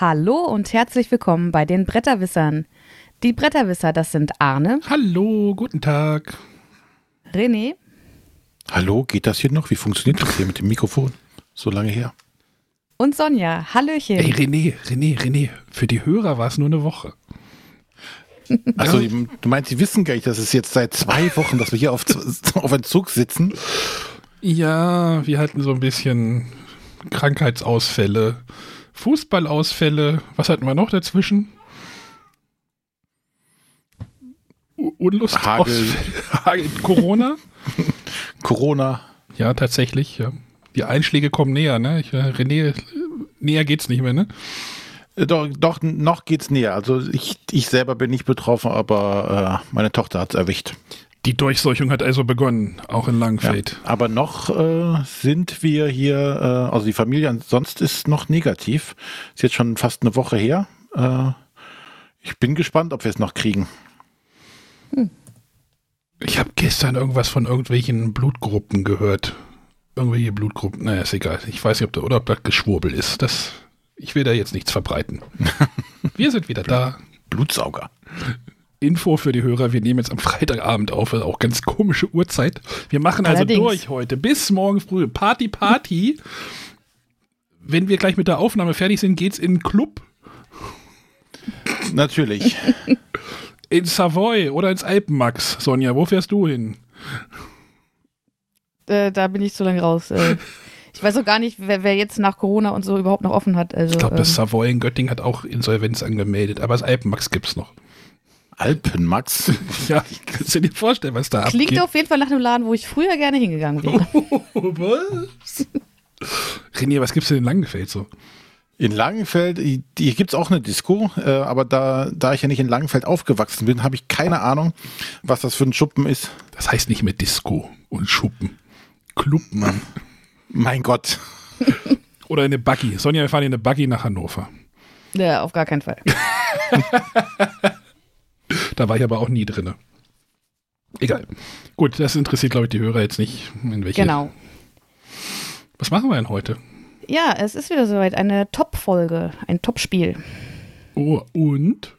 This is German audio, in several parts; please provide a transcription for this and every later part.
Hallo und herzlich willkommen bei den Bretterwissern. Die Bretterwisser, das sind Arne, Hallo, guten Tag. René Hallo, geht das hier noch? Wie funktioniert das hier mit dem Mikrofon? So lange her. und Sonja. Hallöchen. Ey, René, René, René, für die Hörer war es nur eine Woche. Achso, du meinst, die wissen gar nicht, dass es jetzt seit zwei Wochen, dass wir hier auf, auf Entzug sitzen. Ja, wir hatten so ein bisschen Krankheitsausfälle, Fußballausfälle. Was hatten wir noch dazwischen? Unlust Hagel. Hagel. Corona? Corona. Ja, tatsächlich. Ja. Die Einschläge kommen näher, ne? Ich, äh, René, äh, näher geht's nicht mehr, ne? Äh, Doch, doch, noch geht's näher. Also ich, ich selber bin nicht betroffen, aber äh, meine Tochter hat's erwischt. Die Durchseuchung hat also begonnen, auch in Ja. Langfeld. Aber noch äh, sind wir hier, äh, also die Familie sonst ist noch negativ. Ist jetzt schon fast eine Woche her. Äh, ich bin gespannt, ob wir es noch kriegen. Ich habe gestern irgendwas von irgendwelchen Blutgruppen gehört. Irgendwelche Blutgruppen. Naja, ist egal. Ich weiß nicht, ob da, oder ob das Geschwurbel ist. Das, ich will da jetzt nichts verbreiten. Wir sind wieder da. Blutsauger. Info für die Hörer, wir nehmen jetzt am Freitagabend auf, also auch ganz komische Uhrzeit. Wir machen also Allerdings. durch heute bis morgen früh. Party, Party. Wenn wir gleich mit der Aufnahme fertig sind, geht's in den Club Natürlich. in Savoy oder ins Alpenmax. Sonja, wo fährst du hin? Äh, da bin ich zu lange raus. Äh, ich weiß auch gar nicht, wer, wer jetzt nach Corona und so überhaupt noch offen hat. Also, Ich glaube, das ähm, Savoy in Göttingen hat auch Insolvenz angemeldet, aber das Alpenmax gibt's noch. Alpenmax. Ja, kannst du dir vorstellen, was da klingt abgeht? auf jeden Fall nach einem Laden, wo ich früher gerne hingegangen wäre. was? René, was gibt's denn in Langenfeld so? In Langenfeld, hier gibt's auch eine Disco, äh, aber da, da ich ja nicht in Langenfeld aufgewachsen bin, habe ich keine Ahnung, was das für ein Schuppen ist. Das heißt nicht mehr Disco und Schuppen. Club, Mann. Mein Gott. Oder eine Buggy. Sonja, wir fahren in eine Buggy nach Hannover. Ja, auf gar keinen Fall. Da war ich aber auch nie drinne. Egal. Gut, das interessiert, glaube ich, die Hörer jetzt nicht. In welche. Genau. Was machen wir denn heute? Ja, es ist wieder soweit. Eine Top-Folge, ein Top-Spiel. Oh, und?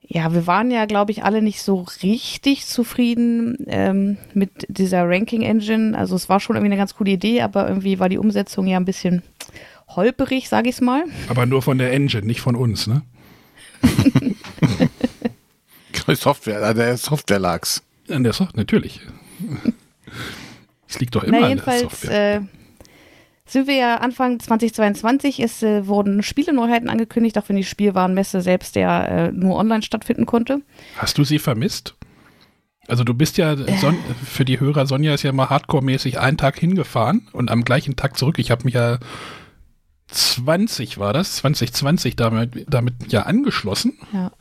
Ja, wir waren ja, glaube ich, alle nicht so richtig zufrieden ähm, mit dieser Ranking-Engine. Also es war schon irgendwie eine ganz coole Idee, aber irgendwie war die Umsetzung ja ein bisschen holperig, sage ich es mal. Aber nur von der Engine, nicht von uns, ne? Software, an der Software lag's. An der Software, natürlich. Es liegt doch immer Na, an der jedenfalls Software. äh, sind wir ja Anfang 2022, es äh, wurden Spieleneuheiten angekündigt, auch wenn die Spielwarenmesse selbst ja äh, nur online stattfinden konnte. Hast du sie vermisst? Also du bist ja, Son für die Hörer, Sonja ist ja mal hardcore-mäßig einen Tag hingefahren und am gleichen Tag zurück. Ich habe mich ja 20 war das, 2020 damit, damit ja angeschlossen. Ja.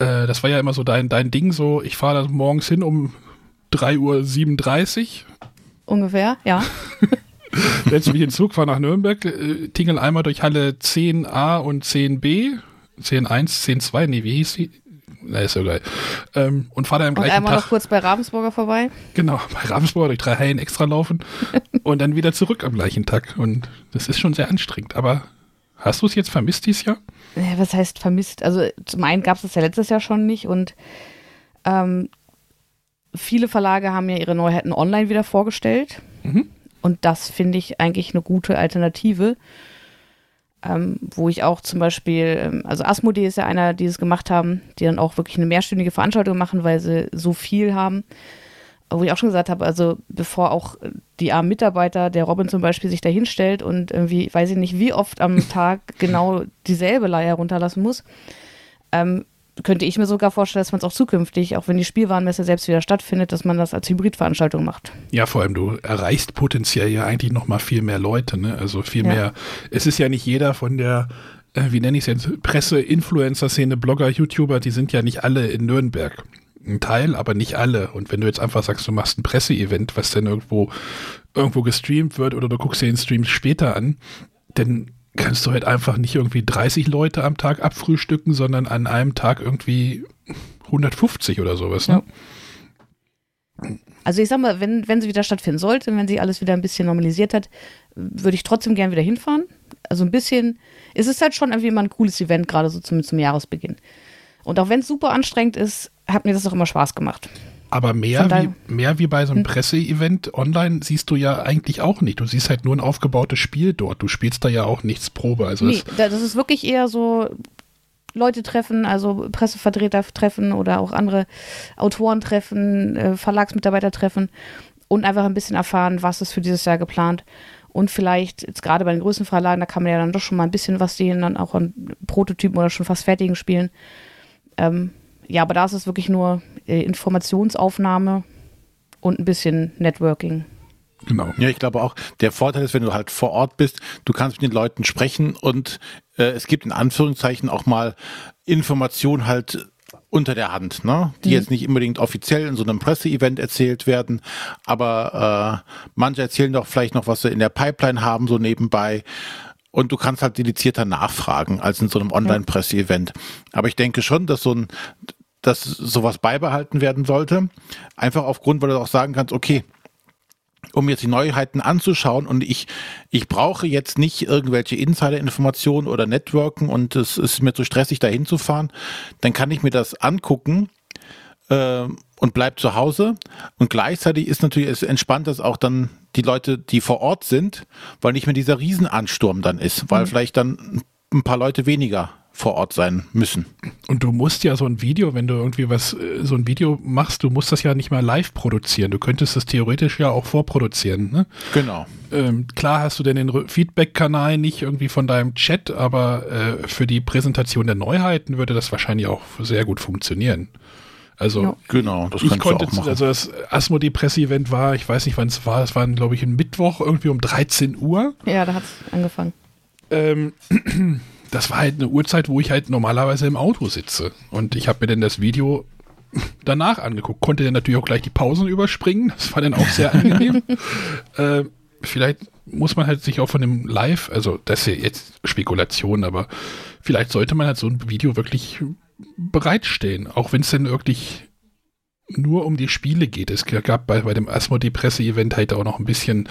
Äh, das war ja immer so dein, dein Ding, so ich fahre da morgens hin um 3.37 Uhr, Ungefähr, ja. setze mich in den Zug, fahre nach Nürnberg, äh, tingel einmal durch Halle 10a und 10b, 10.1, 10.2, nee, wie hieß die? Na, ist ja geil. Ähm, und fahre da am Und gleichen einmal Tag. noch kurz bei Ravensburger vorbei. Genau, bei Ravensburg durch drei Hallen extra laufen und dann wieder zurück am gleichen Tag. Und das ist schon sehr anstrengend. Aber hast du es jetzt vermisst dieses Jahr? Was heißt vermisst? Also zum einen gab es das ja letztes Jahr schon nicht und ähm, viele Verlage haben ja ihre Neuheiten online wieder vorgestellt. Mhm. Und das finde ich eigentlich eine gute Alternative. Ähm, wo ich auch zum Beispiel, ähm, also Asmodee ist ja einer, die es gemacht haben, die dann auch wirklich eine mehrstündige Veranstaltung machen, weil sie so viel haben. Wo ich auch schon gesagt habe, also bevor auch die armen Mitarbeiter, der Robin zum Beispiel, sich da hinstellt und irgendwie, weiß ich nicht, wie oft am Tag genau dieselbe Leier runterlassen muss, ähm, könnte ich mir sogar vorstellen, dass man es auch zukünftig, auch wenn die Spielwarenmesse selbst wieder stattfindet, dass man das als Hybridveranstaltung macht. Ja, vor allem, du erreichst potenziell ja eigentlich noch mal viel mehr Leute. Ne? Also viel Ja. mehr. Es ist ja nicht jeder von der, äh, wie nenne ich es jetzt, Presse, Influencer-Szene, Blogger, YouTuber, die sind ja nicht alle in Nürnberg. Ein Teil, aber nicht alle. Und wenn du jetzt einfach sagst, du machst ein Presseevent, was dann irgendwo, irgendwo gestreamt wird oder du guckst dir den Stream später an, dann kannst du halt einfach nicht irgendwie 30 Leute am Tag abfrühstücken, sondern an einem Tag irgendwie 150 oder sowas. Ne? Also ich sag mal, wenn, wenn sie wieder stattfinden sollte, wenn sie alles wieder ein bisschen normalisiert hat, würde ich trotzdem gern wieder hinfahren. Also ein bisschen, es ist halt schon irgendwie immer ein cooles Event, gerade so zum, zum Jahresbeginn. Und auch wenn es super anstrengend ist, hat mir das auch immer Spaß gemacht. Aber mehr wie, mehr wie bei so einem hm. Presseevent online siehst du ja eigentlich auch nicht. Du siehst halt nur ein aufgebautes Spiel dort. Du spielst da ja auch nichts Probe. Also nee, das, ist wirklich eher so Leute treffen, also Pressevertreter treffen oder auch andere Autoren treffen, äh, Verlagsmitarbeiter treffen und einfach ein bisschen erfahren, was ist für dieses Jahr geplant. Und vielleicht, jetzt gerade bei den größten Verlagen, da kann man ja dann doch schon mal ein bisschen was sehen, dann auch an Prototypen oder schon fast fertigen Spielen. Ähm, ja, aber da ist es wirklich nur äh, Informationsaufnahme und ein bisschen Networking. Genau. Ja, ich glaube auch, der Vorteil ist, wenn du halt vor Ort bist, du kannst mit den Leuten sprechen und äh, es gibt in Anführungszeichen auch mal Informationen halt unter der Hand, ne? die mhm. jetzt nicht unbedingt offiziell in so einem Presseevent erzählt werden, aber äh, manche erzählen doch vielleicht noch, was sie in der Pipeline haben, so nebenbei. Und du kannst halt dedizierter nachfragen als in so einem Online-Presseevent. Aber ich denke schon, dass so ein, dass sowas beibehalten werden sollte. Einfach aufgrund, weil du auch sagen kannst, okay, um jetzt die Neuheiten anzuschauen und ich, ich brauche jetzt nicht irgendwelche Insider-Informationen oder Networken und es ist mir zu stressig, da hinzufahren, dann kann ich mir das angucken äh, und bleib zu Hause. Und gleichzeitig ist natürlich es entspannt, dass auch dann die Leute, die vor Ort sind, weil nicht mehr dieser Riesenansturm dann ist, weil mhm. vielleicht dann ein paar Leute weniger vor Ort sein müssen. Und du musst ja so ein Video, wenn du irgendwie was, äh, so ein Video machst, du musst das ja nicht mal live produzieren. Du könntest das theoretisch ja auch vorproduzieren. Ne? Genau. Ähm, klar hast du denn den Feedback-Kanal nicht irgendwie von deinem Chat, aber äh, für die Präsentation der Neuheiten würde das wahrscheinlich auch sehr gut funktionieren. Also ja. genau, das ich konnte, auch machen. also das Asmodee Presse-Event war, ich weiß nicht, wann es war, es war, glaube ich, ein Mittwoch irgendwie um 13 Uhr. Ja, da hat es angefangen. Ähm, das war halt eine Uhrzeit, wo ich halt normalerweise im Auto sitze. Und ich habe mir dann das Video danach angeguckt. Konnte dann natürlich auch gleich die Pausen überspringen. Das war dann auch sehr angenehm. äh, vielleicht muss man halt sich auch von dem Live, also das ist ja jetzt Spekulation, aber vielleicht sollte man halt so ein Video wirklich bereitstellen, auch wenn es dann wirklich nur um die Spiele geht. Es gab bei, bei dem Asmodee Presse-Event halt auch noch ein bisschen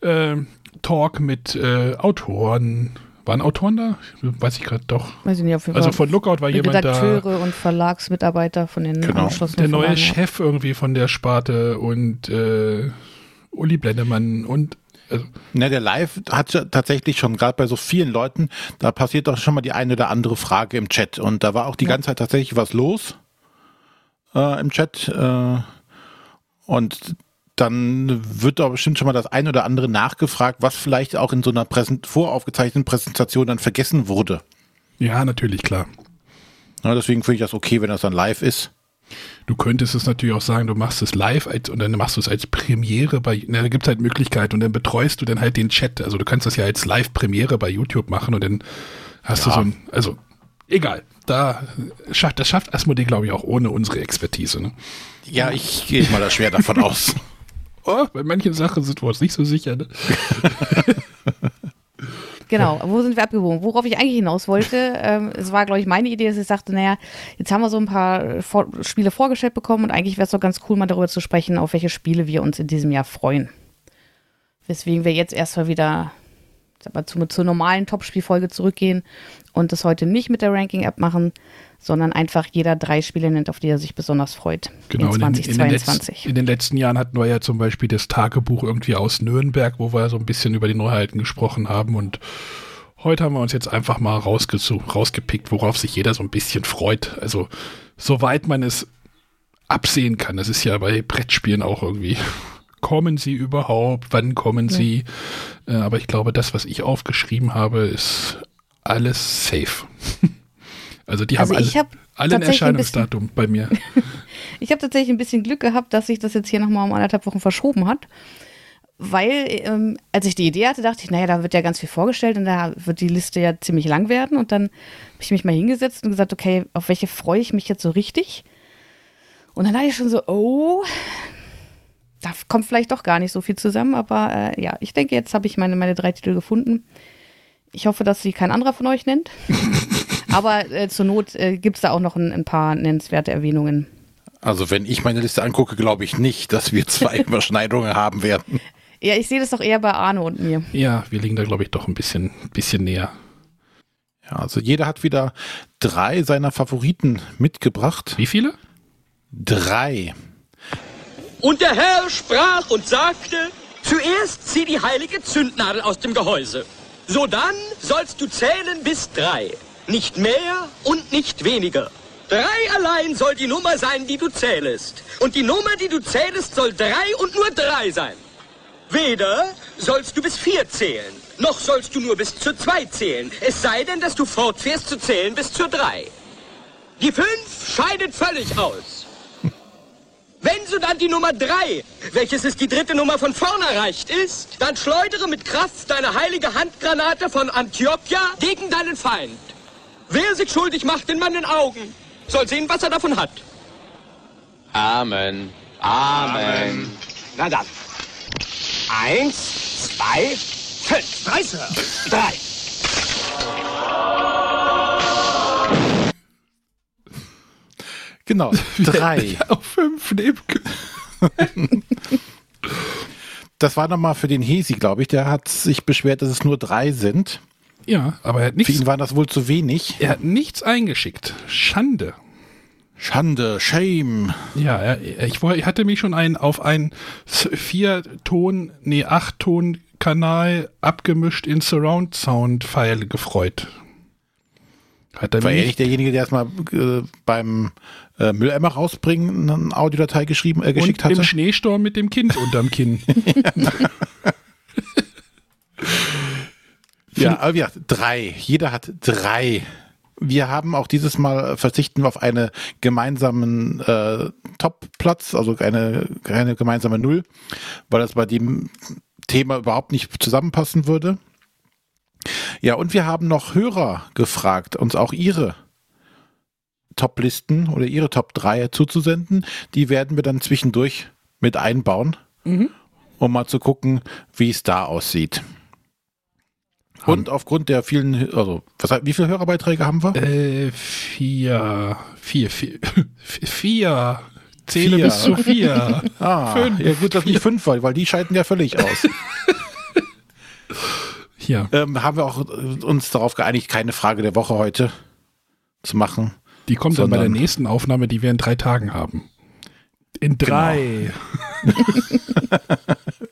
äh, Talk mit äh, Autoren, waren Autoren da? Weiß ich gerade doch. Weiß ich nicht, auf jeden also Fall. Also von Lookout war jemand Redakteure da. Redakteure und Verlagsmitarbeiter von den genau. Der neue Verlagen, Chef irgendwie von der Sparte und äh, Uli Blendemann und also. Ne, der Live hat tatsächlich schon, gerade bei so vielen Leuten, da passiert doch schon mal die eine oder andere Frage im Chat. Und da war auch die ja. ganze Zeit tatsächlich was los äh, im Chat. Äh, und dann wird da bestimmt schon mal das ein oder andere nachgefragt, was vielleicht auch in so einer Präsent voraufgezeichneten Präsentation dann vergessen wurde. Ja, natürlich, klar. Ja, deswegen finde ich das okay, wenn das dann live ist. Du könntest es natürlich auch sagen, du machst es live als, und dann machst du es als Premiere bei, na, da gibt es halt Möglichkeiten und dann betreust du dann halt den Chat. Also du kannst das ja als Live-Premiere bei YouTube machen und dann hast ja. du so ein, also egal. Da schafft, das schafft Asmodee, glaube ich, auch ohne unsere Expertise. Ne? Ja, ich gehe mal da schwer davon aus. Oh, bei manchen Sachen sind wir uns nicht so sicher. Ne? Genau, wo sind wir abgebogen? Worauf ich eigentlich hinaus wollte, ähm, es war, glaube ich, meine Idee, dass ich sagte, naja, jetzt haben wir so ein paar Vor Spiele vorgestellt bekommen und eigentlich wäre es doch ganz cool, mal darüber zu sprechen, auf welche Spiele wir uns in diesem Jahr freuen. Weswegen wir jetzt erstmal wieder sag mal, zu, zur normalen Top-Spielfolge zurückgehen und das heute nicht mit der Ranking-App machen, sondern einfach jeder drei Spiele nennt, auf die er sich besonders freut. Genau, in 2022. In, in, den letzten, in, den letzten Jahren hatten wir ja zum Beispiel das Tagebuch irgendwie aus Nürnberg, wo wir so ein bisschen über die Neuheiten gesprochen haben und heute haben wir uns jetzt einfach mal rausgepickt, worauf sich jeder so ein bisschen freut. Also soweit man es absehen kann. Das ist ja bei Brettspielen auch irgendwie. Kommen sie überhaupt? Wann kommen ja. sie? Äh, aber ich glaube, das, was ich aufgeschrieben habe, ist alles safe. Also die also haben alle, hab alle ein Erscheinungsdatum bei mir. ich habe tatsächlich ein bisschen Glück gehabt, dass sich das jetzt hier nochmal um anderthalb Wochen verschoben hat. Weil, ähm, als ich die Idee hatte, dachte ich, naja, da wird ja ganz viel vorgestellt und da wird die Liste ja ziemlich lang werden. Und dann habe ich mich mal hingesetzt und gesagt, okay, auf welche freue ich mich jetzt so richtig? Und dann hatte ich schon so, oh, da kommt vielleicht doch gar nicht so viel zusammen. Aber äh, ja, ich denke, jetzt habe ich meine, meine drei Titel gefunden. Ich hoffe, dass sie kein anderer von euch nennt. Aber äh, zur Not äh, gibt es da auch noch ein, ein, paar nennenswerte Erwähnungen. Also wenn ich meine Liste angucke, glaube ich nicht, dass wir zwei Überschneidungen haben werden. Ja, ich sehe das doch eher bei Arno und mir. Ja, wir liegen da, glaube ich, doch ein bisschen, bisschen näher. Ja, also jeder hat wieder drei seiner Favoriten mitgebracht. Wie viele? Drei. Und der Herr sprach und sagte, zuerst zieh die heilige Zündnadel aus dem Gehäuse. Sodann sollst du zählen bis drei. Nicht mehr und nicht weniger. Drei allein soll die Nummer sein, die du zählest. Und die Nummer, die du zählest, soll drei und nur drei sein. Weder sollst du bis vier zählen, noch sollst du nur bis zur zwei zählen. Es sei denn, dass du fortfährst zu zählen bis zur drei. Die fünf scheidet völlig aus. Wenn so dann die Nummer drei, welches ist die dritte Nummer von vorn erreicht ist, dann schleudere mit Kraft deine heilige Handgranate von Antiochia gegen deinen Feind. Wer sich schuldig macht in meinen Augen, soll sehen, was er davon hat. Amen. Amen. Na dann. Eins, zwei, fünf. Drei, Sir. Drei. Genau, drei. Auf fünf nehmen können. Das war nochmal für den Hesi, glaube ich. Der hat sich beschwert, dass es nur drei sind. Ja, aber er hat Für nichts, ihn war das wohl zu wenig. er hat nichts eingeschickt. Schande. Schande, Shame. Ja, er, ich, ich hatte mich schon ein, auf einen Vier-Ton, nee, Acht-Ton-Kanal abgemischt in Surround-Sound-File gefreut. Hat er War er nicht nicht, derjenige, der erstmal äh, beim äh, Mülleimer rausbringen eine Audiodatei geschrieben, äh, geschickt und hatte? im Schneesturm mit dem Kind unterm Kinn. Ja, aber ja, drei. Jeder hat drei. Wir haben auch dieses Mal verzichten wir auf einen gemeinsamen äh, Top-Platz, also eine, keine gemeinsame Null, weil das bei dem Thema überhaupt nicht zusammenpassen würde. Ja, und wir haben noch Hörer gefragt, uns auch ihre Top-Listen oder ihre Top 3 zuzusenden. Die werden wir dann zwischendurch mit einbauen, um mal zu gucken, wie es da aussieht. Und aufgrund der vielen, also, was, wie viele Hörerbeiträge haben wir? äh, vier, vier, vier, vier. Zähle Vier. bis zu vier. Ah, fünf. ja gut, dass nicht fünf war, weil die scheiden ja völlig aus. Ja, ähm, haben wir auch äh, uns darauf geeinigt, keine Frage der Woche heute zu machen. die kommt dann bei der nächsten Aufnahme, die wir in drei Tagen haben. In drei.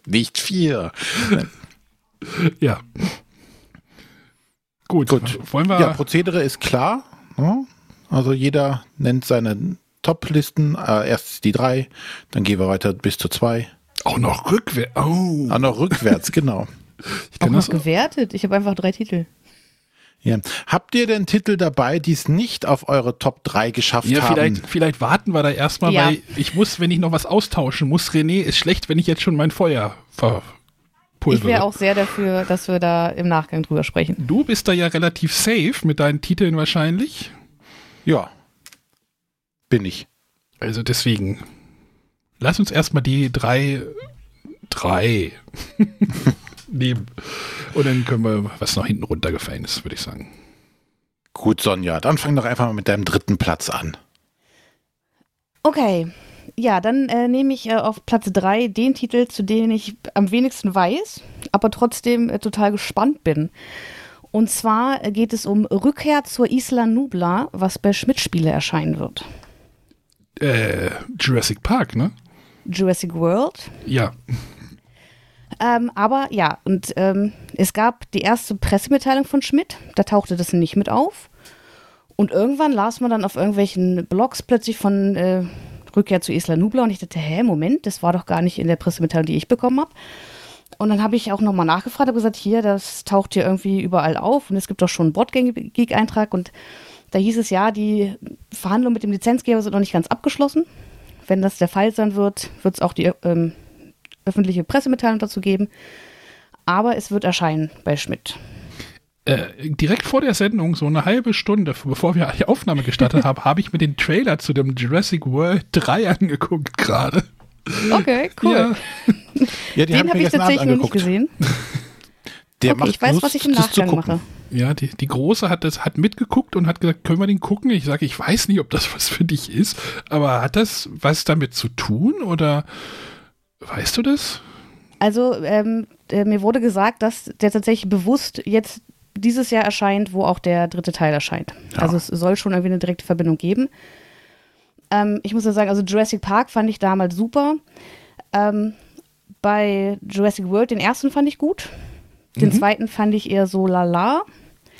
Nicht vier. Ja. Gut, Gut. wollen wir. Ja, Prozedere ist klar. ne? Also jeder nennt seine Top-Listen. Äh, erst die drei, dann gehen wir weiter bis zu zwei. auch noch rückwärts. Oh, Ah, noch rückwärts, genau. ich Auch kann noch das. gewertet. Ich habe einfach drei Titel. Ja. Habt ihr denn Titel dabei, die es nicht auf eure Top 3 geschafft Ja, haben? vielleicht, vielleicht warten wir da erstmal, Ja. weil ich muss, wenn ich noch was austauschen muss, René, ist schlecht, wenn ich jetzt schon mein Feuer Ich wäre auch sehr dafür, dass wir da im Nachgang drüber sprechen. Du bist da ja relativ safe mit deinen Titeln wahrscheinlich. Ja. Bin ich. Also deswegen, lass uns erstmal die drei, drei nehmen. Und dann können wir, was noch hinten runtergefallen ist, würde ich sagen. Gut, Sonja, dann fang doch einfach mal mit deinem dritten Platz an. Okay. Ja, dann äh, nehme ich äh, auf Platz 3 den Titel, zu dem ich am wenigsten weiß, aber trotzdem äh, total gespannt bin. Und zwar äh, geht es um Rückkehr zur Isla Nubla, was bei Schmidt-Spiele erscheinen wird. Äh, Jurassic Park, ne? Jurassic World. Ja. Ähm, aber ja, und ähm, es gab die erste Pressemitteilung von Schmidt, da tauchte das nicht mit auf. Und irgendwann las man dann auf irgendwelchen Blogs plötzlich von äh, Rückkehr zu Isla Nubla und ich dachte, hä, Moment, das war doch gar nicht in der Pressemitteilung, die ich bekommen habe. Und dann habe ich auch nochmal nachgefragt, habe gesagt, hier, das taucht hier irgendwie überall auf und es gibt doch schon einen Botgeek-Eintrag und da hieß es ja, die Verhandlungen mit dem Lizenzgeber sind noch nicht ganz abgeschlossen. Wenn das der Fall sein wird, wird es auch die ähm, öffentliche Pressemitteilung dazu geben. Aber es wird erscheinen bei Schmidt. Äh, direkt vor der Sendung, so eine halbe Stunde, bevor wir die Aufnahme gestartet haben, habe ich mir den Trailer zu dem Jurassic World 3 angeguckt gerade. Okay, cool. Ja, Ja, Den habe ich gestern Abend tatsächlich noch nicht gesehen. Der okay, macht ich weiß, Lust, was ich im Nachgang mache. ja die, die Große hat das hat mitgeguckt und hat gesagt, können wir den gucken? Ich sage, ich weiß nicht, ob das was für dich ist, aber hat das was damit zu tun oder weißt du das? Also ähm, äh, mir wurde gesagt, dass der tatsächlich bewusst jetzt dieses Jahr erscheint, wo auch der dritte Teil erscheint. Ja. Also es soll schon irgendwie eine direkte Verbindung geben. Ähm, ich muss ja sagen, also Jurassic Park fand ich damals super. Ähm, bei Jurassic World den ersten fand ich gut. Den zweiten fand ich eher so lala.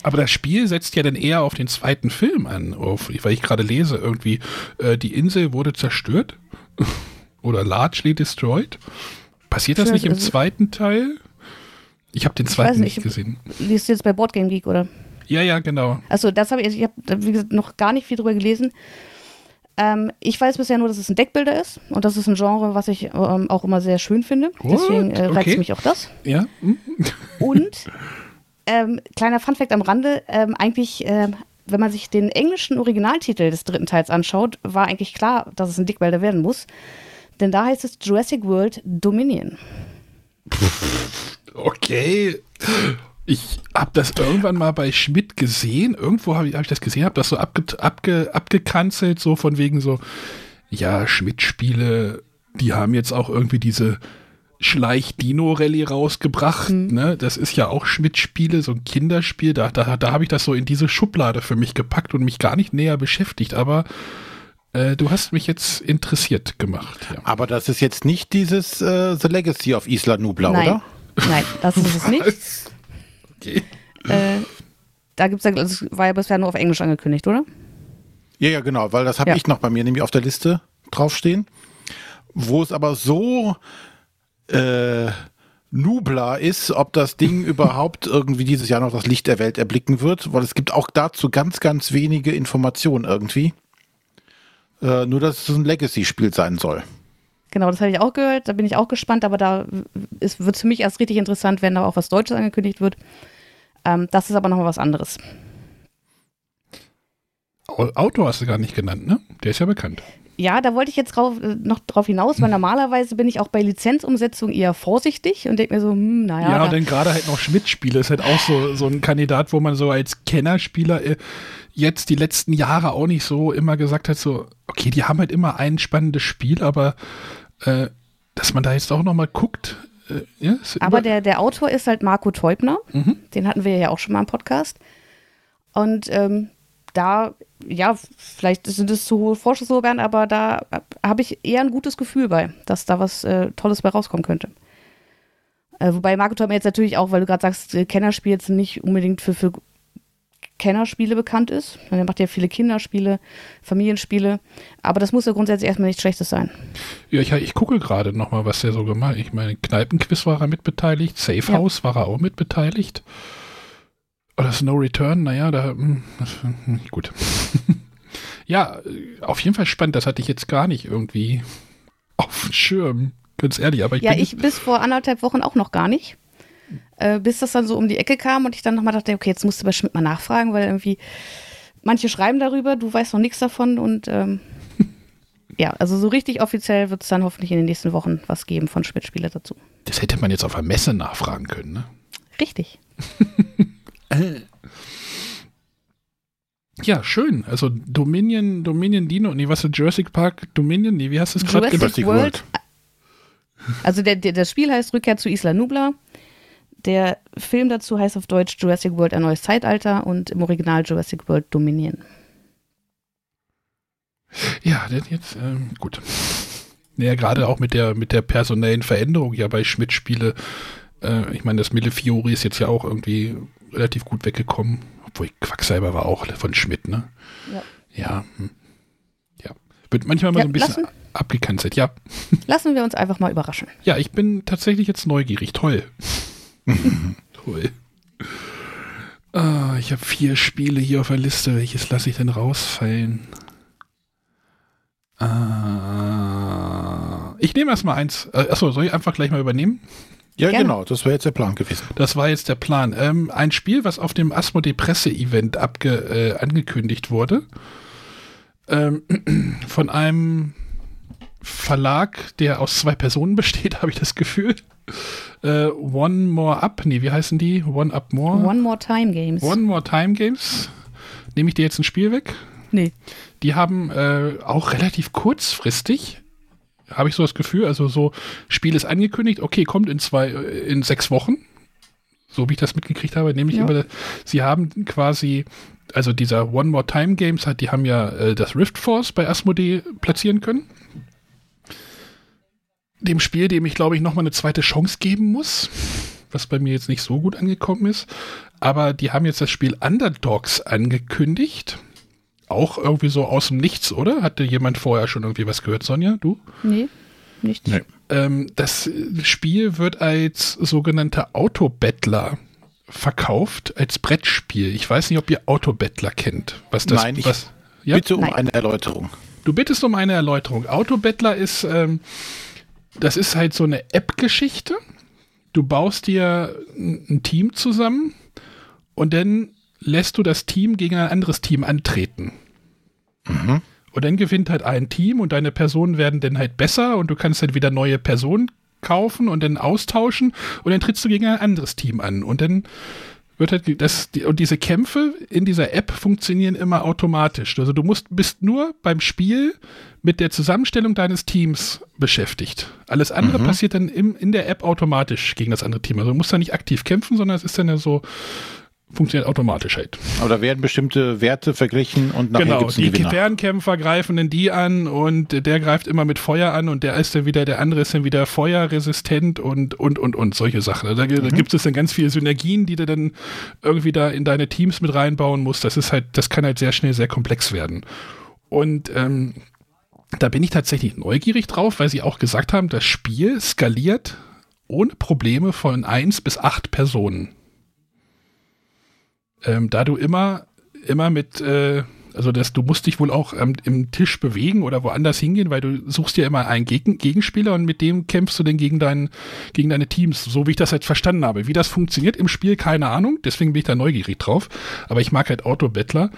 Aber das Spiel setzt ja dann eher auf den zweiten Film an, auf, weil ich gerade lese, irgendwie, äh, die Insel wurde zerstört oder largely destroyed. Passiert das nicht im also- zweiten Teil? Ich habe den zweiten nicht nicht, gesehen. Liest du jetzt bei Boardgame Geek, oder? Ja, ja, genau. Also das habe ich, ich habe wie gesagt noch gar nicht viel drüber gelesen. Ähm, ich weiß bisher nur, dass es ein Deckbilder ist und das ist ein Genre, was ich ähm, auch immer sehr schön finde. What? Deswegen äh, reizt Okay. mich auch das. Ja. Hm? Und ähm, kleiner Funfact am Rande, ähm, eigentlich, ähm, wenn man sich den englischen Originaltitel des dritten Teils anschaut, war eigentlich klar, dass es ein Dickbilder werden muss. Denn da heißt es Jurassic World Dominion. Okay. Ich habe das irgendwann mal bei Schmidt gesehen. Irgendwo habe ich, hab ich das gesehen, habe das so abge, abge, abgekanzelt, so von wegen so, ja, Schmidt-Spiele, die haben jetzt auch irgendwie diese Schleich-Dino-Rallye rausgebracht. Ne? Das ist ja auch Schmidt-Spiele, so ein Kinderspiel. Da, da, da habe ich das so in diese Schublade für mich gepackt und mich gar nicht näher beschäftigt. Aber äh, du hast mich jetzt interessiert gemacht. Ja. Aber das ist jetzt nicht dieses äh, The Legacy of Isla Nubla, Nein. oder? Nein, das ist es nicht. Okay. Äh, da gibt's ja, also es war ja bisher nur auf Englisch angekündigt, oder? Ja, ja, genau, weil das habe Ja. ich noch bei mir nämlich auf der Liste draufstehen. Wo es aber so äh, Nubla ist, ob das Ding überhaupt irgendwie dieses Jahr noch das Licht der Welt erblicken wird, weil es gibt auch dazu ganz, ganz wenige Informationen irgendwie. Äh, nur, dass es ein Legacy-Spiel sein soll. Genau, das habe ich auch gehört. Da bin ich auch gespannt, aber da wird es für mich erst richtig interessant, wenn da auch was Deutsches angekündigt wird. Ähm, das ist aber nochmal was anderes. Au- Autor hast du gar nicht genannt, ne? Der ist ja bekannt. Ja, da wollte ich jetzt drauf, äh, noch drauf hinaus, weil normalerweise bin ich auch bei Lizenzumsetzung eher vorsichtig und denke mir so, hm, naja. Ja, und dann gerade halt noch Schmidt-Spiele ist halt auch so, so ein Kandidat, wo man so als Kennerspieler äh, jetzt die letzten Jahre auch nicht so immer gesagt hat, so, okay, die haben halt immer ein spannendes Spiel, aber äh, dass man da jetzt auch noch mal guckt, äh, ja, aber der, der Autor ist halt Marco Teubner. Mhm. Den hatten wir ja auch schon mal im Podcast. Und ähm, da, ja, vielleicht sind es zu hohe Vorschusslorbeeren, aber da habe ich eher ein gutes Gefühl bei, dass da was äh, Tolles bei rauskommen könnte. Äh, wobei Marco Teubner jetzt natürlich auch, weil du gerade sagst, äh, Kennerspiel jetzt nicht unbedingt für, für Kennerspiele bekannt ist. Er macht ja viele Kinderspiele, Familienspiele. Aber das muss ja grundsätzlich erstmal nichts Schlechtes sein. ja, ich, ich gucke gerade noch mal, was der so gemacht hat. Ich meine, Kneipenquiz war er mitbeteiligt, Safe Ja. House war er auch mitbeteiligt. Oder Snow Return, naja, da, hm, das, hm, gut. ja, auf jeden Fall spannend, das hatte ich jetzt gar nicht irgendwie auf dem Schirm, ganz ehrlich, aber ich Ja, ich bis vor anderthalb Wochen auch noch gar nicht. Äh, bis das dann so um die Ecke kam und ich dann nochmal dachte, okay, jetzt musst du bei Schmidt mal nachfragen, weil irgendwie manche schreiben darüber, du weißt noch nichts davon und ähm, ja, also so richtig offiziell wird es dann hoffentlich in den nächsten Wochen was geben von Schmidt-Spiele dazu. das hätte man jetzt auf der Messe nachfragen können, ne? Richtig. Ja, schön. Also Dominion, Dominion Dino, nee, was ist Jurassic Park Dominion? Nee, wie hast du es gerade Jurassic gesagt? World. Also der, der, das Spiel heißt Rückkehr zu Isla Nubla. Der Film dazu heißt auf Deutsch Jurassic World ein neues Zeitalter und im Original Jurassic World Dominion. Ja, denn jetzt, ähm, gut. Naja, gerade auch mit der, mit der personellen Veränderung ja bei Schmidt-Spiele. Äh, ich meine, das Millefiori ist jetzt ja auch irgendwie relativ gut weggekommen. Obwohl Quacksalber war auch von Schmidt, ne? Ja. Ja. Hm. Ja. Wird manchmal mal Ja, so ein bisschen lassen. abgekanzelt. Ja. Lassen wir uns einfach mal überraschen. Ja, ich bin tatsächlich jetzt neugierig. Toll. Toll. Ah, ich habe vier Spiele hier auf der Liste. Welches lasse ich denn rausfallen? Ah, ich nehme erstmal eins. Äh, achso, soll ich einfach gleich mal übernehmen? Ja, Gerne. genau, das wäre jetzt der Plan gewesen. Das war jetzt der Plan. Ähm, ein Spiel, was auf dem Asmodee Presse-Event abge, äh, angekündigt wurde. Ähm, von einem Verlag, der aus zwei Personen besteht, habe ich das Gefühl. Äh, One More Up, nee, wie heißen die? One Up More? One More Time Games. One More Time Games. Nehme ich dir jetzt ein Spiel weg? Nee. Die haben äh, auch relativ kurzfristig habe ich so das Gefühl. Also so, Spiel ist angekündigt, okay, kommt in zwei, in sechs Wochen. So wie ich das mitgekriegt habe, nämlich Ja. über, sie haben quasi, also dieser One More Time Games hat, die haben ja äh, das Rift Force bei Asmodee platzieren können. Dem Spiel, dem ich glaube ich nochmal eine zweite Chance geben muss, was bei mir jetzt nicht so gut angekommen ist. Aber die haben jetzt das Spiel Underdogs angekündigt. Auch irgendwie so aus dem Nichts, oder? Hatte jemand vorher schon irgendwie was gehört, Sonja? Du? Nee, nichts. Nee. Ähm, das Spiel wird als sogenannter Autobettler verkauft, als Brettspiel. Ich weiß nicht, ob ihr Autobettler kennt. Was das Nein, ich- was, ja? Bitte um Nein. eine Erläuterung. Du bittest um eine Erläuterung. Autobettler ist, ähm, das ist halt so eine App-Geschichte. Du baust dir ein Team zusammen und dann lässt du das Team gegen ein anderes Team antreten. Und dann gewinnt halt ein Team und deine Personen werden dann halt besser und du kannst dann wieder neue Personen kaufen und dann austauschen und dann trittst du gegen ein anderes Team an und dann wird halt das die, und diese Kämpfe in dieser App funktionieren immer automatisch. Also du musst bist nur beim Spiel mit der Zusammenstellung deines Teams beschäftigt. Alles andere passiert dann im, in der App automatisch gegen das andere Team. Also du musst da nicht aktiv kämpfen, sondern es ist dann ja so funktioniert automatisch halt. Aber da werden bestimmte Werte verglichen und nachher Genau, die Gewinner. Fernkämpfer greifen dann die an und der greift immer mit Feuer an und der ist dann wieder, der andere ist dann wieder feuerresistent und, und, und, und solche Sachen. Also Da, da Mhm. gibt es dann ganz viele Synergien, die du dann irgendwie da in deine Teams mit reinbauen musst. Das ist halt, das kann halt sehr schnell sehr komplex werden. Und ähm, da bin ich tatsächlich neugierig drauf, weil sie auch gesagt haben, das Spiel skaliert ohne Probleme von 1 bis 8 Personen. Ähm, da du immer, immer mit, äh, also das, du musst dich wohl auch ähm, im Tisch bewegen oder woanders hingehen, weil du suchst dir immer einen Gegen Gegenspieler und mit dem kämpfst du dann gegen, dein, gegen deine Teams, so wie ich das jetzt verstanden habe. Wie das funktioniert im Spiel, keine Ahnung, deswegen bin ich da neugierig drauf. Aber ich mag halt Autobettler.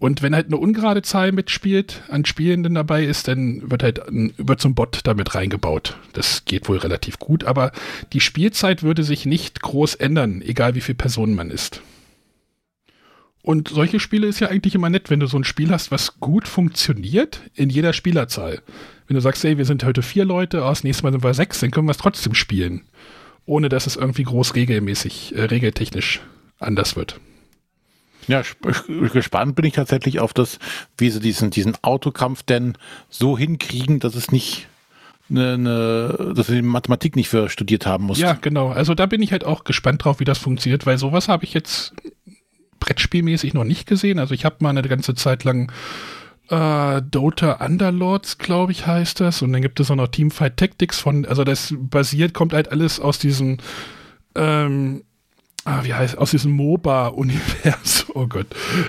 Und wenn halt eine ungerade Zahl mitspielt, an Spielenden dabei ist, dann wird halt ein, wird so ein Bot damit reingebaut. Das geht wohl relativ gut, aber die Spielzeit würde sich nicht groß ändern, egal wie viele Personen man ist. Und solche Spiele ist ja eigentlich immer nett, wenn du so ein Spiel hast, was gut funktioniert in jeder Spielerzahl. Wenn du sagst, ey, wir sind heute vier Leute, oh, das nächste Mal sind wir sechs, dann können wir es trotzdem spielen. Ohne dass es irgendwie groß regelmäßig, äh, regeltechnisch anders wird. Ja, sp- gespannt bin ich tatsächlich auf das, wie sie diesen, diesen Autokampf denn so hinkriegen, dass es nicht eine, eine, dass du die Mathematik nicht für studiert haben musst. Ja, genau. Also da bin ich halt auch gespannt drauf, wie das funktioniert, weil sowas habe ich jetzt Brettspielmäßig noch nicht gesehen. Also ich habe mal eine ganze Zeit lang äh, Dota Underlords, glaube ich, heißt das. Und dann gibt es auch noch Teamfight Tactics von, also das basiert, kommt halt alles aus diesem, ähm, ah, wie heißt, aus diesem MOBA-Universum. Oh Gott.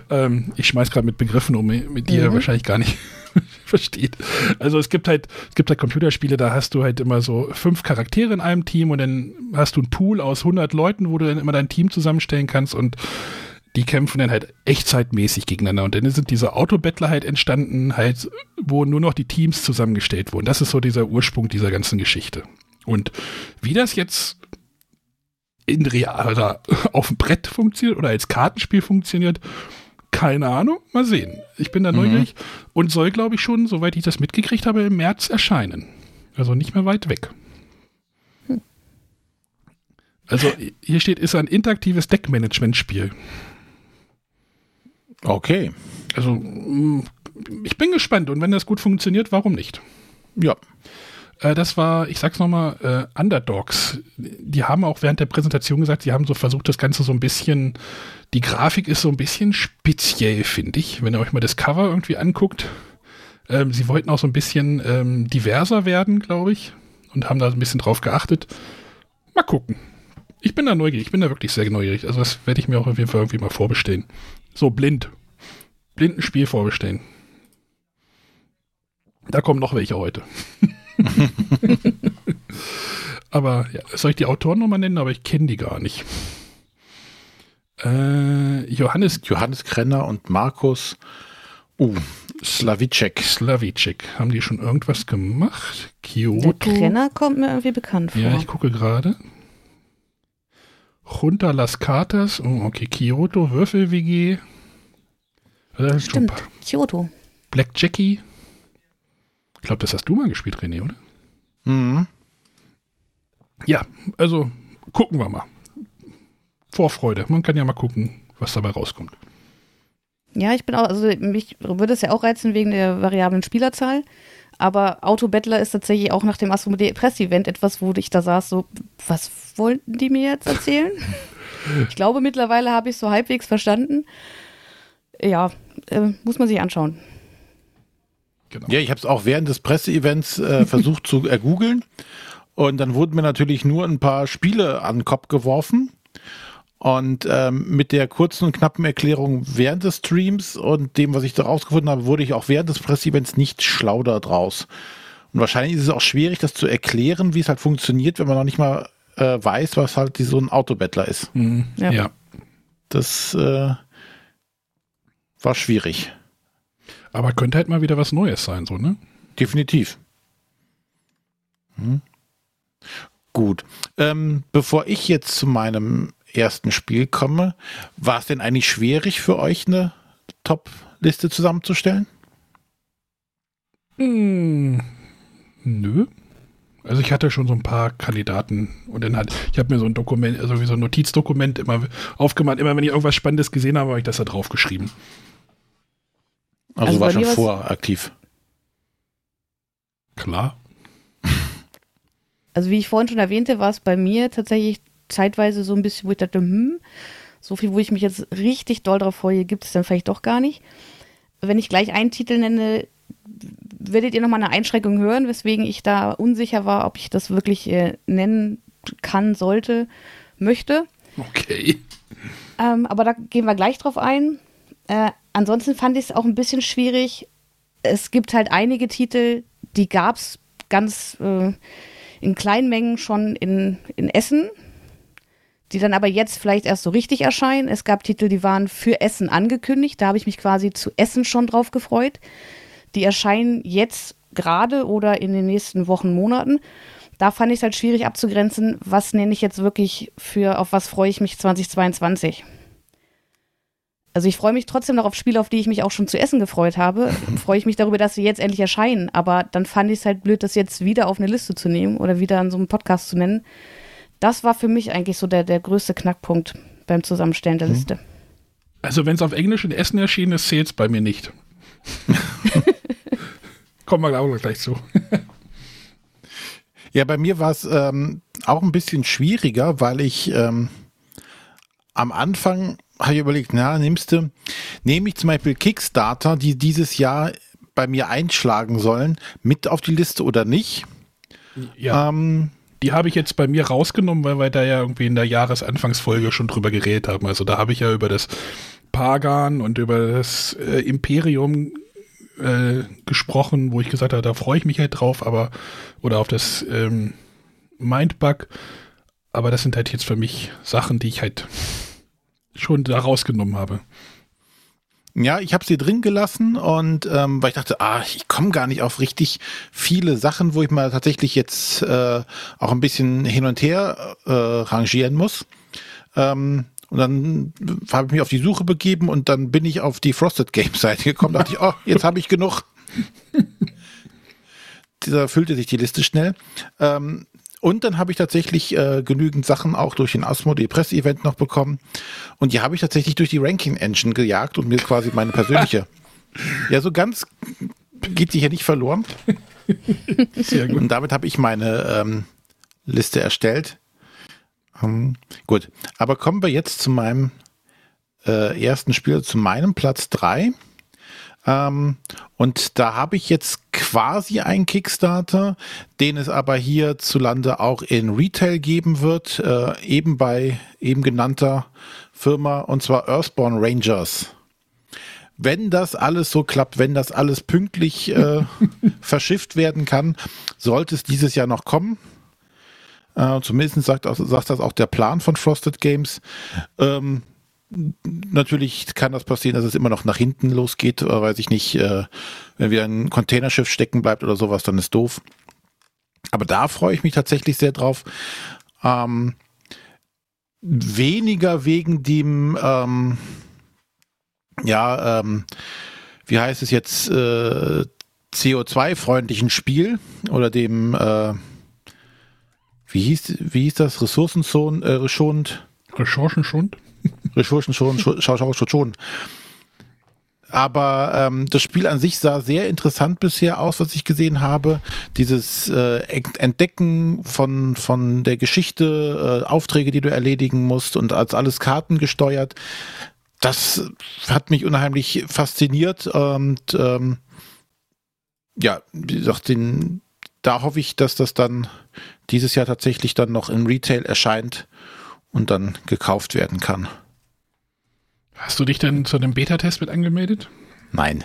Ähm, ich schmeiß gerade mit Begriffen um, mit die ihr Mhm. wahrscheinlich gar nicht versteht. Also es gibt halt, es gibt halt Computerspiele, da hast du halt immer so fünf Charaktere in einem Team und dann hast du einen Pool aus 100 Leuten, wo du dann immer dein Team zusammenstellen kannst und die kämpfen dann halt echtzeitmäßig gegeneinander. Und dann sind diese Autobettler halt entstanden, halt, wo nur noch die Teams zusammengestellt wurden. Das ist so dieser Ursprung dieser ganzen Geschichte. Und wie das jetzt in real oder auf dem Brett funktioniert oder als Kartenspiel funktioniert, keine Ahnung. Mal sehen. Ich bin da neugierig und soll, glaube ich, schon, soweit ich das mitgekriegt habe, im März erscheinen. Also nicht mehr weit weg. Also hier steht, ist ein interaktives Deckmanagement-Spiel. Okay. Also mh, ich bin gespannt und wenn das gut funktioniert, warum nicht? Ja. Äh, das war, ich sag's nochmal, äh, Underdogs. Die haben auch während der Präsentation gesagt, sie haben so versucht, das Ganze so ein bisschen, die Grafik ist so ein bisschen speziell, finde ich, wenn ihr euch mal das Cover irgendwie anguckt. Ähm, sie wollten auch so ein bisschen ähm, diverser werden, glaube ich, und haben da ein bisschen drauf geachtet. Mal gucken. Ich bin da neugierig, ich bin da wirklich sehr neugierig. Also das werde ich mir auch auf jeden Fall irgendwie mal vorbestellen. So blind. Blinden Spiel vorbestellen. Da kommen noch welche heute. aber ja, soll ich die Autoren nochmal nennen? Aber ich kenne die gar nicht. Äh, Johannes Johannes Krenner und Markus uh, Slavicek. Slavicek. Haben die schon irgendwas gemacht? Der Kyoto? Krenner kommt mir irgendwie bekannt vor. Ja, ich gucke gerade. Junta Las Cartas. Oh, okay. Kyoto, Würfel-WG. Das ist schon ein Stimmt, Kyoto. Black Jackie. Ich glaube, das hast du mal gespielt, René, oder? Mhm. Ja, also gucken wir mal. Vorfreude. Man kann ja mal gucken, was dabei rauskommt. Ja, ich bin auch, also mich würde es ja auch reizen wegen der variablen Spielerzahl. Aber Autobettler ist tatsächlich auch nach dem Asmodee Press Event etwas, wo ich da saß, so, was wollten die mir jetzt erzählen? ich glaube, mittlerweile habe ich es so halbwegs verstanden. Ja, äh, muss man sich anschauen. Genau. Ja, ich habe es auch während des Presseevents äh, versucht zu ergoogeln. Und dann wurden mir natürlich nur ein paar Spiele an den Kopf geworfen. Und ähm, mit der kurzen und knappen Erklärung während des Streams und dem, was ich da rausgefunden habe, wurde ich auch während des Presseevents nicht schlau daraus. Und wahrscheinlich ist es auch schwierig, das zu erklären, wie es halt funktioniert, wenn man noch nicht mal äh, weiß, was halt so ein Autobettler ist. Mhm. Ja. ja. Das äh, war schwierig. Aber könnte halt mal wieder was Neues sein, so, ne? Definitiv. Hm. Gut. Ähm, bevor ich jetzt zu meinem ersten Spiel komme, war es denn eigentlich schwierig für euch, eine Top-Liste zusammenzustellen? Hm, nö. Also ich hatte schon so ein paar Kandidaten und dann hat, ich habe mir so ein Dokument, also wie so ein Notizdokument immer aufgemacht. Immer wenn ich irgendwas Spannendes gesehen habe, habe ich das da drauf geschrieben. Also, also war schon voraktiv. Klar. Also wie ich vorhin schon erwähnte, war es bei mir tatsächlich zeitweise so ein bisschen, wo ich dachte, hm, so viel, wo ich mich jetzt richtig doll drauf freue, gibt es dann vielleicht doch gar nicht. Wenn ich gleich einen Titel nenne, werdet ihr nochmal eine Einschränkung hören, weswegen ich da unsicher war, ob ich das wirklich äh, nennen kann, sollte, möchte. Okay. Ähm, aber da gehen wir gleich drauf ein. Äh, ansonsten fand ich es auch ein bisschen schwierig. Es gibt halt einige Titel, die gab es ganz äh, in kleinen Mengen schon in, in Essen, die dann aber jetzt vielleicht erst so richtig erscheinen. Es gab Titel, die waren für Essen angekündigt. Da habe ich mich quasi zu Essen schon drauf gefreut. Die erscheinen jetzt gerade oder in den nächsten Wochen, Monaten. Da fand ich es halt schwierig abzugrenzen, was nenne ich jetzt wirklich für, auf was freue ich mich 2022. Also ich freue mich trotzdem noch auf Spiele, auf die ich mich auch schon zu essen gefreut habe. freue ich mich darüber, dass sie jetzt endlich erscheinen. Aber dann fand ich es halt blöd, das jetzt wieder auf eine Liste zu nehmen oder wieder an so einem Podcast zu nennen. Das war für mich eigentlich so der, der größte Knackpunkt beim Zusammenstellen der mhm. Liste. Also wenn es auf Englisch in Essen erschienen ist, zählt es bei mir nicht. Kommen wir auch gleich zu. ja, bei mir war es ähm, auch ein bisschen schwieriger, weil ich ähm, am Anfang habe ich überlegt, na, nimmst du, nehme ich zum Beispiel Kickstarter, die dieses Jahr bei mir einschlagen sollen, mit auf die Liste oder nicht? Ja. Ähm, die habe ich jetzt bei mir rausgenommen, weil wir da ja irgendwie in der Jahresanfangsfolge schon drüber geredet haben. Also da habe ich ja über das Pagan und über das äh, Imperium äh, gesprochen, wo ich gesagt habe, da freue ich mich halt drauf, aber oder auf das ähm, Mindbug. Aber das sind halt jetzt für mich Sachen, die ich halt schon da rausgenommen habe. Ja, ich habe sie drin gelassen und ähm, weil ich dachte, ah, ich komme gar nicht auf richtig viele Sachen, wo ich mal tatsächlich jetzt äh, auch ein bisschen hin und her äh, rangieren muss. Ähm, und dann habe ich mich auf die Suche begeben und dann bin ich auf die Frosted Games Seite gekommen. dachte ich, oh, jetzt habe ich genug. da füllte sich die Liste schnell. Ähm, und dann habe ich tatsächlich äh, genügend Sachen auch durch den Asmodee Press-Event noch bekommen. Und die habe ich tatsächlich durch die Ranking-Engine gejagt und mir quasi meine persönliche. ja, so ganz geht die hier nicht verloren. Sehr gut. Und damit habe ich meine ähm, Liste erstellt. Um, gut, aber kommen wir jetzt zu meinem äh, ersten Spiel, zu meinem Platz 3. Ähm, und da habe ich jetzt quasi einen Kickstarter, den es aber hierzulande auch in Retail geben wird, äh, eben bei eben genannter Firma, und zwar Earthborn Rangers. Wenn das alles so klappt, wenn das alles pünktlich äh, verschifft werden kann, sollte es dieses Jahr noch kommen. Äh, zumindest sagt, sagt, das auch der Plan von Frosted Games. Ähm, natürlich kann das passieren, dass es immer noch nach hinten losgeht, oder weiß ich nicht, äh, wenn wieder ein Containerschiff stecken bleibt oder sowas, dann ist doof. Aber da freue ich mich tatsächlich sehr drauf. Ähm, weniger wegen dem, ähm, ja, ähm, wie heißt es jetzt, äh, CO2-freundlichen Spiel oder dem, äh, wie hieß, wie hieß das? Ressourcenschonend? Äh, schonend? Ressourcenschonend? Ressourcenschonend, schau, schau, schau, schon. Aber ähm, das Spiel an sich sah sehr interessant bisher aus, was ich gesehen habe. Dieses äh, Entdecken von, von der Geschichte, äh, Aufträge, die du erledigen musst und als alles Karten gesteuert. Das hat mich unheimlich fasziniert und ähm, ja, wie gesagt, den, da hoffe ich, dass das dann dieses Jahr tatsächlich dann noch im Retail erscheint und dann gekauft werden kann. Hast du dich denn zu dem Beta-Test mit angemeldet? Nein.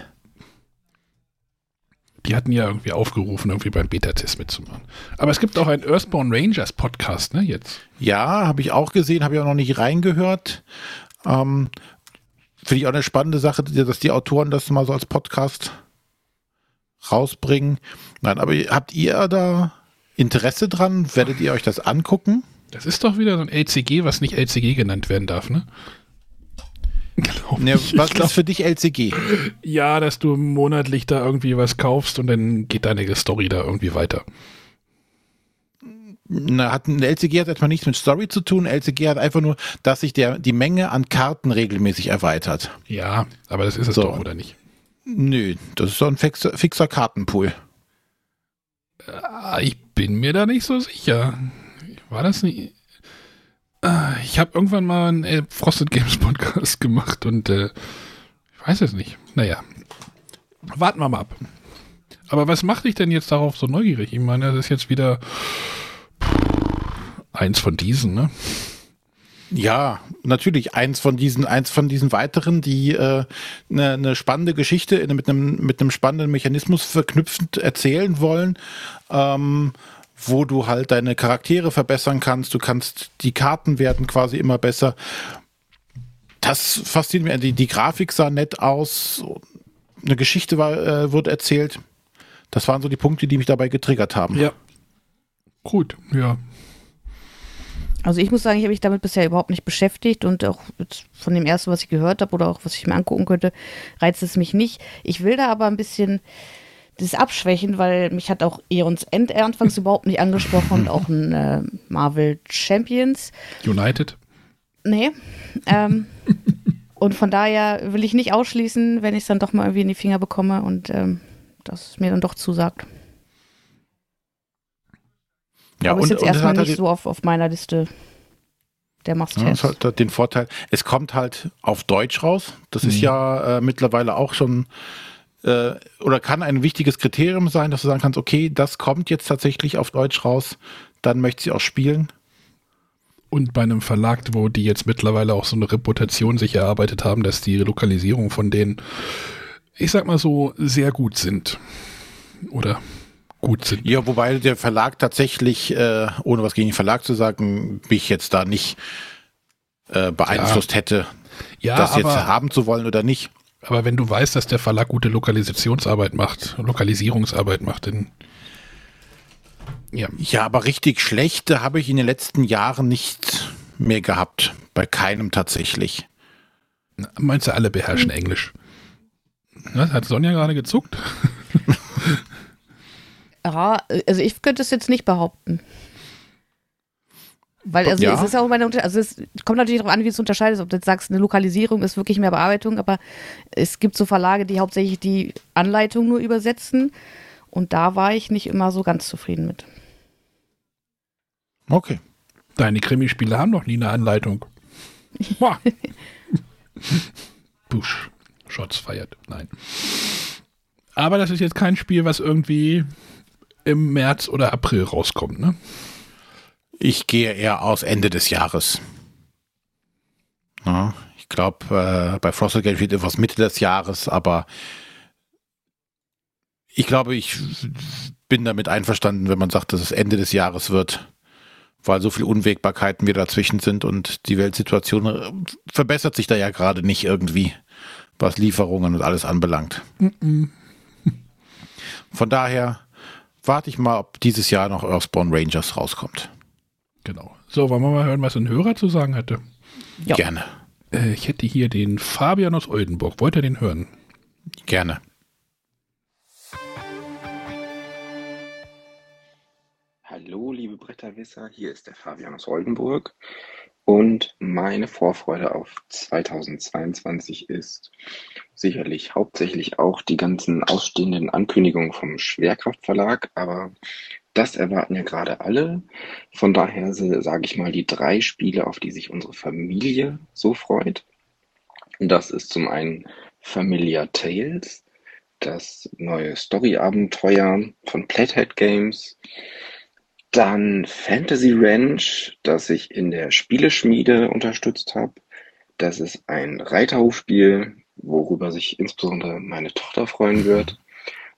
Die hatten ja irgendwie aufgerufen, irgendwie beim Beta-Test mitzumachen. Aber es gibt auch einen Earthborn Rangers Podcast, ne, jetzt. Ja, habe ich auch gesehen, habe ich auch noch nicht reingehört. Ähm, Finde ich auch eine spannende Sache, dass die Autoren das mal so als Podcast rausbringen. Nein, aber habt ihr da Interesse dran? Werdet ihr euch das angucken? Das ist doch wieder so ein LCG, was nicht LCG genannt werden darf, ne? Glaub ne, was glaub, ist für dich LCG? Ja, dass du monatlich da irgendwie was kaufst und dann geht deine Story da irgendwie weiter. Na, hat ein LCG hat erstmal nichts mit Story zu tun. LCG hat einfach nur, dass sich der, die Menge an Karten regelmäßig erweitert. Ja, aber das ist es so. doch, oder nicht? Nö, das ist so ein fixer, fixer Kartenpool. Äh, ich bin mir da nicht so sicher. War das nicht? Äh, ich habe irgendwann mal einen äh, Frosted Games Podcast gemacht und äh, ich weiß es nicht. Naja, warten wir mal ab. Aber was macht dich denn jetzt darauf so neugierig? Ich meine, das ist jetzt wieder eins von diesen, ne? Ja, natürlich eins von diesen, eins von diesen weiteren, die eine äh, ne, ne spannende Geschichte mit einem mit einem spannenden Mechanismus verknüpfend erzählen wollen, ähm, wo du halt deine Charaktere verbessern kannst. Du kannst die Karten werden quasi immer besser. Das fasziniert mich. Die, die Grafik sah nett aus. Eine Geschichte war, äh, wurde erzählt. Das waren so die Punkte, die mich dabei getriggert haben. Ja. Gut, ja. Also ich muss sagen, ich habe mich damit bisher überhaupt nicht beschäftigt und auch von dem ersten, was ich gehört habe oder auch was ich mir angucken könnte, reizt es mich nicht. Ich will da aber ein bisschen das abschwächen, weil mich hat auch Eons End anfangs überhaupt nicht angesprochen und auch ein äh, Marvel Champions. United? Nee. Ähm, und von daher will ich nicht ausschließen, wenn ich es dann doch mal irgendwie in die Finger bekomme und ähm, das mir dann doch zusagt. Ja, Aber und, ist jetzt erstmal nicht halt so auf, auf meiner Liste der must ja, Das hat halt den Vorteil, es kommt halt auf Deutsch raus. Das mhm. ist ja äh, mittlerweile auch schon äh, oder kann ein wichtiges Kriterium sein, dass du sagen kannst, okay, das kommt jetzt tatsächlich auf Deutsch raus, dann möchte ich auch spielen. Und bei einem Verlag, wo die jetzt mittlerweile auch so eine Reputation sich erarbeitet haben, dass die Lokalisierung von denen, ich sag mal so, sehr gut sind. Oder gut sind. Ja, wobei der Verlag tatsächlich, äh, ohne was gegen den Verlag zu sagen, mich jetzt da nicht äh, beeinflusst ja. hätte, ja, das jetzt haben zu wollen oder nicht. Aber wenn du weißt, dass der Verlag gute Lokalisationsarbeit macht, Lokalisierungsarbeit macht, dann ja. Ja, aber richtig schlechte habe ich in den letzten Jahren nicht mehr gehabt. Bei keinem tatsächlich. Meinst du, alle beherrschen hm. Englisch? Was, hat Sonja gerade gezuckt? Ja, also ich könnte es jetzt nicht behaupten. Weil also ja. es ist auch meine also es kommt natürlich darauf an, wie es unterscheidest, ob du jetzt sagst, eine Lokalisierung ist wirklich mehr Bearbeitung, aber es gibt so Verlage, die hauptsächlich die Anleitung nur übersetzen und da war ich nicht immer so ganz zufrieden mit. Okay. Deine Krimispiele haben noch nie eine Anleitung. Busch. Shots feiert. Nein. Aber das ist jetzt kein Spiel, was irgendwie im März oder April rauskommt, ne? Ich gehe eher aus Ende des Jahres. Ja, ich glaube, äh, bei Frosted Gate wird etwas Mitte des Jahres, aber ich glaube, ich bin damit einverstanden, wenn man sagt, dass es Ende des Jahres wird, weil so viele Unwägbarkeiten wieder dazwischen sind und die Weltsituation äh, verbessert sich da ja gerade nicht irgendwie, was Lieferungen und alles anbelangt. Mm -mm. Von daher warte ich mal, ob dieses Jahr noch Earthborn Rangers rauskommt. Genau. So, wollen wir mal hören, was ein Hörer zu sagen hätte? Ja. Gerne. Äh, ich hätte hier den Fabian aus Oldenburg. Wollt ihr den hören? Gerne. Hallo, liebe Brett Besserwisser. Hier ist der Fabian aus Oldenburg. Und meine Vorfreude auf 2022 ist sicherlich hauptsächlich auch die ganzen ausstehenden Ankündigungen vom Schwerkraftverlag, aber das erwarten ja gerade alle. Von daher sage ich mal die drei Spiele, auf die sich unsere Familie so freut. Das ist zum einen Familiar Tales, das neue Story-Abenteuer von Plathead Games. Dann Fantasy Ranch, das ich in der Spieleschmiede unterstützt habe. Das ist ein Reiterhofspiel, worüber sich insbesondere meine Tochter freuen wird.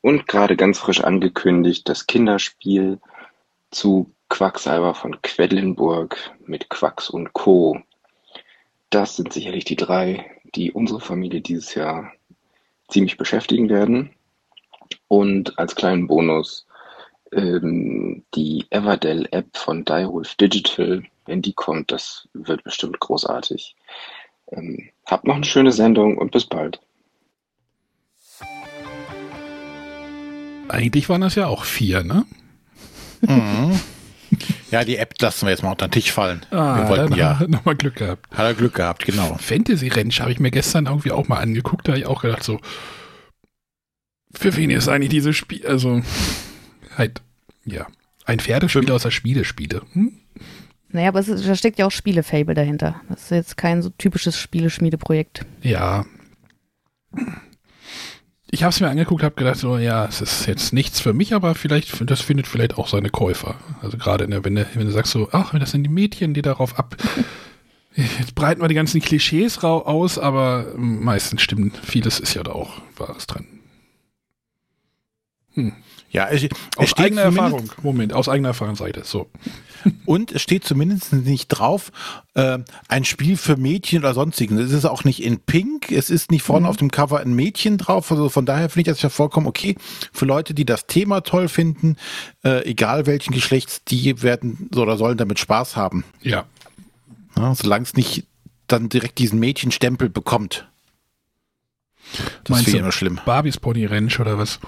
Und gerade ganz frisch angekündigt das Kinderspiel zu Quacksalber von Quedlinburg mit Quacks und Co. Das sind sicherlich die drei, die unsere Familie dieses Jahr ziemlich beschäftigen werden. Und als kleinen Bonus ähm, die Everdell-App von Direwolf Digital, wenn die kommt, das wird bestimmt großartig. Ähm, habt noch eine schöne Sendung und bis bald. Eigentlich waren das ja auch vier, ne? Mhm. Ja, die App lassen wir jetzt mal unter den Tisch fallen. Ah, wir wollten ja. hat er nochmal Glück gehabt. Hat er Glück gehabt, genau. Fantasy Ranch habe ich mir gestern irgendwie auch mal angeguckt, da habe ich auch gedacht so, für wen ist eigentlich dieses Spiel, also halt, ja, ein Pferdespiel aus der Spielespiele. Hm? Naja, aber es ist, da steckt ja auch Spielefable dahinter. Das ist jetzt kein so typisches Spieleschmiedeprojekt. Ja. Ich habe es mir angeguckt, habe gedacht, so, ja, es ist jetzt nichts für mich, aber vielleicht, das findet vielleicht auch seine Käufer. Also gerade, ne, wenn, du, wenn du sagst so, ach, das sind die Mädchen, die darauf ab. Jetzt breiten wir die ganzen Klischees aus, aber meistens stimmt, vieles ist ja da auch Wahres dran. Hm. Ja, es aus eigener Erfahrung. Moment, aus eigener Erfahrungsseite. So. Und es steht zumindest nicht drauf, äh, ein Spiel für Mädchen oder sonstigen. Es ist auch nicht in Pink, es ist nicht vorne mhm. auf dem Cover ein Mädchen drauf. Also von daher finde ich das ja vollkommen okay. Für Leute, die das Thema toll finden, äh, egal welchen Geschlechts, die werden oder sollen damit Spaß haben. Ja. ja Solange es nicht dann direkt diesen Mädchenstempel bekommt. Das ist immer schlimm. Barbies Pony Ranch oder was?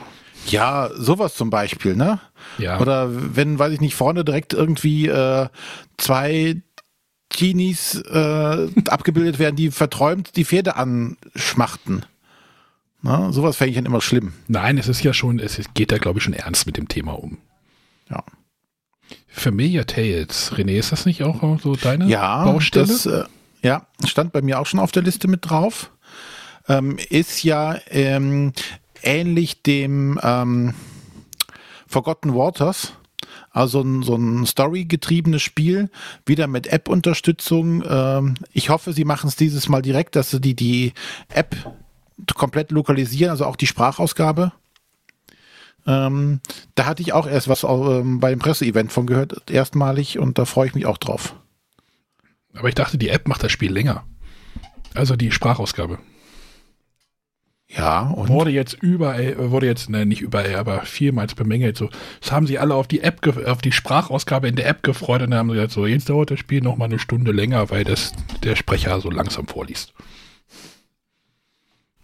Ja, sowas zum Beispiel, ne? Ja. Oder wenn, weiß ich nicht, vorne direkt irgendwie äh, zwei Teenies äh, abgebildet werden, die verträumt die Pferde anschmachten. Na, sowas fände ich dann immer schlimm. Nein, es ist ja schon, es geht da, glaube ich, schon ernst mit dem Thema um. Ja. Familiar Tales. René, ist das nicht auch so deine ja, Baustelle? Das, äh, ja, stand bei mir auch schon auf der Liste mit drauf. Ähm, ist ja ähm, ähnlich dem ähm, Forgotten Waters. Also ein, so ein Story-getriebenes Spiel, wieder mit App-Unterstützung. Ähm, ich hoffe, sie machen es dieses Mal direkt, dass sie die, die App komplett lokalisieren, also auch die Sprachausgabe. Ähm, da hatte ich auch erst was ähm, bei dem Presseevent von gehört, erstmalig, und da freue ich mich auch drauf. Aber ich dachte, die App macht das Spiel länger. Also die Sprachausgabe. Ja, und wurde jetzt überall, wurde jetzt, ne, nicht überall, aber vielmals bemängelt. So, das haben sie alle auf die App, auf die Sprachausgabe in der App gefreut und dann haben sie gesagt, so, jetzt dauert das Spiel noch mal eine Stunde länger, weil das der Sprecher so langsam vorliest.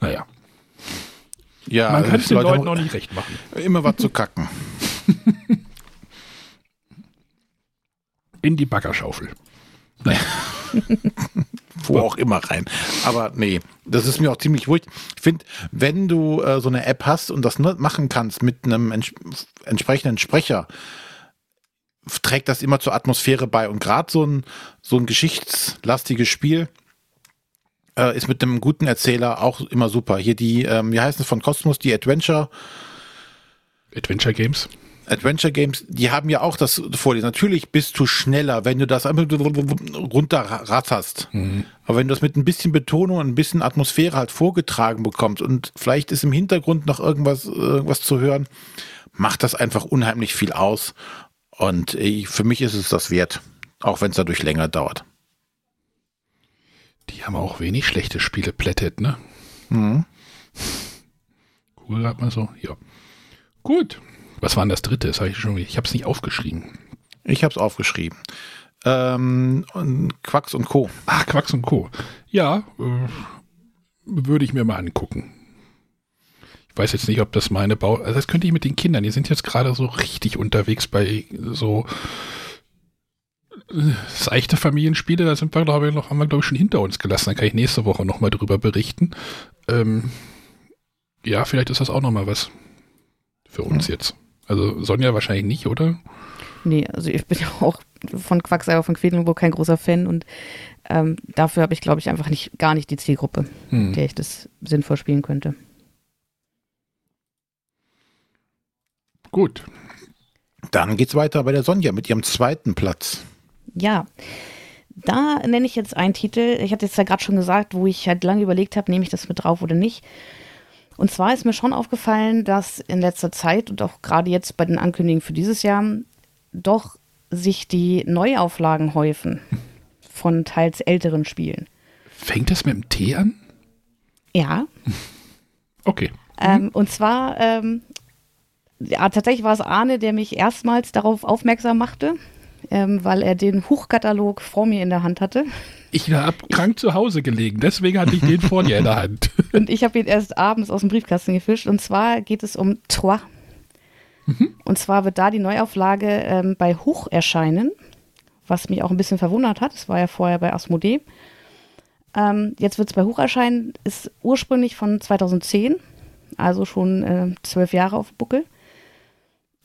Naja. Ja, man kann es den Leuten auch nicht recht machen. Immer was zu kacken. in die Baggerschaufel. Wo auch immer rein. Aber nee, das ist mir auch ziemlich wurscht. Ich finde, wenn du äh, so eine App hast und das machen kannst mit einem ents entsprechenden Sprecher, trägt das immer zur Atmosphäre bei. Und gerade so ein, so ein geschichtslastiges Spiel äh, ist mit einem guten Erzähler auch immer super. Hier die, ähm, wie heißt es von Cosmos, die Adventure. Adventure Games. Adventure Games, die haben ja auch das Vorlesen. Natürlich bist du schneller, wenn du das einfach runterratterst. Mhm. Aber wenn du das mit ein bisschen Betonung und ein bisschen Atmosphäre halt vorgetragen bekommst und vielleicht ist im Hintergrund noch irgendwas, irgendwas zu hören, macht das einfach unheimlich viel aus. Und ich, für mich ist es das wert, auch wenn es dadurch länger dauert. Die haben auch wenig schlechte Spiele plättet, ne? Mhm. Cool, hat man so. Ja. Gut. Was war denn das dritte? Das hab ich schon, ich habe es nicht aufgeschrieben. Ich habe es aufgeschrieben. Ähm, und Quacks und Co. Ah, Quacks und Co. Ja, äh, würde ich mir mal angucken. Ich weiß jetzt nicht, ob das meine Bau. Also das könnte ich mit den Kindern. Die sind jetzt gerade so richtig unterwegs bei so seichte Familienspiele, da sind wir, glaube ich, noch, haben wir, glaube ich, schon hinter uns gelassen. Da kann ich nächste Woche nochmal drüber berichten. Ähm, ja, vielleicht ist das auch nochmal was für uns ja. jetzt. Also Sonja wahrscheinlich nicht, oder? Nee, also ich bin ja auch von Quacksalber von Quedlinburg kein großer Fan und ähm, dafür habe ich, glaube ich, einfach nicht gar nicht die Zielgruppe, hm. der ich das sinnvoll spielen könnte. Gut. Dann geht's weiter bei der Sonja mit ihrem zweiten Platz. Ja. Da nenne ich jetzt einen Titel. Ich hatte jetzt ja gerade schon gesagt, wo ich halt lange überlegt habe, nehme ich das mit drauf oder nicht. Und zwar ist mir schon aufgefallen, dass in letzter Zeit und auch gerade jetzt bei den Ankündigungen für dieses Jahr doch sich die Neuauflagen häufen von teils älteren Spielen. Fängt das mit dem T an? Ja. Okay. Ähm, und zwar, ähm, ja, tatsächlich war es Arne, der mich erstmals darauf aufmerksam machte, ähm, weil er den Huchkatalog vor mir in der Hand hatte. Ich habe krank zu Hause gelegen, deswegen hatte ich den vor dir in der Hand. Und ich habe ihn erst abends aus dem Briefkasten gefischt. Und zwar geht es um Trois. Mhm. Und zwar wird da die Neuauflage ähm, bei Huch erscheinen, was mich auch ein bisschen verwundert hat. Es war ja vorher bei Asmodee. Ähm, jetzt wird es bei Huch erscheinen, ist ursprünglich von 2010, also schon äh, zwölf Jahre auf Buckel.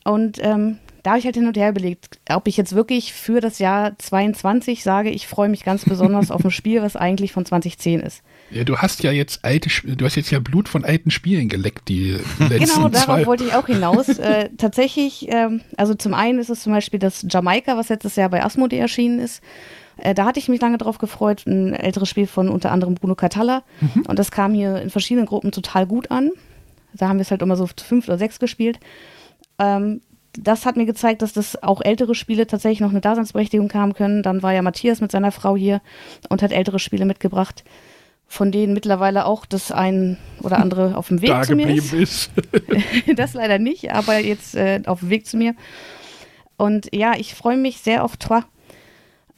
Und ähm, da habe ich halt hin und her überlegt, ob ich jetzt wirklich für das Jahr 22 sage, ich freue mich ganz besonders auf ein Spiel, was eigentlich von 2010 ist. Ja, du hast ja jetzt alte, du hast jetzt ja Blut von alten Spielen geleckt, die letzten Genau, darauf zwei. wollte ich auch hinaus. äh, tatsächlich, ähm, also zum einen ist es zum Beispiel das Jamaika, was letztes Jahr bei Asmodee erschienen ist. Äh, da hatte ich mich lange drauf gefreut, ein älteres Spiel von unter anderem Bruno Catalla. Mhm. Und das kam hier in verschiedenen Gruppen total gut an. Da haben wir es halt immer so fünf oder sechs gespielt. Ähm, das hat mir gezeigt, dass das auch ältere Spiele tatsächlich noch eine Daseinsberechtigung haben können. Dann war ja Matthias mit seiner Frau hier und hat ältere Spiele mitgebracht, von denen mittlerweile auch das ein oder andere auf dem Weg da zu mir ist. ist. das leider nicht, aber jetzt äh, auf dem Weg zu mir. Und ja, ich freue mich sehr auf Trois.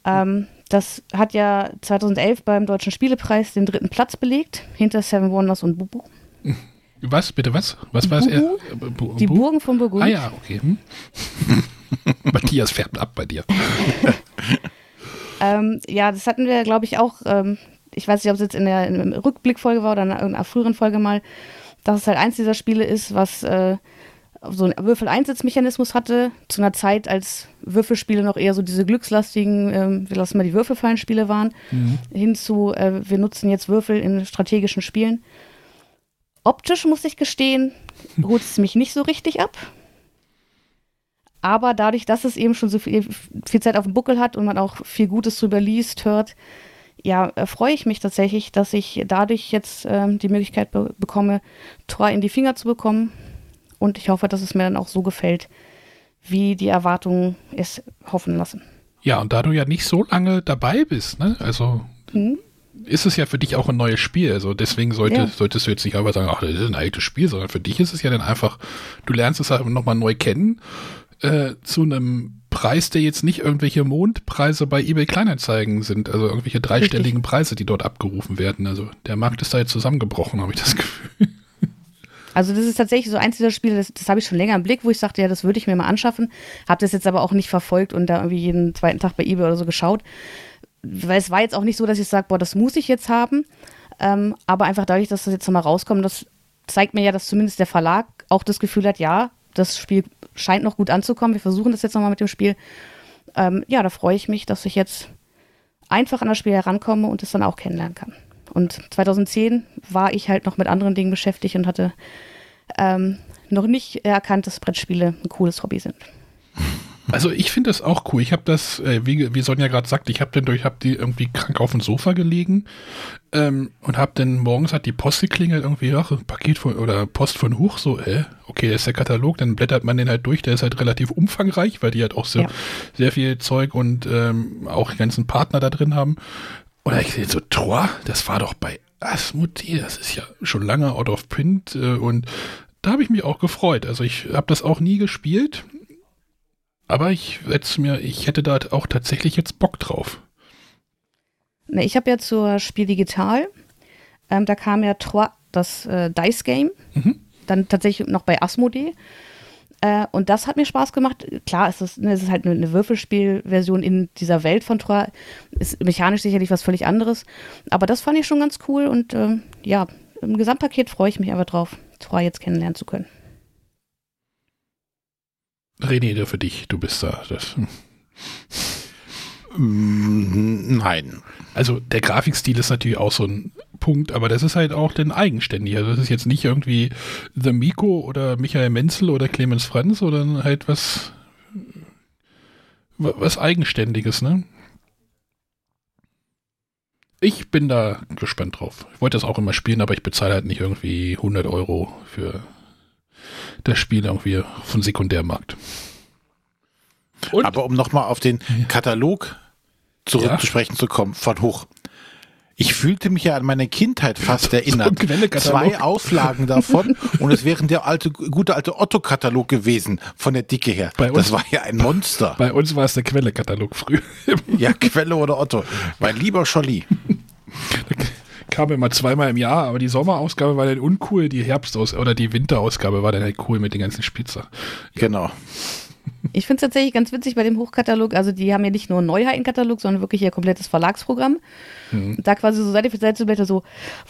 Ähm, das hat ja 2011 beim Deutschen Spielepreis den dritten Platz belegt, hinter Seven Wonders und Bubu. Was, bitte was? Was war es? Äh, die Burgen von Burgund. Ah ja, okay. Hm. Matthias färbt ab bei dir. ähm, ja, das hatten wir, glaube ich, auch, ähm, ich weiß nicht, ob es jetzt in der, in der Rückblickfolge war oder in einer früheren Folge mal, dass es halt eins dieser Spiele ist, was äh, so einen Würfel-Einsatzmechanismus hatte, zu einer Zeit, als Würfelspiele noch eher so diese glückslastigen, äh, wir lassen mal die Würfelfallen-Spiele waren, mhm. hin zu, äh, wir nutzen jetzt Würfel in strategischen Spielen. Optisch muss ich gestehen, holt es mich nicht so richtig ab. Aber dadurch, dass es eben schon so viel, viel Zeit auf dem Buckel hat und man auch viel Gutes drüber liest, hört, ja, freue ich mich tatsächlich, dass ich dadurch jetzt ähm, die Möglichkeit be bekomme, Tor in die Finger zu bekommen. Und ich hoffe, dass es mir dann auch so gefällt, wie die Erwartungen es hoffen lassen. Ja, und da du ja nicht so lange dabei bist, ne? Also hm? Ist es ja für dich auch ein neues Spiel. Also deswegen sollte, ja. solltest du jetzt nicht einfach sagen, ach, das ist ein altes Spiel, sondern für dich ist es ja dann einfach, du lernst es halt nochmal neu kennen, äh, zu einem Preis, der jetzt nicht irgendwelche Mondpreise bei eBay Kleinanzeigen sind, also irgendwelche dreistelligen Richtig. Preise, die dort abgerufen werden. Also der Markt ist da jetzt zusammengebrochen, habe ich das Gefühl. Also das ist tatsächlich so eins dieser Spiele, das, das habe ich schon länger im Blick, wo ich sagte, ja, das würde ich mir mal anschaffen. Habe das jetzt aber auch nicht verfolgt und da irgendwie jeden zweiten Tag bei eBay oder so geschaut weil es war jetzt auch nicht so, dass ich sage, boah, das muss ich jetzt haben. Ähm, aber einfach dadurch, dass das jetzt nochmal rauskommt, das zeigt mir ja, dass zumindest der Verlag auch das Gefühl hat, ja, das Spiel scheint noch gut anzukommen. Wir versuchen das jetzt nochmal mit dem Spiel. Ähm, ja, da freue ich mich, dass ich jetzt einfach an das Spiel herankomme und es dann auch kennenlernen kann. Und 2010 war ich halt noch mit anderen Dingen beschäftigt und hatte ähm, noch nicht erkannt, dass Brettspiele ein cooles Hobby sind. Also ich finde das auch cool. Ich habe das, äh, wie, wie Sonja gerade sagt, ich habe dann durch, habe die irgendwie krank auf dem Sofa gelegen ähm, und habe dann morgens hat die Post geklingelt irgendwie, ach, Paket von oder Post von Huch, so, äh, okay, das ist der Katalog, dann blättert man den halt durch. Der ist halt relativ umfangreich, weil die halt auch so ja. sehr viel Zeug und ähm, auch die ganzen Partner da drin haben. Und da ich sehe so, Tor, das war doch bei Asmodee, das ist ja schon lange out of print äh, und da habe ich mich auch gefreut. Also ich habe das auch nie gespielt, aber ich mir, ich hätte da auch tatsächlich jetzt Bock drauf. Ne, ich habe ja zur Spiel Digital, ähm, da kam ja Trois, das äh, Dice Game, mhm. dann tatsächlich noch bei Asmodee. Äh, und das hat mir Spaß gemacht. Klar, es ist, es ist halt eine, eine Würfelspielversion in dieser Welt von Troy. Ist mechanisch sicherlich was völlig anderes. Aber das fand ich schon ganz cool und äh, ja, im Gesamtpaket freue ich mich einfach drauf, Troy jetzt kennenlernen zu können. René, für dich, du bist da. Das. Mm, Nein. Also der Grafikstil ist natürlich auch so ein Punkt, aber das ist halt auch dann eigenständig. Also das ist jetzt nicht irgendwie The Miko oder Michael Menzel oder Clemens Franz, sondern halt was, was Eigenständiges, ne? Ich bin da gespannt drauf. Ich wollte das auch immer spielen, aber ich bezahle halt nicht irgendwie 100 Euro für das Spiel irgendwie vom Sekundärmarkt. Und? Aber um nochmal auf den Katalog zurückzusprechen ja. zu kommen, von Hoch. Ich fühlte mich ja an meine Kindheit fast erinnert. So Zwei Auflagen davon und es wären der alte, gute alte Otto-Katalog gewesen, von der Dicke her. Bei uns, das war ja ein Monster. Bei uns war es der Quelle-Katalog früher. ja, Quelle oder Otto. Mein lieber Scholli. kam immer zweimal im Jahr, aber die Sommerausgabe war dann uncool, die Herbstausgabe oder die Winterausgabe war dann halt cool mit den ganzen Spitzer. Genau. Ich finde es tatsächlich ganz witzig bei dem Hochkatalog. Also, die haben ja nicht nur einen Neuheitenkatalog, sondern wirklich ihr komplettes Verlagsprogramm. Mhm. Da quasi so Seite für Seite zu blätter so,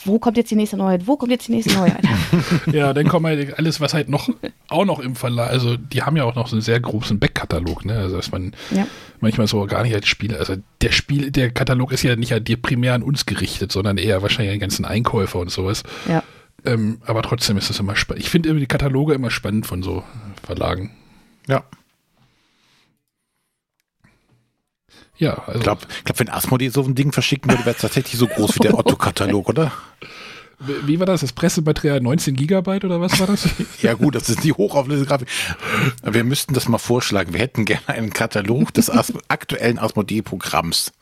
wo kommt jetzt die nächste Neuheit? Wo kommt jetzt die nächste Neuheit? ja, dann kommt halt alles, was halt noch, auch noch im Verlag, also die haben ja auch noch so einen sehr großen Backkatalog, ne? Also, dass man ja. manchmal so gar nicht als Spieler, also der Spiel, der Katalog ist ja nicht halt primär an uns gerichtet, sondern eher wahrscheinlich an den ganzen Einkäufer und sowas. Ja. Ähm, aber trotzdem ist das immer spannend. Ich finde die Kataloge immer spannend von so Verlagen. Ja. Ja, also. Ich glaube, glaub, wenn Asmodee so ein Ding verschicken würde, wäre es tatsächlich so groß wie der Otto-Katalog, oder? Wie war das? Das Pressematerial 19 Gigabyte oder was war das? ja gut, das ist die Hochauflösegrafik. Wir müssten das mal vorschlagen. Wir hätten gerne einen Katalog des As aktuellen Asmodee-Programms.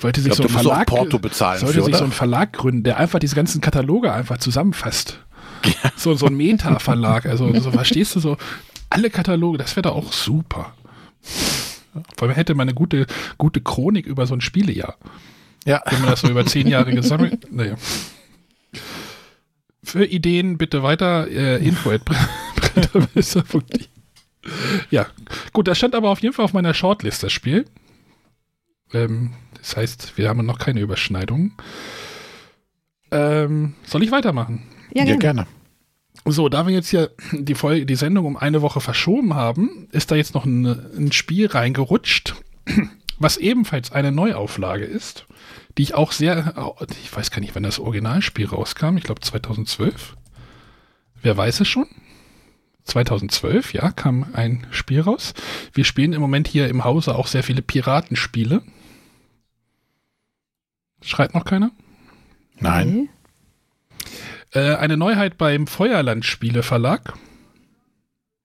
Sollte sich glaub, so ein Verlag, Porto bezahlen sollte für, sich so ein Verlag gründen, der einfach diese ganzen Kataloge einfach zusammenfasst. Ja. So, so ein Meta-Verlag. Also so, verstehst du so, alle Kataloge, das wäre doch auch super. Vor allem hätte man eine gute, gute Chronik über so ein Spielejahr. Ja. Wenn man das so über zehn Jahre gesammelt. Naja. Für Ideen bitte weiter äh, info Ja, gut, das stand aber auf jeden Fall auf meiner Shortlist, das Spiel. Ähm, das heißt, wir haben noch keine Überschneidung. Ähm, soll ich weitermachen? Ja, gerne. Ja, gerne. So, da wir jetzt hier die, Folge, die Sendung um eine Woche verschoben haben, ist da jetzt noch ein, ein Spiel reingerutscht, was ebenfalls eine Neuauflage ist, die ich auch sehr, ich weiß gar nicht, wann das Originalspiel rauskam, ich glaube 2012. Wer weiß es schon? 2012, ja, kam ein Spiel raus. Wir spielen im Moment hier im Hause auch sehr viele Piratenspiele. Schreit noch keiner? Nein. Äh, eine Neuheit beim Feuerland Spiele Verlag.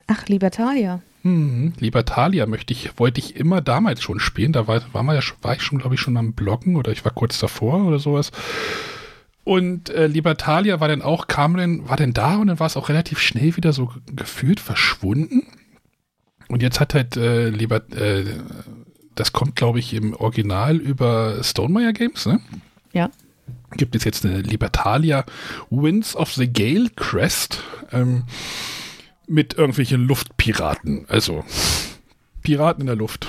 Ach, Libertalia. Hm, Libertalia möchte ich, wollte ich immer damals schon spielen. Da war, war, ja, war ich schon, glaube ich, schon am Bloggen oder ich war kurz davor oder sowas. Und äh, Libertalia war dann auch, kam dann, war dann da und dann war es auch relativ schnell wieder so gefühlt verschwunden. Und jetzt hat halt äh, Liber, äh, das kommt, glaube ich, im Original über Stonemeyer Games, ne? Ja gibt es jetzt eine Libertalia Winds of the Gale Crest ähm, mit irgendwelchen Luftpiraten. Also Piraten in der Luft.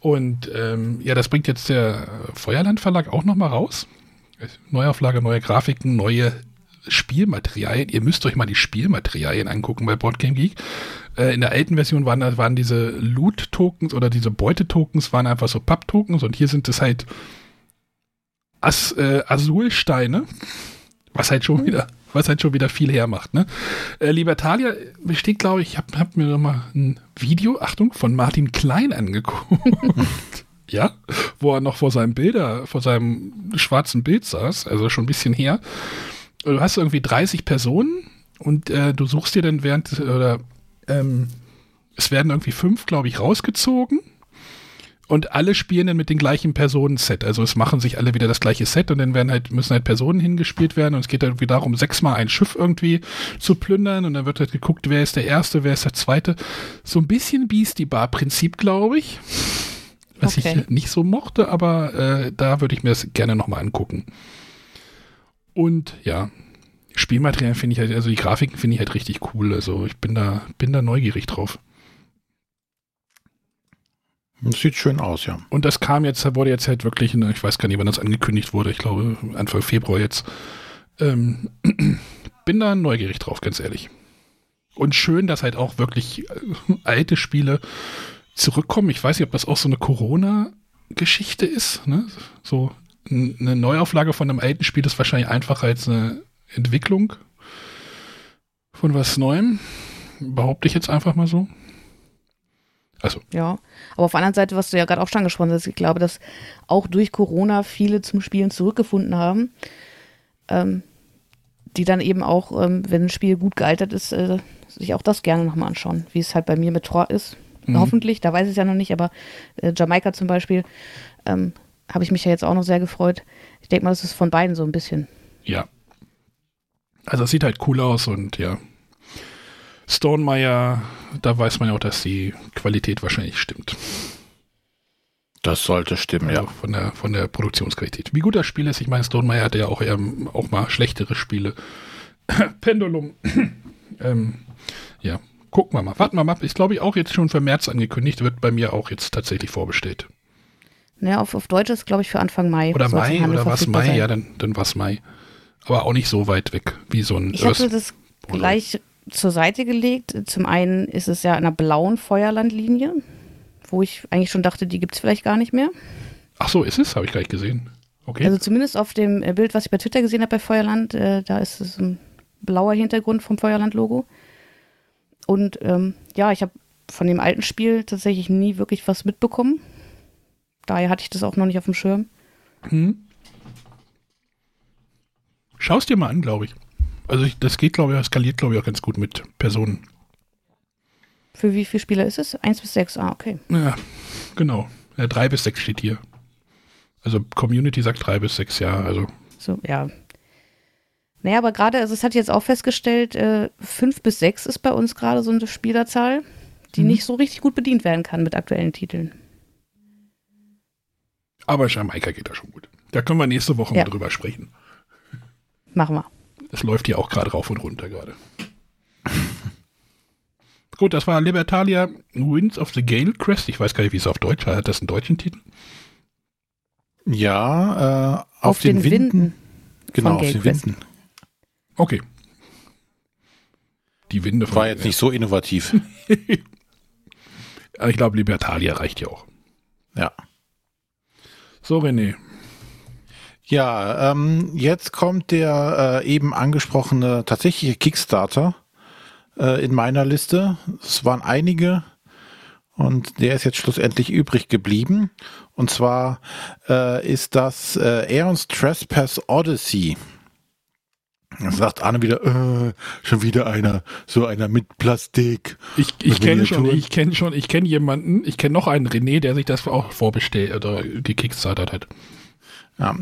Und ähm, ja, das bringt jetzt der Feuerland Verlag auch nochmal raus. Neuauflage, neue Grafiken, neue Spielmaterialien. Ihr müsst euch mal die Spielmaterialien angucken bei Boardgame Geek. Äh, in der alten Version waren, waren diese Loot-Tokens oder diese Beute-Tokens waren einfach so Papp-Tokens und hier sind es halt As, äh, Azulsteine, was halt schon wieder, was halt schon wieder viel hermacht. Ne? Äh, Libertalia besteht, glaube ich, ich habe hab mir noch mal ein Video, Achtung, von Martin Klein angeguckt. ja, wo er noch vor seinem Bilder, vor seinem schwarzen Bild saß, also schon ein bisschen her. Du hast irgendwie 30 Personen und äh, du suchst dir dann während, oder ähm, es werden irgendwie fünf, glaube ich, rausgezogen und alle spielen dann mit dem gleichen Personenset. Also es machen sich alle wieder das gleiche Set und dann werden halt, müssen halt Personen hingespielt werden und es geht dann irgendwie darum, sechsmal ein Schiff irgendwie zu plündern und dann wird halt geguckt, wer ist der Erste, wer ist der Zweite. So ein bisschen Beastie Bar Prinzip, glaube ich. Was okay. ich nicht so mochte, aber äh, da würde ich mir das gerne nochmal angucken. Und ja, Spielmaterial finde ich halt, also die Grafiken finde ich halt richtig cool. Also ich bin da, bin da neugierig drauf. Das sieht schön aus, ja. Und das kam jetzt, wurde jetzt halt wirklich, ne, ich weiß gar nicht, wann das angekündigt wurde, ich glaube Anfang Februar jetzt. Ähm, bin da neugierig drauf, ganz ehrlich. Und schön, dass halt auch wirklich äh, alte Spiele zurückkommen. Ich weiß nicht, ob das auch so eine Corona-Geschichte ist. Ne? So eine Neuauflage von einem alten Spiel ist wahrscheinlich einfacher als eine Entwicklung von was Neuem. Behaupte ich jetzt einfach mal so. Also. Ja, aber auf der anderen Seite, was du ja gerade auch schon angesprochen hast, ich glaube, dass auch durch Corona viele zum Spielen zurückgefunden haben, ähm, die dann eben auch, ähm, wenn ein Spiel gut gealtert ist, äh, sich auch das gerne nochmal anschauen, wie es halt bei mir mit Tor ist. Mhm. Hoffentlich, da weiß ich es ja noch nicht, aber äh, Jamaika zum Beispiel, ähm, habe ich mich ja jetzt auch noch sehr gefreut. Ich denke mal, das ist von beiden so ein bisschen. Ja. Also es sieht halt cool aus und ja, Stonemeyer, da weiß man ja auch, dass die Qualität wahrscheinlich stimmt. Das sollte stimmen, also ja. Von der, von der Produktionsqualität. Wie gut das Spiel ist, ich meine, Stonemeyer hatte ja auch, eher, auch mal schlechtere Spiele. Pendulum. ähm, ja, gucken wir mal. Warten wir mal. Ich glaube, auch jetzt schon für März angekündigt, wird bei mir auch jetzt tatsächlich vorbestellt. Naja, auf, auf Deutsch ist, glaube ich, für Anfang Mai. Oder Mai, oder was Mai? Sein. Ja, dann, dann war es Mai. Aber auch nicht so weit weg wie so ein Ich hatte das gleich zur Seite gelegt. Zum einen ist es ja in einer blauen Feuerlandlinie, wo ich eigentlich schon dachte, die gibt es vielleicht gar nicht mehr. Ach so, ist es? Habe ich gleich gesehen. Okay. Also zumindest auf dem äh, Bild, was ich bei Twitter gesehen habe bei Feuerland, äh, da ist es ein blauer Hintergrund vom Feuerland-Logo. Und ähm, ja, ich habe von dem alten Spiel tatsächlich nie wirklich was mitbekommen. Daher hatte ich das auch noch nicht auf dem Schirm. Hm. Schau es dir mal an, glaube ich. Also ich, das geht, glaube ich, skaliert, glaube ich, auch ganz gut mit Personen. Für wie viele Spieler ist es? Eins bis sechs, ah, okay. Ja, genau. Ja, drei bis sechs steht hier. Also Community sagt drei bis sechs, ja, also. So, ja. Naja, aber gerade, also es hat jetzt auch festgestellt, äh, fünf bis sechs ist bei uns gerade so eine Spielerzahl, die mhm. nicht so richtig gut bedient werden kann mit aktuellen Titeln. Aber Jamaika geht da schon gut. Da können wir nächste Woche ja. mal drüber sprechen. Machen wir. Es läuft hier auch gerade rauf und runter gerade. Gut, das war Libertalia Winds of the Gale Crest. Ich weiß gar nicht, wie es auf Deutsch hat. Hat das einen deutschen Titel? Ja, äh, auf, auf, den, den Winden. Winden. Genau, auf den Winden. Okay. Die Winde von War jetzt nicht so innovativ. ich glaube, Libertalia reicht ja auch. Ja. So, René, ja, ähm, jetzt kommt der äh, eben angesprochene tatsächliche Kickstarter äh, in meiner Liste. Es waren einige und der ist jetzt schlussendlich übrig geblieben. Und zwar äh, ist das äh, Aeons Trespass Odyssey. Dann sagt Arne wieder, äh, schon wieder einer, so einer mit Plastik. Ich, ich kenne schon, ich kenne schon, ich kenne jemanden, ich kenne noch einen René, der sich das auch vorbestellt oder gekickstartet hat. Ja.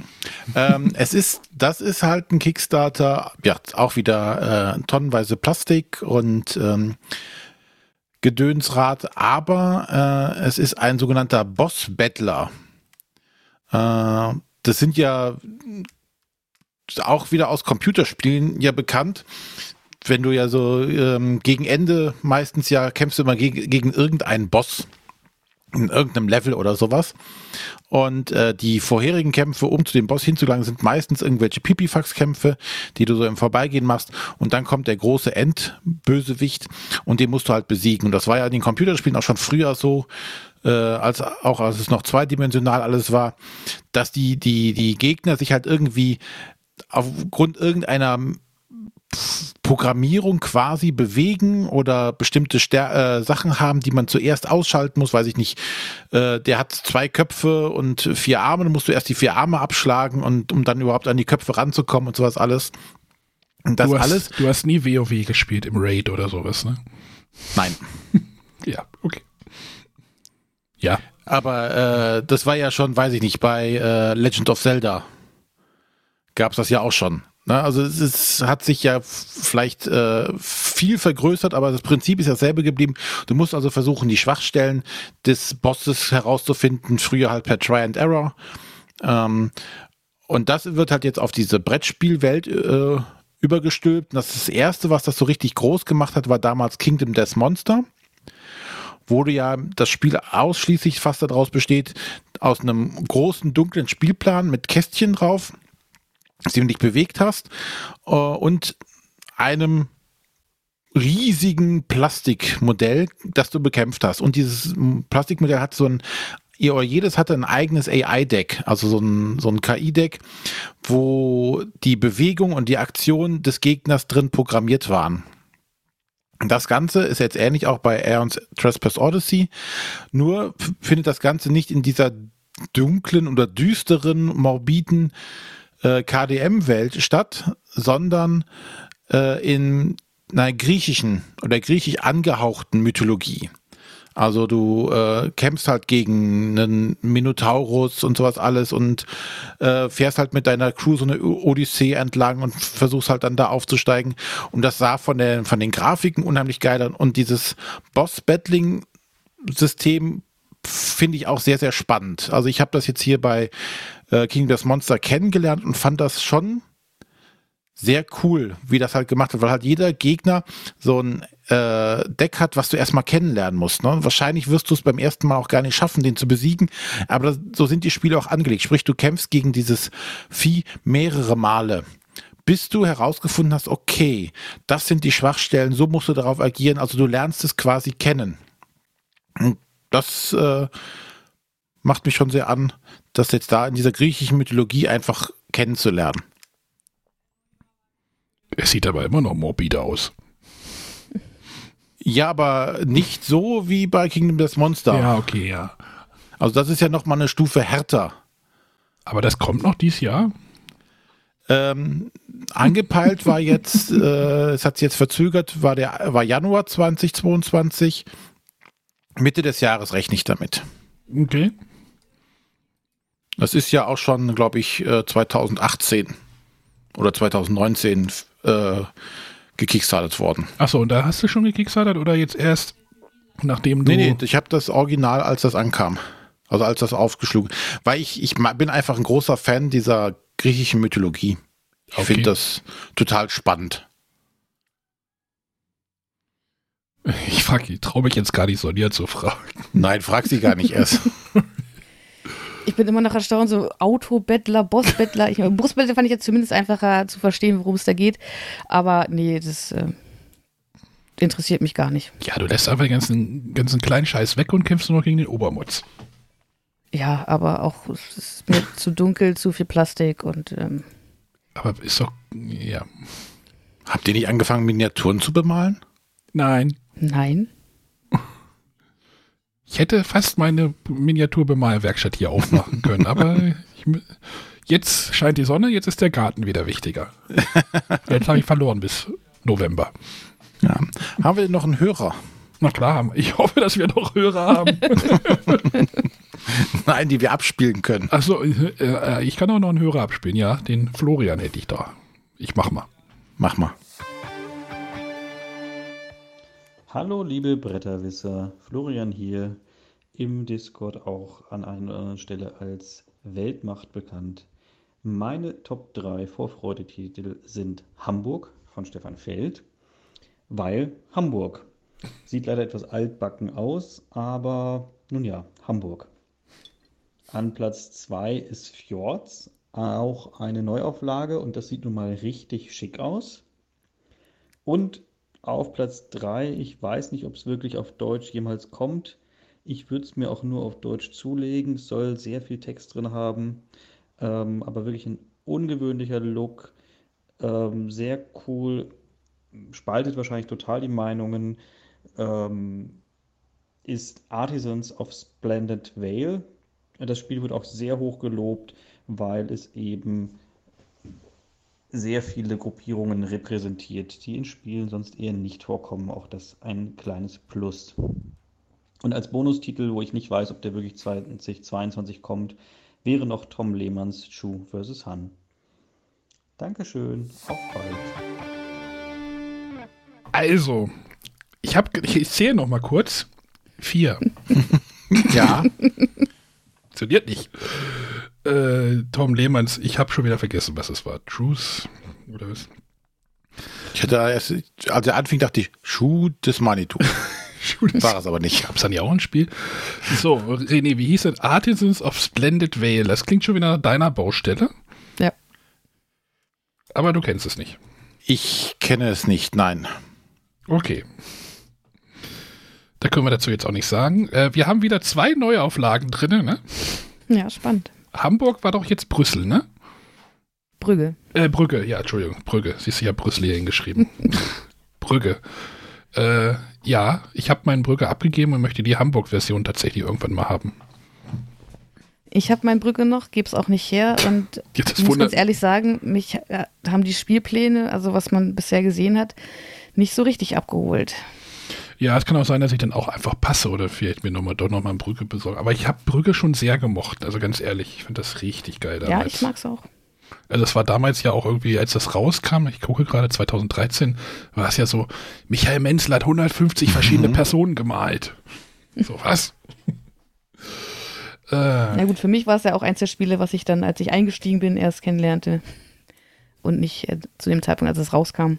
ähm, es ist, das ist halt ein Kickstarter, ja, auch wieder äh, tonnenweise Plastik und ähm, Gedönsrad, aber äh, es ist ein sogenannter Boss-Battler. Äh, das sind ja auch wieder aus Computerspielen ja bekannt. Wenn du ja so ähm, gegen Ende meistens ja kämpfst du immer gegen, gegen irgendeinen Boss in irgendeinem Level oder sowas. Und äh, die vorherigen Kämpfe, um zu dem Boss hinzugelangen, sind meistens irgendwelche Pipifax-Kämpfe, die du so im Vorbeigehen machst. Und dann kommt der große Endbösewicht und den musst du halt besiegen. Und das war ja in den Computerspielen auch schon früher so, äh, als auch als es noch zweidimensional alles war, dass die, die, die Gegner sich halt irgendwie aufgrund irgendeiner Programmierung quasi bewegen oder bestimmte Ster äh, Sachen haben, die man zuerst ausschalten muss, weiß ich nicht. Äh, der hat zwei Köpfe und vier Arme, dann musst du erst die vier Arme abschlagen und um dann überhaupt an die Köpfe ranzukommen und sowas alles. Und das du hast, alles. Du hast nie WoW gespielt im Raid oder sowas, ne? Nein. ja, okay. Ja. Aber äh, das war ja schon, weiß ich nicht, bei äh, Legend of Zelda gab es das ja auch schon. Na, also es ist, hat sich ja vielleicht äh, viel vergrößert, aber das Prinzip ist dasselbe geblieben. Du musst also versuchen, die Schwachstellen des Bosses herauszufinden, früher halt per Try and Error. Ähm, und das wird halt jetzt auf diese Brettspielwelt äh, übergestülpt. Und das, das erste, was das so richtig groß gemacht hat, war damals Kingdom Death Monster du ja das Spiel ausschließlich fast daraus besteht, aus einem großen dunklen Spielplan mit Kästchen drauf, du dich bewegt hast, äh, und einem riesigen Plastikmodell, das du bekämpft hast. Und dieses Plastikmodell hat so ein ihr jedes hatte ein eigenes AI-Deck, also so ein, so ein KI-Deck, wo die Bewegung und die Aktion des Gegners drin programmiert waren. Das Ganze ist jetzt ähnlich auch bei Aeons Trespass Odyssey, nur findet das Ganze nicht in dieser dunklen oder düsteren, morbiden äh, KDM-Welt statt, sondern äh, in einer griechischen oder griechisch angehauchten Mythologie. Also du äh, kämpfst halt gegen einen Minotaurus und sowas alles und äh, fährst halt mit deiner Crew so eine Odyssee entlang und versuchst halt dann da aufzusteigen. Und das sah von, der, von den Grafiken unheimlich geil an. Und dieses Boss-Battling-System finde ich auch sehr, sehr spannend. Also ich habe das jetzt hier bei äh, King of Monster kennengelernt und fand das schon sehr cool, wie das halt gemacht wird, weil halt jeder Gegner so ein äh, Deck hat, was du erstmal kennenlernen musst. Ne? Wahrscheinlich wirst du es beim ersten Mal auch gar nicht schaffen, den zu besiegen, aber das, so sind die Spiele auch angelegt. Sprich, du kämpfst gegen dieses Vieh mehrere Male bis du herausgefunden hast, okay, das sind die Schwachstellen, so musst du darauf agieren. Also du lernst es quasi kennen. Und das äh, macht mich schon sehr an, das jetzt da in dieser griechischen Mythologie einfach kennenzulernen. Es sieht aber immer noch morbide aus. Ja, aber nicht so wie bei Kingdom Death Monster. Ja, okay, ja. Also das ist ja noch mal eine Stufe härter. Aber das kommt noch dieses Jahr? Ähm, angepeilt war jetzt, äh, es hat sich jetzt verzögert, war der war Januar 2022. Mitte des Jahres rechne ich damit. Okay. Das ist ja auch schon, glaube ich, 2018 äh, oder 2019 äh, gekickstartet worden. Achso, und da hast du schon gekickstartet oder jetzt erst, nachdem du. Nee, nee, ich habe das Original, als das ankam. Also als das aufgeschlagen. Weil ich, ich bin einfach ein großer Fan dieser griechischen Mythologie. Ich okay. finde das total spannend. Ich frage, traue mich jetzt gar nicht, Sonja zu fragen. Nein, frag sie gar nicht erst. ich bin immer noch erstaunt, so Autobettler, Bossbettler. Ich, Bossbettler fand ich jetzt zumindest einfacher zu verstehen, worum es da geht. Aber nee, das äh, interessiert mich gar nicht. Ja, du lässt einfach den ganzen, ganzen kleinen Scheiß weg und kämpfst nur noch gegen den Obermutz. Ja, aber auch es ist mir zu dunkel, zu viel Plastik und. Ähm, aber ist doch. Ja. Habt ihr nicht angefangen, Miniaturen zu bemalen? Nein. Nein. Ich hätte fast meine Miniaturbemalwerkstatt hier aufmachen können, aber ich, jetzt scheint die Sonne, jetzt ist der Garten wieder wichtiger. Jetzt habe ich verloren bis November. Ja. Haben wir noch einen Hörer? Na klar, ich hoffe, dass wir noch Hörer haben. Nein, die wir abspielen können. Achso, äh, äh, ich kann auch noch einen Hörer abspielen, ja. Den Florian hätte ich da. Ich mach mal. Mach mal. Hallo liebe Bretterwisser, Florian hier, im Discord auch an einer anderen Stelle als Weltmacht bekannt. Meine Top 3 Vorfreudetitel sind Hamburg von Stefan Feld, weil Hamburg sieht leider etwas altbacken aus, aber nun ja, Hamburg. An Platz 2 ist Fjords, auch eine Neuauflage und das sieht nun mal richtig schick aus. Und auf Platz 3. Ich weiß nicht, ob es wirklich auf Deutsch jemals kommt. Ich würde es mir auch nur auf Deutsch zulegen. Es soll sehr viel Text drin haben, ähm, aber wirklich ein ungewöhnlicher Look. Ähm, sehr cool, spaltet wahrscheinlich total die Meinungen. Ähm, ist Artisans of Splendid Vale. Das Spiel wird auch sehr hoch gelobt, weil es eben sehr viele Gruppierungen repräsentiert, die in Spielen sonst eher nicht vorkommen. Auch das ein kleines Plus. Und als Bonustitel, wo ich nicht weiß, ob der wirklich 2022 kommt, wäre noch Tom Lehmanns Chu vs. Han. Dankeschön, auf bald. Also, ich, hab, ich zähle noch mal kurz. Vier. ja. Funktioniert nicht äh, Tom Lehmanns, ich habe schon wieder vergessen, was es war. Truth oder was? Ich hatte erst, als er anfing, dachte ich, Schuh des Manitou. War es aber nicht. Gab es dann ja auch ein Spiel. So, René, wie hieß es? Artisans of Splendid Vale. Das klingt schon wieder nach deiner Baustelle. Ja. Aber du kennst es nicht. Ich kenne es nicht, nein. Okay. Da können wir dazu jetzt auch nicht sagen. Äh, wir haben wieder zwei Neuauflagen drin, ne? Ja, spannend. Hamburg war doch jetzt Brüssel, ne? Brügge. Äh, Brügge, ja, Entschuldigung, Brügge. Siehst du, habe Brüssel hier hingeschrieben. Brügge. Äh, ja, ich habe meinen Brügge abgegeben und möchte die Hamburg-Version tatsächlich irgendwann mal haben. Ich habe mein Brücke noch, gebe es auch nicht her und Ja, ich muss ganz ehrlich sagen, mich äh, haben die Spielpläne, also was man bisher gesehen hat, nicht so richtig abgeholt. Ja, es kann auch sein, dass ich dann auch einfach passe oder vielleicht mir noch mal, doch nochmal ein Brügge besorge. Aber ich habe Brügge schon sehr gemocht. Also ganz ehrlich, ich finde das richtig geil damals. Ja, ich mag's auch. Also es war damals ja auch irgendwie, als das rauskam, ich gucke gerade 2013, war es ja so, Michael Menzel hat 150 verschiedene Personen gemalt. So was? äh, Na gut, für mich war es ja auch eins der Spiele, was ich dann, als ich eingestiegen bin, erst kennenlernte. Und nicht äh, zu dem Zeitpunkt, als es rauskam.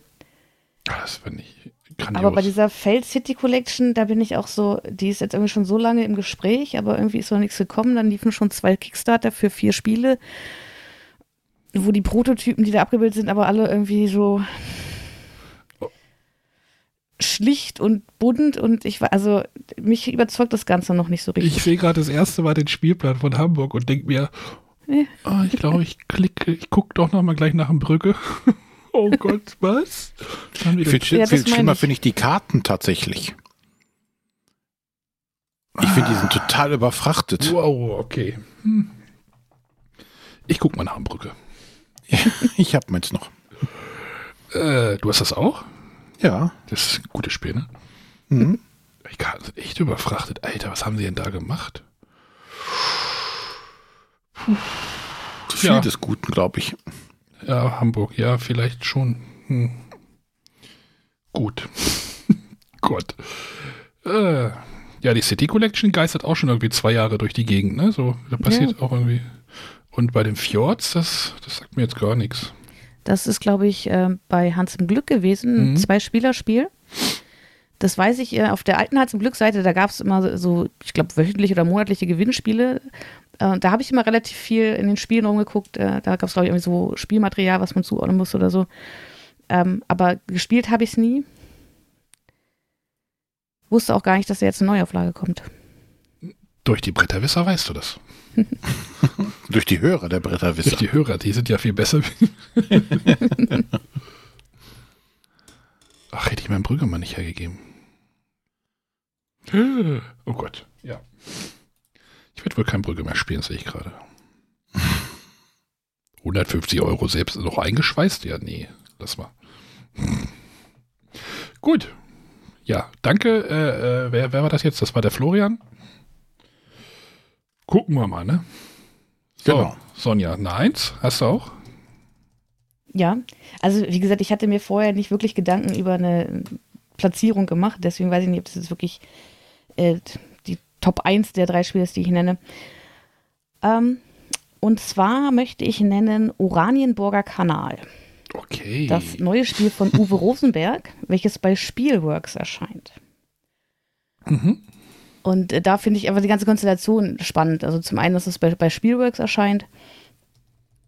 das finde ich grandios. Aber bei dieser Failed City Collection, da bin ich auch so, die ist jetzt irgendwie schon so lange im Gespräch, aber irgendwie ist noch nichts gekommen. Dann liefen schon zwei Kickstarter für vier Spiele, wo die Prototypen, die da abgebildet sind, aber alle irgendwie so schlicht und bunt und ich war, also mich überzeugt das Ganze noch nicht so richtig. ich sehe gerade das erste Mal den Spielplan von Hamburg und denke mir, Ja. oh, ich glaube, ich klicke, ich gucke doch noch mal gleich nach dem Brücke. oh Gott, was? Die Viel, viel Ja, meine schlimmer ich. finde ich die Karten tatsächlich. Ich finde, die sind total überfrachtet. Wow, okay. Hm. Ich guck mal nach dem Brücke. Ich habe meins noch. Äh, du hast das auch? Ja. Das ist ein gutes Spiel, ne? Mhm. Ich kann sind echt überfrachtet. Alter, was haben sie denn da gemacht? Zu viel Ja. des Guten, glaube ich. Ja, Hamburg, ja, vielleicht schon. Hm. Gut. Gott. Äh, ja, die City Collection geistert auch schon irgendwie zwei Jahre durch die Gegend, ne? So, da passiert auch irgendwie. Und bei den Fjords, das, das sagt mir jetzt gar nichts. Das ist, glaube ich, äh, bei Hans im Glück gewesen, ein Mhm. Zwei-Spieler-Spiel. Das weiß ich, äh, auf der alten Hans im Glück-Seite, da gab es immer so- ich glaube, wöchentliche oder monatliche Gewinnspiele. Äh, da habe ich immer relativ viel in den Spielen rumgeguckt. Äh, da gab es, glaube ich, irgendwie so Spielmaterial, was man zuordnen muss oder so. Ähm, aber gespielt habe ich es nie. Wusste auch gar nicht, dass da jetzt eine Neuauflage kommt. Durch die Bretterwisser weißt du das. Durch die Hörer der Durch Bretterwisser. die Hörer, die sind ja viel besser. Ach, hätte ich meinen Brügge mal nicht hergegeben. Oh Gott, ja. Ich werde wohl kein Brügge mehr spielen, sehe ich gerade. 150 Euro selbst noch eingeschweißt? Ja, nee, lass mal. Gut. Ja, danke. Äh, äh, wer, wer war das jetzt? Das war der Florian. Gucken wir mal, ne? So, Genau. Sonja, eine Eins, hast du auch? Ja, also wie gesagt, ich hatte mir vorher nicht wirklich Gedanken über eine Platzierung gemacht, deswegen weiß ich nicht, ob das jetzt wirklich äh, die Top 1 der drei Spiele die ich nenne. Ähm, und zwar möchte ich nennen Oranienburger Kanal, Okay. das neue Spiel von Uwe Rosenberg, welches bei Spielworks erscheint. Mhm. Und äh, da finde ich einfach die ganze Konstellation spannend. Also zum einen, dass es bei, bei Spielworks erscheint.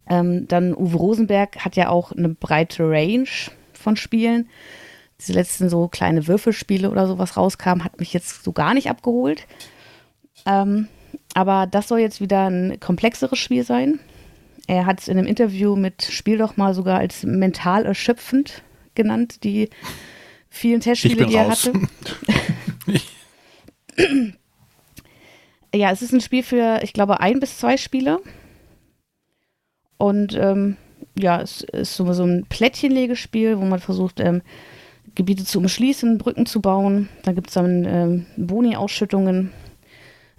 Ähm, dann Uwe Rosenberg hat ja auch eine breite Range von Spielen. Diese letzten so kleine Würfelspiele oder sowas rauskamen, hat mich jetzt so gar nicht abgeholt. Ähm, aber das soll jetzt wieder ein komplexeres Spiel sein. Er hat es in einem Interview mit Spiel doch mal sogar als mental erschöpfend genannt, die vielen Testspiele, die er raus. hatte. Ja, es ist ein Spiel für, ich glaube, ein bis zwei Spieler. Und ähm, ja, es ist so, so ein Plättchenlegespiel, wo man versucht, ähm, Gebiete zu umschließen, Brücken zu bauen. Dann gibt es dann ähm, Boni-Ausschüttungen.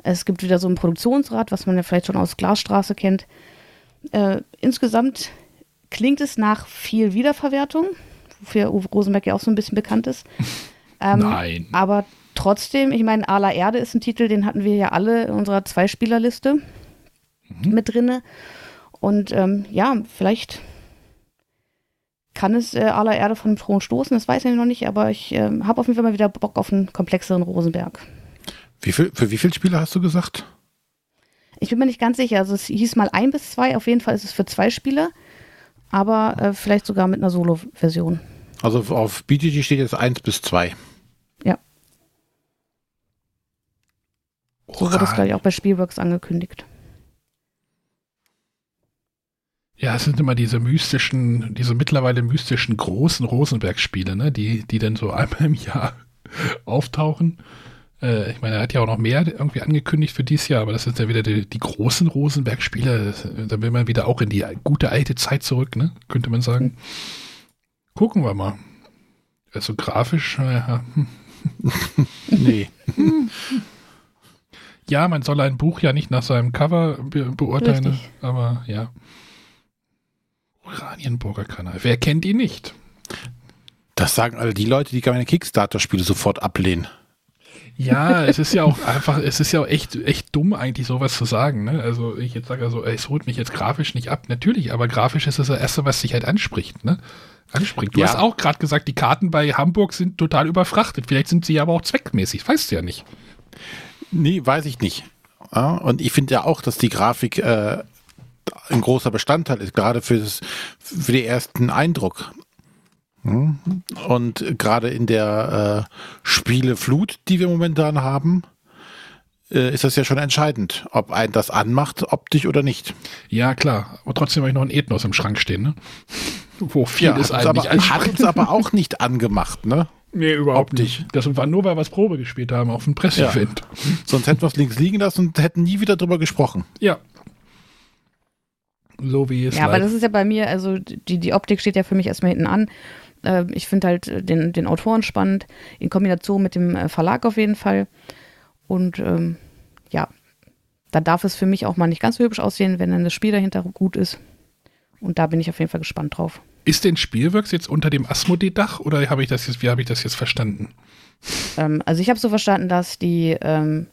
Es gibt wieder so ein Produktionsrad, was man ja vielleicht schon aus Glasstraße kennt. Äh, insgesamt klingt es nach viel Wiederverwertung, wofür Uwe Rosenberg ja auch so ein bisschen bekannt ist. Ähm, Nein. aber trotzdem, ich meine, Ala Erde ist ein Titel, den hatten wir ja alle in unserer Zweispielerliste mit drinne. Und ähm, ja, vielleicht kann es äh, aller Erde von dem Thron stoßen, das weiß ich noch nicht, aber ich äh, habe auf jeden Fall mal wieder Bock auf einen komplexeren Rosenberg. Wie viel, für wie viele Spiele hast du gesagt? Ich bin mir nicht ganz sicher. Also es hieß mal ein bis zwei, auf jeden Fall ist es für zwei Spieler, aber äh, vielleicht sogar mit einer Solo-Version. Also auf BGG steht jetzt eins bis zwei. Ja. So wurde es, glaube ich, auch bei Spielworks angekündigt. Ja, es sind immer diese mystischen, diese mittlerweile mystischen großen Rosenberg-Spiele, ne, die, die dann so einmal im Jahr auftauchen. Äh, ich meine, er hat ja auch noch mehr irgendwie angekündigt für dieses Jahr, aber das sind ja wieder die, die großen Rosenberg-Spiele. Da will man wieder auch in die gute alte Zeit zurück, ne, könnte man sagen. Gucken wir mal. Also grafisch, ja. nee. Ja, man soll ein Buch ja nicht nach seinem Cover be beurteilen, Richtig. aber ja. Oranienburger Kanal. Wer kennt ihn nicht? Das sagen alle die Leute, die keine Kickstarter-Spiele sofort ablehnen. Ja, es ist ja auch einfach, es ist ja auch echt, echt dumm eigentlich sowas zu sagen. Ne? Also ich jetzt sage also, es holt mich jetzt grafisch nicht ab. Natürlich, aber grafisch ist das das Erste, was sich halt anspricht. Ne? Anspricht. Du Ja. hast auch gerade gesagt, die Karten bei Hamburg sind total überfrachtet. Vielleicht sind sie aber auch zweckmäßig. Weißt du ja nicht. Nee, weiß ich nicht. Ja, und ich finde ja auch, dass die Grafik äh, ein großer Bestandteil ist, gerade für, das, für den ersten Eindruck. Hm? Und gerade in der äh, Spieleflut, die wir momentan haben, äh, ist das ja schon entscheidend, ob ein das anmacht, optisch oder nicht. Ja, klar. Aber trotzdem habe ich noch ein Ethnos im Schrank stehen, ne? Wo viel ist hat, uns eigentlich aber, hat uns aber auch nicht angemacht, ne? Nee, überhaupt optisch. nicht. Das war nur, weil wir es Probe gespielt haben auf dem Presseevent. Sonst hätten wir es links liegen lassen und hätten nie wieder drüber gesprochen. Ja. So wie es Ja, aber das ist ja bei mir, also die, die Optik steht ja für mich erstmal hinten an. Äh, ich finde halt den, den Autoren spannend, in Kombination mit dem äh, Verlag auf jeden Fall. Und ähm, ja, da darf es für mich auch mal nicht ganz so hübsch aussehen, wenn dann das Spiel dahinter gut ist. Und da bin ich auf jeden Fall gespannt drauf. Ist denn Spielworks jetzt unter dem Asmodee-Dach oder habe ich das jetzt, wie habe ich das jetzt verstanden? Ähm, also ich habe so verstanden, dass die ähm,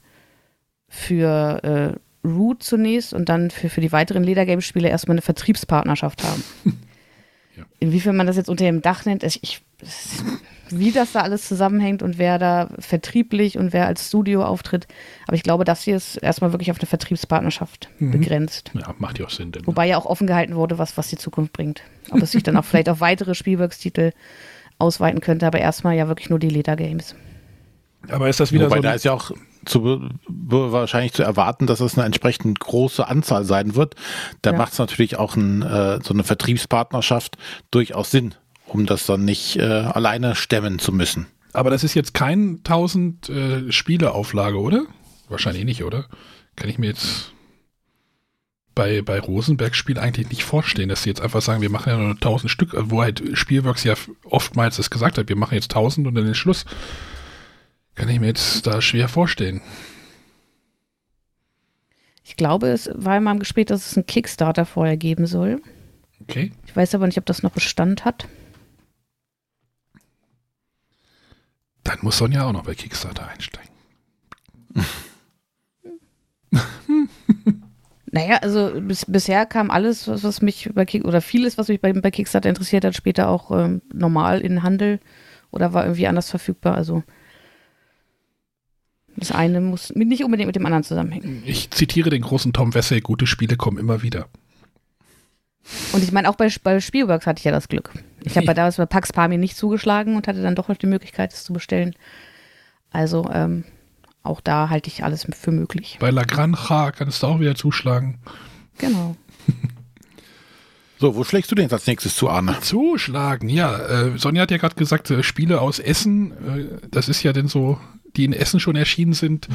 für äh, Root zunächst und dann für, für die weiteren Ledergame-Spiele erstmal eine Vertriebspartnerschaft haben. Ja. Inwiefern man das jetzt unter dem Dach nennt, ich, ich, wie das da alles zusammenhängt und wer da vertrieblich und wer als Studio auftritt. Aber ich glaube, das hier ist erstmal wirklich auf eine Vertriebspartnerschaft Mhm. begrenzt. Ja, macht ja auch Sinn. Denn, ne? Wobei ja auch offen gehalten wurde, was, was die Zukunft bringt. Ob es sich dann auch vielleicht auf weitere Spielworks-Titel ausweiten könnte, aber erstmal ja wirklich nur die Ledergames. Aber ist das wieder Wobei so? da ist ja auch zu, wahrscheinlich zu erwarten, dass es eine entsprechend große Anzahl sein wird. Da Ja. macht es natürlich auch ein, äh, so eine Vertriebspartnerschaft durchaus Sinn, um das dann nicht äh, alleine stemmen zu müssen. aber das ist jetzt kein 1000 äh, Spieleauflage, oder? Wahrscheinlich nicht, oder? Kann ich mir jetzt bei, bei Rosenberg-Spiel eigentlich nicht vorstellen, dass sie jetzt einfach sagen, wir machen ja nur 1000 Stück, wo halt Spielworks ja oftmals das gesagt hat, wir machen jetzt 1000 und dann ist Schluss. Kann ich mir jetzt da schwer vorstellen. Ich glaube, es war in meinem Gespräch, dass es einen Kickstarter vorher geben soll. Okay. Ich weiß aber nicht, ob das noch Bestand hat. Dann muss Sonja auch noch bei Kickstarter einsteigen. Naja, also bis, bisher kam alles, was, was mich bei Kick oder vieles, was mich bei, bei Kickstarter interessiert hat, später auch ähm, normal in Handel oder war irgendwie anders verfügbar. Also das eine muss nicht unbedingt mit dem anderen zusammenhängen. Ich zitiere den großen Tom Wessel, gute Spiele kommen immer wieder. Und ich meine, auch bei, bei Spielworks hatte ich ja das Glück. Ich habe bei damals bei Pax Pamir nicht zugeschlagen und hatte dann doch noch die Möglichkeit, es zu bestellen. Also ähm, auch da halte ich alles für möglich. Bei La Granja kannst du auch wieder zuschlagen. Genau. So, wo schlägst du denn jetzt als nächstes zu, Arne? Zuschlagen, ja. Äh, Sonja hat ja gerade gesagt, äh, Spiele aus Essen, äh, das ist ja denn so, die in Essen schon erschienen sind,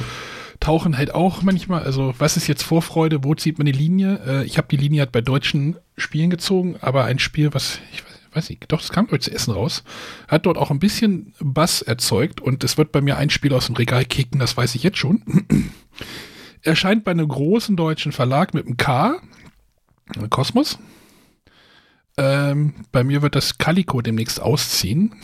tauchen halt auch manchmal. Also, was ist jetzt Vorfreude? Wo zieht man die Linie? Äh, ich habe die Linie halt bei deutschen Spielen gezogen, aber ein Spiel, was, ich weiß, weiß nicht, doch, es kam heute zu Essen raus, hat dort auch ein bisschen Bass erzeugt und es wird bei mir ein Spiel aus dem Regal kicken, das weiß ich jetzt schon. Erscheint bei einem großen deutschen Verlag mit einem K, Kosmos. Ähm, bei mir wird das Calico demnächst ausziehen.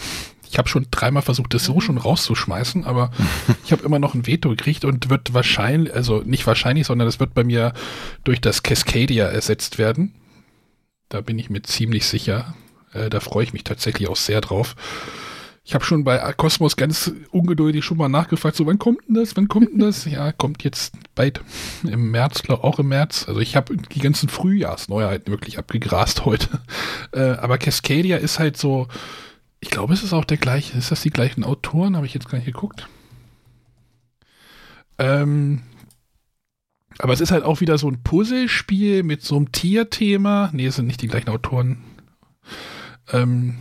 Ich habe schon dreimal versucht, das so schon rauszuschmeißen, aber ich habe immer noch ein Veto gekriegt und wird wahrscheinlich, also nicht wahrscheinlich, sondern es wird bei mir durch das Cascadia ersetzt werden. Da bin ich mir ziemlich sicher. Äh, da freue ich mich tatsächlich auch sehr drauf. Ich habe schon bei Cosmos ganz ungeduldig schon mal nachgefragt, so wann kommt denn das, wann kommt denn das? Ja, kommt jetzt bald im März, glaube auch im März. Also ich habe die ganzen Frühjahrsneuheiten wirklich abgegrast heute. Äh, aber Cascadia ist halt so, ich glaube, es ist auch der gleiche, ist das die gleichen Autoren? Habe ich jetzt gar nicht geguckt. Ähm, aber es ist halt auch wieder so ein Puzzlespiel mit so einem Tierthema. Nee, es sind nicht die gleichen Autoren. Ähm,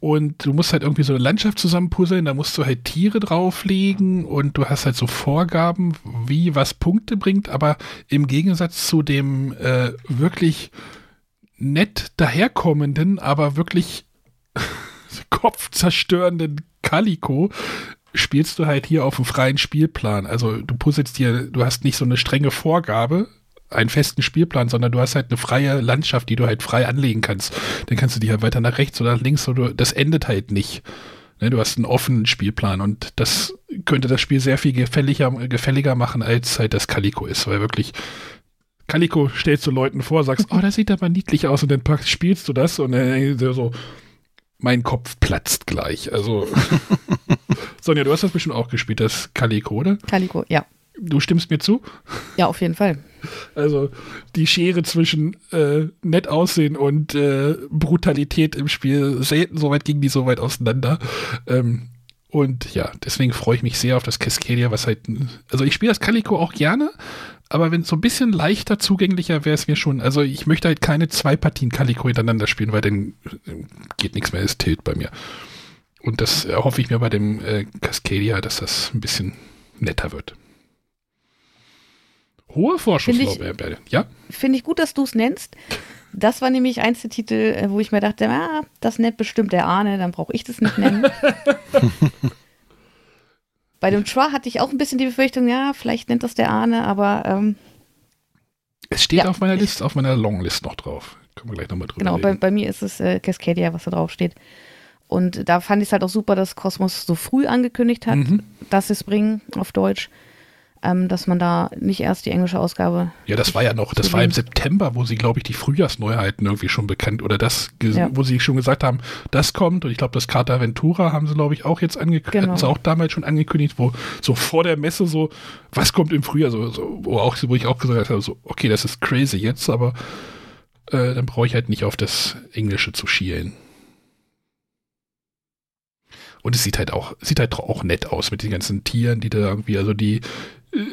und du musst halt irgendwie so eine Landschaft zusammenpuzzeln, da musst du halt Tiere drauflegen und du hast halt so Vorgaben, wie was Punkte bringt, aber im Gegensatz zu dem äh, wirklich nett daherkommenden, aber wirklich kopfzerstörenden Calico spielst du halt hier auf dem freien Spielplan. Also du puzzelst dir, du hast nicht so eine strenge Vorgabe, einen festen Spielplan, sondern du hast halt eine freie Landschaft, die du halt frei anlegen kannst. Dann kannst du die halt weiter nach rechts oder nach links oder das endet halt nicht. Ne, du hast einen offenen Spielplan und das könnte das Spiel sehr viel gefälliger, gefälliger machen, als halt das Calico ist, weil wirklich Calico stellst du Leuten vor, sagst, oh, das sieht aber niedlich aus und dann spielst du das und dann so, mein Kopf platzt gleich. Also, Sonja, du hast das bestimmt auch gespielt, das Calico, oder? Calico, ja. Du stimmst mir zu? Ja, auf jeden Fall. Also die Schere zwischen äh, nett aussehen und äh, Brutalität im Spiel, selten so weit ging die so weit auseinander. Ähm, und ja, deswegen freue ich mich sehr auf das Cascadia, was halt, also ich spiele das Calico auch gerne, aber wenn es so ein bisschen leichter zugänglicher wäre es mir schon, also ich möchte halt keine zwei Partien Calico hintereinander spielen, weil dann äh, geht nichts mehr, es tilt bei mir. Und das erhoffe ich mir bei dem äh, Cascadia, dass das ein bisschen netter wird. Hohe Vorschusslorbeeren, ja? Finde ich gut, dass du es nennst. Das war nämlich eins der Titel, äh, wo ich mir dachte, ah, das nennt bestimmt der Arne, dann brauche ich das nicht nennen. Bei dem Chua hatte ich auch ein bisschen die Befürchtung, ja, vielleicht nennt das der Arne, aber ähm, es steht ja, auf meiner Liste, auf meiner Longlist noch drauf. Können wir gleich nochmal drüber Genau, bei, bei, mir ist es äh, Cascadia, was da drauf steht. Und da fand ich es halt auch super, dass Cosmos so früh angekündigt hat, mhm. dass sie es bringen auf Deutsch ähm, dass man da nicht erst die englische Ausgabe. Ja, das war ja noch, das war im September, wo sie, glaube ich, die Frühjahrsneuheiten irgendwie schon bekannt oder das, ja. wo sie schon gesagt haben, das kommt und ich glaube, das Carta Ventura haben sie, glaube ich, auch jetzt angekündigt, genau. sie auch damals schon angekündigt, wo so vor der Messe so, was kommt im Frühjahr, so, so wo, auch, wo ich auch gesagt habe, so, okay, das ist crazy jetzt, aber äh, dann brauche ich halt nicht auf das Englische zu schielen. Und es sieht halt auch, sieht halt auch nett aus mit den ganzen Tieren, die da irgendwie, also die,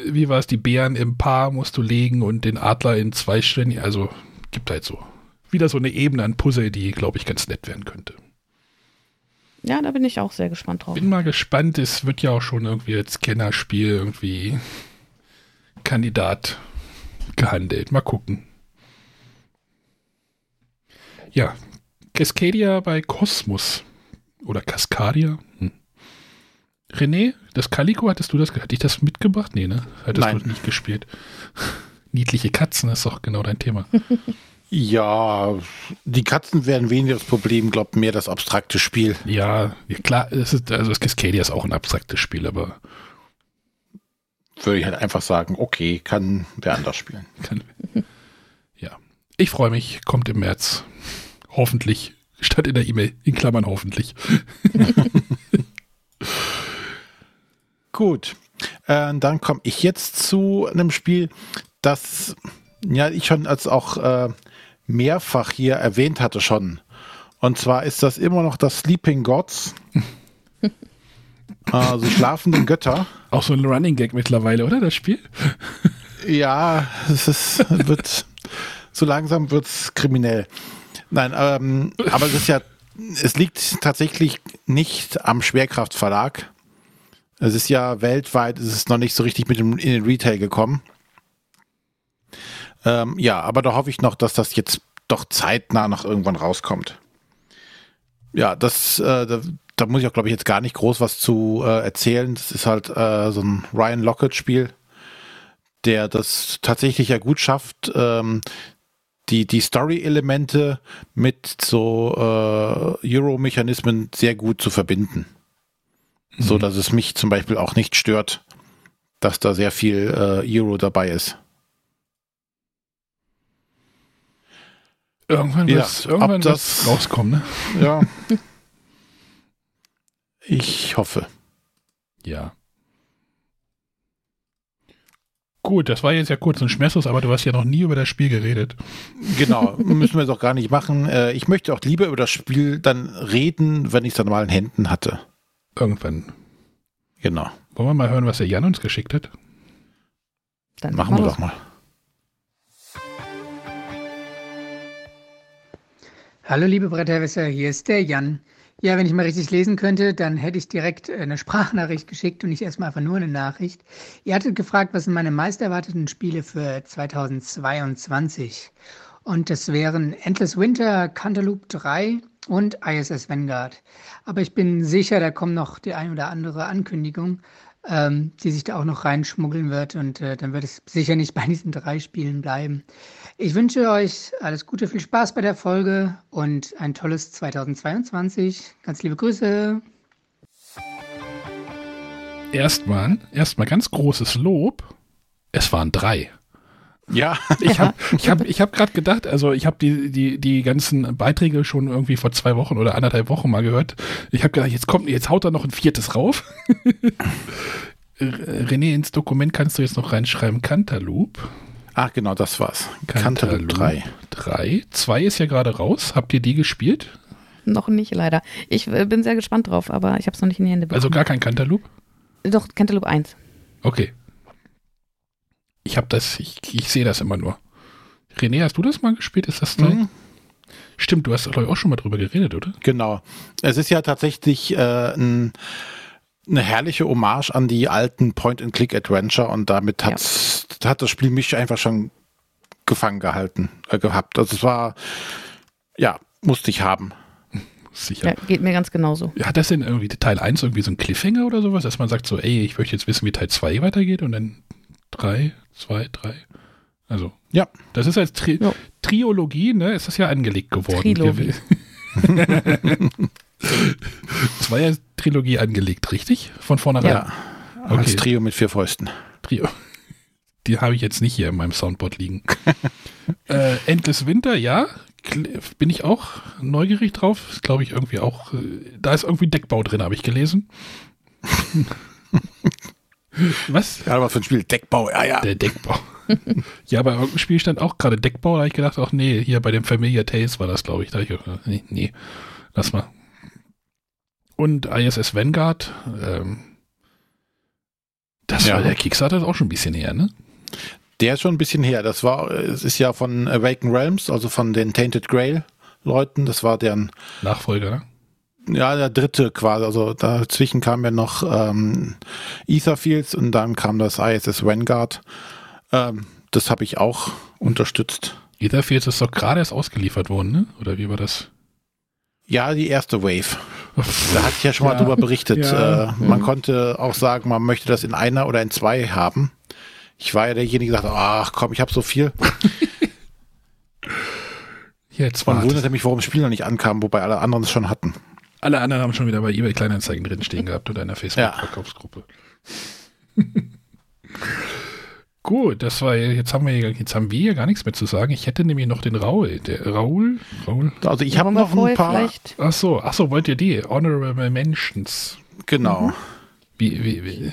wie war es, die Bären im Paar musst du legen und den Adler in zwei Stellen. Also gibt halt so wieder so eine Ebene an Puzzle, die, glaube ich, ganz nett werden könnte. Ja, da bin ich auch sehr gespannt drauf. Bin mal gespannt, es wird ja auch schon irgendwie als Kennerspiel irgendwie Kandidat gehandelt. Mal gucken. Ja, Cascadia bei Cosmos. Oder Cascadia. René, das Calico, hattest du das, hatte ich das mitgebracht? Nee, ne? Hattest Nein. du nicht gespielt. Niedliche Katzen ist doch genau dein Thema. ja, die Katzen wären weniger das Problem, glaubt mehr das abstrakte Spiel. Ja, klar, es ist, also das Cascadia ist auch ein abstraktes Spiel, aber würde ich halt einfach sagen, okay, kann wer anders spielen. Kann, ja. Ich freue mich, kommt im März. Hoffentlich, statt in der E-Mail, in Klammern hoffentlich. Gut. Äh, dann komme ich jetzt zu einem Spiel, das ja ich schon als auch äh, mehrfach hier erwähnt hatte schon. Und zwar ist das immer noch das Sleeping Gods. also schlafenden Götter. Auch so ein Running Gag mittlerweile, oder das Spiel? ja, es ist, wird so langsam wird es kriminell. Nein, ähm, aber es ist ja, es liegt tatsächlich nicht am Schwerkraftverlag, es ist ja weltweit, es ist noch nicht so richtig mit in den Retail gekommen. Ähm, ja, aber da hoffe ich noch, dass das jetzt doch zeitnah noch irgendwann rauskommt. Ja, das, äh, da, da, muss ich auch, glaube ich, jetzt gar nicht groß was zu äh, erzählen. Das ist halt äh, so ein Ryan Lockett-Spiel, der das tatsächlich ja gut schafft, ähm, die, die Story-Elemente mit so äh, Euro-Mechanismen sehr gut zu verbinden so mhm. dass es mich zum Beispiel auch nicht stört, dass da sehr viel äh, Euro dabei ist. Irgendwann Ja, wird irgendwann ob wird's das- rauskommen, ne? Ja. Ich hoffe. Ja. Gut, das war jetzt ja kurz und schmerzlos, aber du hast ja noch nie über das Spiel geredet. Genau, müssen wir jetzt auch gar nicht machen. Äh, Ich möchte auch lieber über das Spiel dann reden, wenn ich es dann mal in Händen hatte. Irgendwann. Genau. Wollen wir mal hören, was der Jan uns geschickt hat? Dann Machen wir los. doch mal. Hallo liebe Bretterwisser, hier ist der Jan. Ja, wenn ich mal richtig lesen könnte, dann hätte ich direkt äh, eine Sprachnachricht geschickt und nicht erstmal einfach nur eine Nachricht. Ihr hattet gefragt, was sind meine meist erwarteten Spiele für 2022? Und das wären Endless Winter, Cantaloupe 3 und ISS Vanguard. Aber ich bin sicher, da kommt noch die ein oder andere Ankündigung, ähm, die sich da auch noch reinschmuggeln wird und äh, dann wird es sicher nicht bei diesen drei Spielen bleiben. Ich wünsche euch alles Gute, viel Spaß bei der Folge und ein tolles 2022. Ganz liebe Grüße. Erstmal, erstmal ganz großes Lob. Es waren drei. Ja, Ich habe ich hab, ich hab gerade gedacht, also ich habe die, die, die ganzen Beiträge schon irgendwie vor zwei Wochen oder anderthalb Wochen mal gehört. Ich habe gedacht, jetzt kommt, jetzt haut er noch ein viertes rauf. René, ins Dokument kannst du jetzt noch reinschreiben, Cantaloupe. ach genau, das war's. Cantaloupe 3. 3. 2 ist ja gerade raus. Habt ihr die gespielt? Noch nicht, leider. Ich äh, bin sehr gespannt drauf, aber ich habe es noch nicht in die Hände bekommen. Also gar kein Cantaloupe? Doch, Cantaloupe 1. Okay. Ich habe das, ich, ich sehe das immer nur. René, hast du das mal gespielt? Ist das dein? Mhm. Stimmt, du hast glaube ich auch schon mal drüber geredet, oder? Genau. Es ist ja tatsächlich äh, ein, eine herrliche Hommage an die alten Point-and-Click-Adventure und damit Ja. hat das Spiel mich einfach schon gefangen gehalten, äh, gehabt. Also es war, ja, musste ich haben. Sicher. Ja, geht mir ganz genauso. Hat das denn irgendwie Teil 1 irgendwie so ein Cliffhanger oder sowas, dass man sagt so, ey, ich möchte jetzt wissen, wie Teil 2 weitergeht und dann 3, 2, 3. Also, Ja. das ist als Tri Ja. Triologie, ne, ist das ja angelegt geworden. Trilogie. Ja Trilogie angelegt, richtig? Von vornherein. Ja. Als Okay. Trio mit vier Fäusten. Trio. Die habe ich jetzt nicht hier in meinem Soundboard liegen. äh, Endless Winter, ja. Bin ich auch neugierig drauf. Glaube ich, irgendwie auch. Äh, da ist irgendwie Deckbau drin, habe ich gelesen. Was? Ja, was für ein Spiel. Deckbau, ja, ja. Der Deckbau. ja, bei irgendeinem Spiel stand auch gerade Deckbau. Da habe ich gedacht, ach nee, hier bei dem Familiar Tales war das, glaube ich. Da ich nee, nee, lass mal. Und ISS Vanguard. Ähm, das Ja. war der Kickstarter ist auch schon ein bisschen her, ne? Der ist schon ein bisschen her. Das war, es ist ja von Awaken Realms, also von den Tainted Grail Leuten. Das war deren, Nachfolger, ne? Ja, der dritte quasi. Also dazwischen kam ja noch ähm, Etherfields und dann kam das ISS Vanguard. Ähm, das habe ich auch unterstützt. Etherfields ist doch gerade erst ausgeliefert worden, ne? Oder wie war das? Ja, die erste Wave. Da hatte ich ja schon mal Ja. drüber berichtet. Ja. Äh, man konnte auch sagen, man möchte das in einer oder in zwei haben. Ich war ja derjenige, der sagte, ach komm, ich habe so viel. Jetzt Man wunderte mich, warum das Spiel noch nicht ankam, wobei alle anderen es schon hatten. Alle anderen haben schon wieder bei eBay Kleinanzeigen drin stehen gehabt oder in der Facebook-Verkaufsgruppe. Gut, das war jetzt haben wir jetzt haben wir hier gar nichts mehr zu sagen. Ich hätte nämlich noch den Raul, der Raul, Raul. Also ich Ja, habe noch ein paar. Vielleicht, Ach so, ach so, wollt ihr die Honorable Mentions? Genau. Wie, wie, wie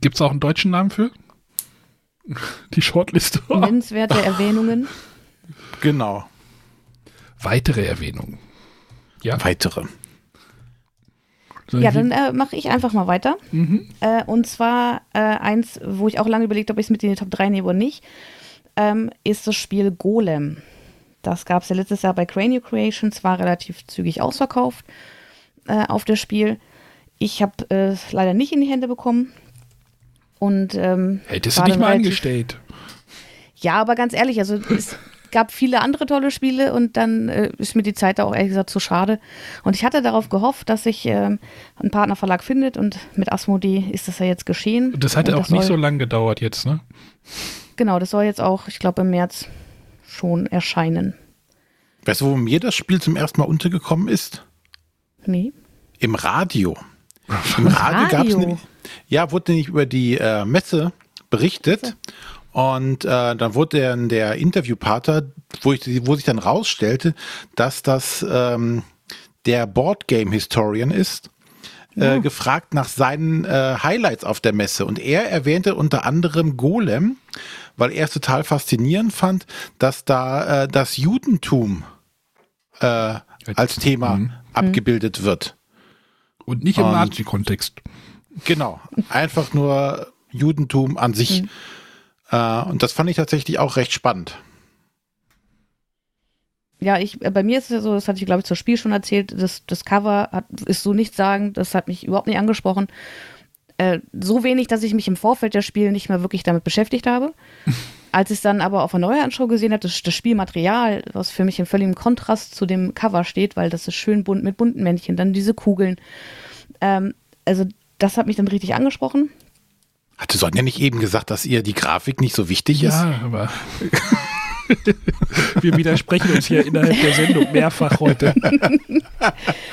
gibt es auch einen deutschen Namen für? Die Shortliste. nennenswerte Erwähnungen. Genau. Weitere Erwähnungen. Ja, Weitere. Ja, dann äh, mache ich einfach mal weiter. Äh, und zwar äh, eins, wo ich auch lange überlegt habe, ob ich es mit in die Top 3 nehme oder nicht, ähm, ist das Spiel Golem. Das gab es ja letztes Jahr bei Cranio Creations, war relativ zügig ausverkauft äh, auf das Spiel. Ich habe äh, es leider nicht in die Hände bekommen. Und ähm, hättest du dich mal angestellt. Ja, aber ganz ehrlich, also es gab viele andere tolle Spiele und dann äh, ist mir die Zeit da auch ehrlich gesagt zu schade. Und ich hatte darauf gehofft, dass sich ähm, ein Partnerverlag findet und mit Asmodee ist das ja jetzt geschehen. Das hat Und auch nicht so lange gedauert jetzt, ne? Genau, das soll jetzt auch, ich glaube, im März schon erscheinen. Weißt du, wo mir das Spiel zum ersten Mal untergekommen ist? Nee. Im Radio. Im Radio, Radio? ne, ja, wurde nicht über die äh, Messe berichtet. Und äh, dann wurde der, der Interviewpartner, wo, ich, wo sich dann rausstellte, dass das ähm, der Boardgame Historian ist, äh, gefragt nach seinen äh, Highlights auf der Messe. Und er erwähnte unter anderem Golem, weil er es total faszinierend fand, dass da äh, das Judentum äh, als Thema Mhm. abgebildet wird. Und nicht im Nazi-Kontext. Genau, einfach nur Judentum an sich. Mhm. Äh, und das fand ich tatsächlich auch recht spannend. Ja, ich, äh, bei mir ist es ja so, das hatte ich glaube ich zur Spiel schon erzählt, das, das Cover hat, ist so nichts sagen, das hat mich überhaupt nicht angesprochen. Äh, so wenig, dass ich mich im Vorfeld der Spiele nicht mehr wirklich damit beschäftigt habe. Als ich es dann aber auf einer Neuanschau gesehen habe, das, das Spielmaterial, was für mich in völligem Kontrast zu dem Cover steht, weil das ist schön bunt mit bunten Männchen, dann diese Kugeln. Ähm, also das hat mich dann richtig angesprochen. Hatte Sonja nicht eben gesagt, dass ihr die Grafik nicht so wichtig ist? Ja, aber wir widersprechen uns hier innerhalb der Sendung mehrfach heute.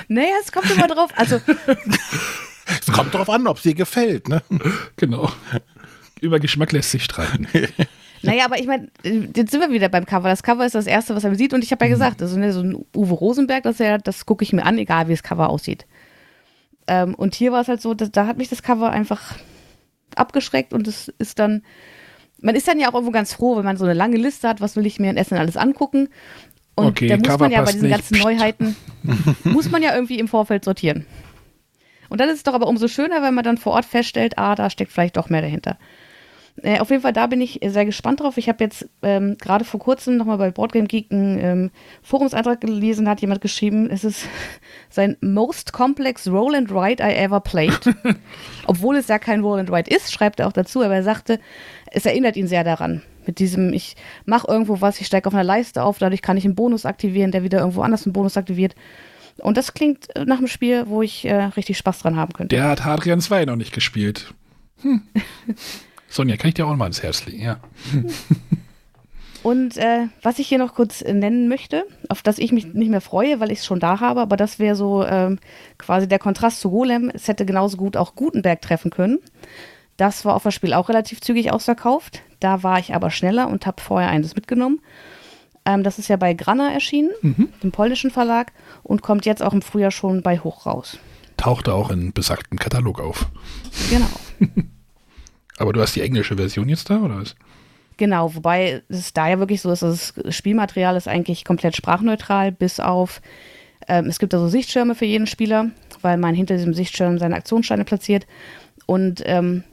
Naja, es kommt immer drauf. Also Es kommt darauf an, ob es dir gefällt. Ne? Genau. Über Geschmack lässt sich streiten. Naja, aber ich meine, jetzt sind wir wieder beim Cover. Das Cover ist das Erste, was er sieht. Und ich habe ja gesagt, also, ne, so ein Uwe Rosenberg, das, ja, das gucke ich mir an, egal wie das Cover aussieht. Ähm, und hier war es halt so, dass, da hat mich das Cover einfach abgeschreckt und es ist dann, man ist dann ja auch irgendwo ganz froh, wenn man so eine lange Liste hat, was will ich mir in Essen alles angucken. Und Okay, da muss Cover man ja bei diesen nicht. ganzen Psst. Neuheiten, muss man ja irgendwie im Vorfeld sortieren. Und dann ist es doch aber umso schöner, wenn man dann vor Ort feststellt, ah, da steckt vielleicht doch mehr dahinter. Äh, auf jeden Fall, da bin ich sehr gespannt drauf. Ich habe jetzt ähm, gerade vor kurzem nochmal bei Boardgame Geek einen ähm, Forumseintrag gelesen, da hat jemand geschrieben, es ist sein most complex Roll and Ride I ever played. Obwohl es ja kein Roll and Ride ist, schreibt er auch dazu, aber er sagte, es erinnert ihn sehr daran. Mit diesem, ich mache irgendwo was, ich steige auf einer Leiste auf, dadurch kann ich einen Bonus aktivieren, der wieder irgendwo anders einen Bonus aktiviert. Und das klingt äh, nach einem Spiel, wo ich äh, richtig Spaß dran haben könnte. Der hat Hadrian 2 noch nicht gespielt. Hm. Sonja, kann ich dir auch mal ins Herz legen, ja. Und äh, was ich hier noch kurz äh, nennen möchte, auf das ich mich nicht mehr freue, weil ich es schon da habe, aber das wäre so ähm, quasi der Kontrast zu Golem. Es hätte genauso gut auch Gutenberg treffen können. Das war auf das Spiel auch relativ zügig ausverkauft. Da war ich aber schneller und habe vorher eines mitgenommen. Ähm, das ist ja bei Grana erschienen, dem polnischen Verlag, und kommt jetzt auch im Frühjahr schon bei Hoch raus. Tauchte auch in besagtem Katalog auf. Genau. Aber du hast die englische Version jetzt da, oder was? Genau, wobei es da ja wirklich so ist, dass das Spielmaterial ist eigentlich komplett sprachneutral, bis auf, ähm, es gibt da so Sichtschirme für jeden Spieler, weil man hinter diesem Sichtschirm seine Aktionssteine platziert. Und ähm,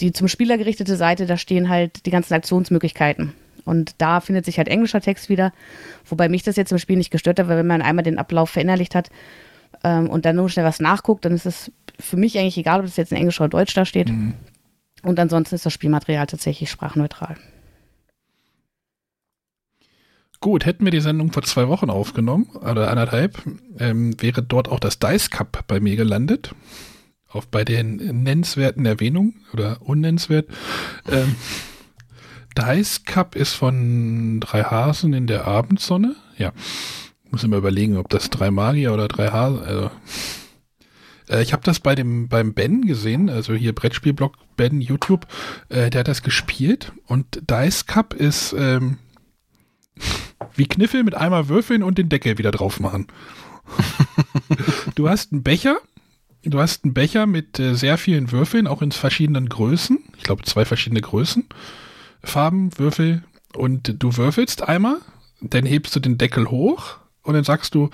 die zum Spieler gerichtete Seite, da stehen halt die ganzen Aktionsmöglichkeiten. Und da findet sich halt englischer Text wieder, wobei mich das jetzt im Spiel nicht gestört hat, weil wenn man einmal den Ablauf verinnerlicht hat ähm, und dann nur schnell was nachguckt, dann ist es für mich eigentlich egal, ob das jetzt in Englisch oder Deutsch da steht. Und ansonsten ist das Spielmaterial tatsächlich sprachneutral. Gut, hätten wir die Sendung vor zwei Wochen aufgenommen, oder anderthalb, ähm, wäre dort auch das Dice Cup bei mir gelandet. Auch bei den nennenswerten Erwähnungen oder unnennenswert. Ähm, Dice Cup ist von drei Hasen in der Abendsonne. Ja. Muss immer überlegen, ob das drei Magier oder drei Hasen. Also. Äh, ich habe das bei dem beim Ben gesehen, also hier Brettspielblog Ben YouTube, äh, der hat das gespielt und Dice Cup ist ähm, wie Kniffel mit einmal würfeln und den Deckel wieder drauf machen. du hast einen Becher, du hast einen Becher mit äh, sehr vielen Würfeln, auch in verschiedenen Größen. Ich glaube, zwei verschiedene Größen. Farben, Würfel und du würfelst einmal, dann hebst du den Deckel hoch und dann sagst du,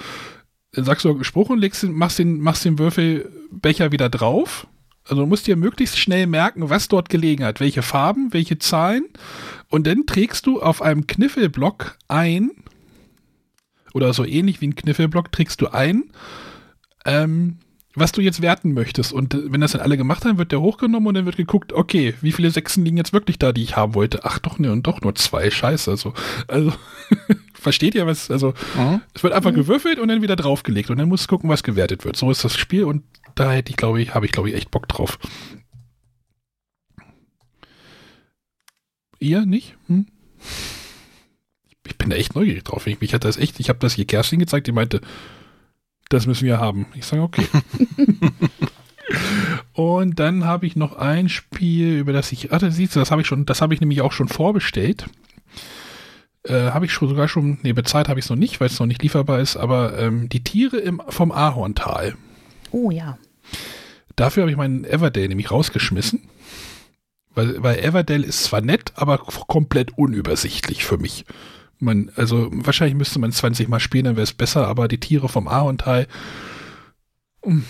sagst du einen Spruch und legst machst, den, machst den Würfelbecher wieder drauf. Also du musst dir möglichst schnell merken, was dort gelegen hat, welche Farben, welche Zahlen. Und dann trägst du auf einem Kniffelblock ein, oder so ähnlich wie ein Kniffelblock, trägst du ein, ähm, was du jetzt werten möchtest. Und äh, wenn das dann alle gemacht haben, wird der hochgenommen und dann wird geguckt, okay, wie viele Sechsen liegen jetzt wirklich da, die ich haben wollte? Ach doch, ne, und doch nur zwei, scheiße. Also, also versteht ihr was? Also, Mhm. es wird einfach gewürfelt und dann wieder draufgelegt und dann musst du gucken, was gewertet wird. So ist das Spiel und da hätte ich, glaube ich, habe ich, glaube ich, echt Bock drauf. Ihr nicht? Hm? Ich bin da echt neugierig drauf. Ich, mich hat das echt, ich habe das hier Kerstin gezeigt, die meinte, das müssen wir haben. Ich sage, okay. Und dann habe ich noch ein Spiel, über das ich, ach, das siehst du, das habe ich schon, das habe ich nämlich auch schon vorbestellt. Äh, habe ich schon sogar schon, nee, bezahlt habe ich es noch nicht, weil es noch nicht lieferbar ist, aber ähm, die Tiere im, vom Ahorntal. Oh ja. Dafür habe ich meinen Everdale nämlich rausgeschmissen. Weil, weil Everdale ist zwar nett, aber komplett unübersichtlich für mich. Man, also wahrscheinlich müsste man 20 Mal spielen, dann wäre es besser, aber die Tiere vom Ahorntal. hm,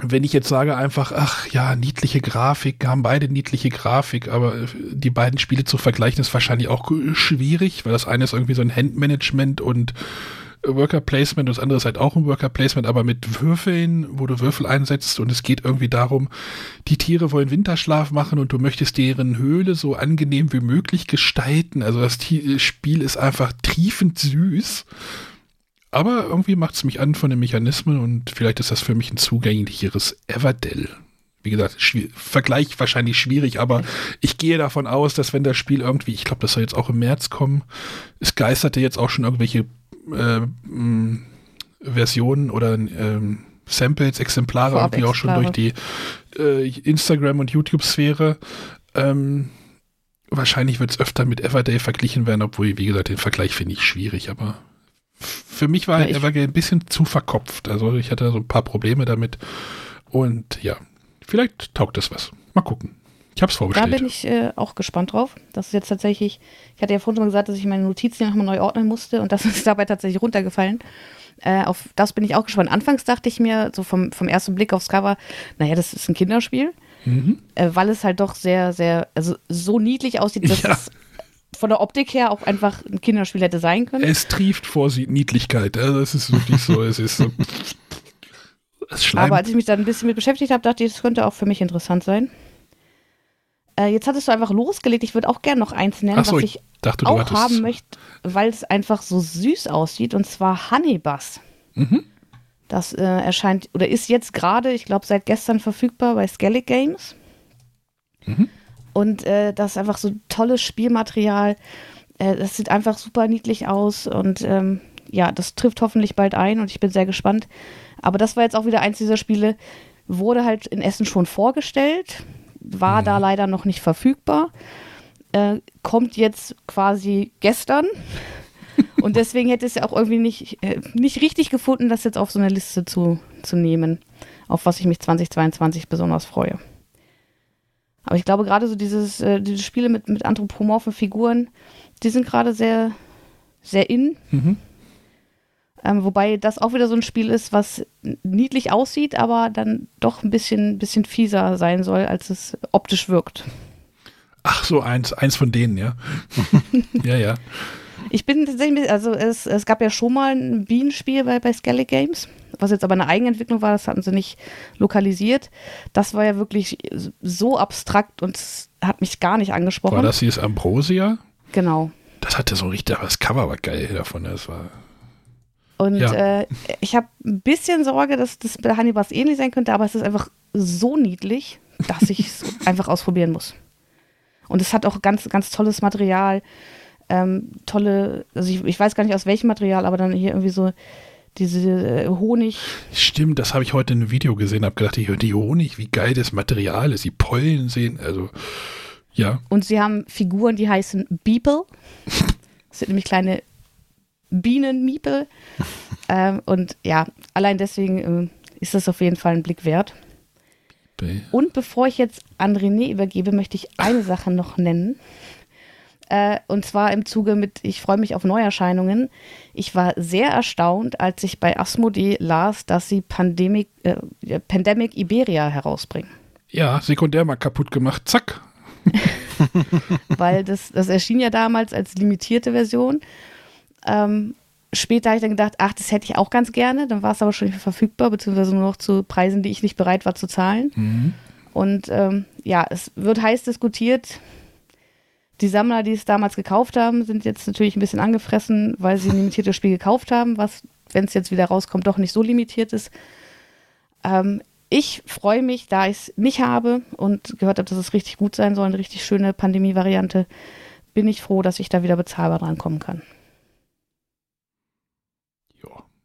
Wenn ich jetzt sage einfach, ach ja, niedliche Grafik, haben beide niedliche Grafik, aber die beiden Spiele zu vergleichen ist wahrscheinlich auch schwierig, weil das eine ist irgendwie so ein Handmanagement und Worker Placement und das andere ist halt auch ein Worker Placement, aber mit Würfeln, wo du Würfel einsetzt und es geht irgendwie darum, die Tiere wollen Winterschlaf machen und du möchtest deren Höhle so angenehm wie möglich gestalten. Also das Ti- Spiel ist einfach triefend süß. Aber irgendwie macht es mich an von den Mechanismen und vielleicht ist das für mich ein zugänglicheres Everdell. Wie gesagt, Vergleich wahrscheinlich schwierig, aber ich gehe davon aus, dass wenn das Spiel irgendwie, ich glaube, das soll jetzt auch im März kommen, es geisterte jetzt auch schon irgendwelche äh, Versionen oder ähm, Samples, Exemplare Vorab irgendwie auch schon durch die äh, Instagram- und YouTube-Sphäre. Ähm, wahrscheinlich wird es öfter mit Everday verglichen werden, obwohl, wie gesagt, den Vergleich finde ich schwierig, aber für mich war Ja, ich- Everday ein bisschen zu verkopft. Also ich hatte so ein paar Probleme damit. Und ja, vielleicht taugt das was. Mal gucken. Ich habe es Da vorbestellt. bin ich äh, auch gespannt drauf. Das ist jetzt tatsächlich, ich hatte ja vorhin schon mal gesagt, dass ich meine Notizen nochmal neu ordnen musste und das ist dabei tatsächlich runtergefallen. Äh, auf das bin ich auch gespannt. Anfangs dachte ich mir, so vom, vom ersten Blick aufs Cover, naja, das ist ein Kinderspiel, Mhm. äh, weil es halt doch sehr, sehr, also so niedlich aussieht, dass Ja. es von der Optik her auch einfach ein Kinderspiel hätte sein können. Es trieft vor Niedlichkeit. Also es ist wirklich so, es ist so. Es. Aber als ich mich dann ein bisschen mit beschäftigt habe, dachte ich, das könnte auch für mich interessant sein. Äh, jetzt hattest du einfach losgelegt. Ich würde auch gerne noch eins nennen, so, was ich ich dachte, auch hattest- haben möchte, weil es einfach so süß aussieht, und zwar Honeybus. Mhm. Das äh, erscheint oder ist jetzt gerade, ich glaube, seit gestern verfügbar bei Skellig Games. Mhm. Und äh, das ist einfach so tolles Spielmaterial. Äh, das sieht einfach super niedlich aus und ähm, ja, das trifft hoffentlich bald ein und ich bin sehr gespannt. Aber das war jetzt auch wieder eins dieser Spiele, wurde halt in Essen schon vorgestellt, war da leider noch nicht verfügbar, äh, kommt jetzt quasi gestern. Und deswegen hätte es ja auch irgendwie nicht, äh, nicht richtig gefunden, das jetzt auf so eine Liste zu, zu nehmen, auf was ich mich 2022 besonders freue. Aber ich glaube, gerade so dieses, äh, diese Spiele mit, mit anthropomorphen Figuren, die sind gerade sehr, sehr in. Mhm. Ähm, wobei das auch wieder so ein Spiel ist, was niedlich aussieht, aber dann doch ein bisschen, bisschen fieser sein soll, als es optisch wirkt. Ach so, eins, eins von denen, ja. ja, ja. Ich bin tatsächlich, also es, es gab ja schon mal ein Bienenspiel bei, bei Skellig Games, was jetzt aber eine Eigenentwicklung war, das hatten sie nicht lokalisiert. Das war ja wirklich so abstrakt und hat mich gar nicht angesprochen. War das hier das Ambrosia? Genau. Das hatte so richtig, das Cover war geil davon. Das war. Und Ja. äh, ich habe ein bisschen Sorge, dass das bei Hannibals ähnlich sein könnte, aber es ist einfach so niedlich, dass ich es einfach ausprobieren muss. Und es hat auch ganz, ganz tolles Material. Ähm, tolle, also ich, ich weiß gar nicht aus welchem Material, aber dann hier irgendwie so diese äh, Honig. Stimmt, das habe ich heute in einem Video gesehen, habe gedacht, die, die Honig, wie geil das Material ist, die Pollen sehen, also ja. Und sie haben Figuren, die heißen Beeple. Das sind nämlich kleine Bienenmiepel. ähm, und ja, allein deswegen ähm, ist das auf jeden Fall ein Blick wert. Und bevor ich jetzt an René übergebe, möchte ich eine Sache noch nennen. Äh, und zwar im Zuge mit, ich freue mich auf Neuerscheinungen. Ich war sehr erstaunt, als ich bei Asmodee las, dass sie Pandemic, äh, Pandemic Iberia herausbringen. Ja, sekundär mal kaputt gemacht, zack. weil das, das erschien ja damals als limitierte Version. Ähm, später habe ich dann gedacht, ach, das hätte ich auch ganz gerne. Dann war es aber schon nicht mehr verfügbar, beziehungsweise nur noch zu Preisen, die ich nicht bereit war zu zahlen. Mhm. Und ähm, ja, es wird heiß diskutiert. Die Sammler, die es damals gekauft haben, sind jetzt natürlich ein bisschen angefressen, weil sie ein limitiertes Spiel gekauft haben, was, wenn es jetzt wieder rauskommt, doch nicht so limitiert ist. Ähm, ich freue mich, da ich es nicht habe und gehört habe, dass es richtig gut sein soll, eine richtig schöne Pandemie-Variante, bin ich froh, dass ich da wieder bezahlbar drankommen kann.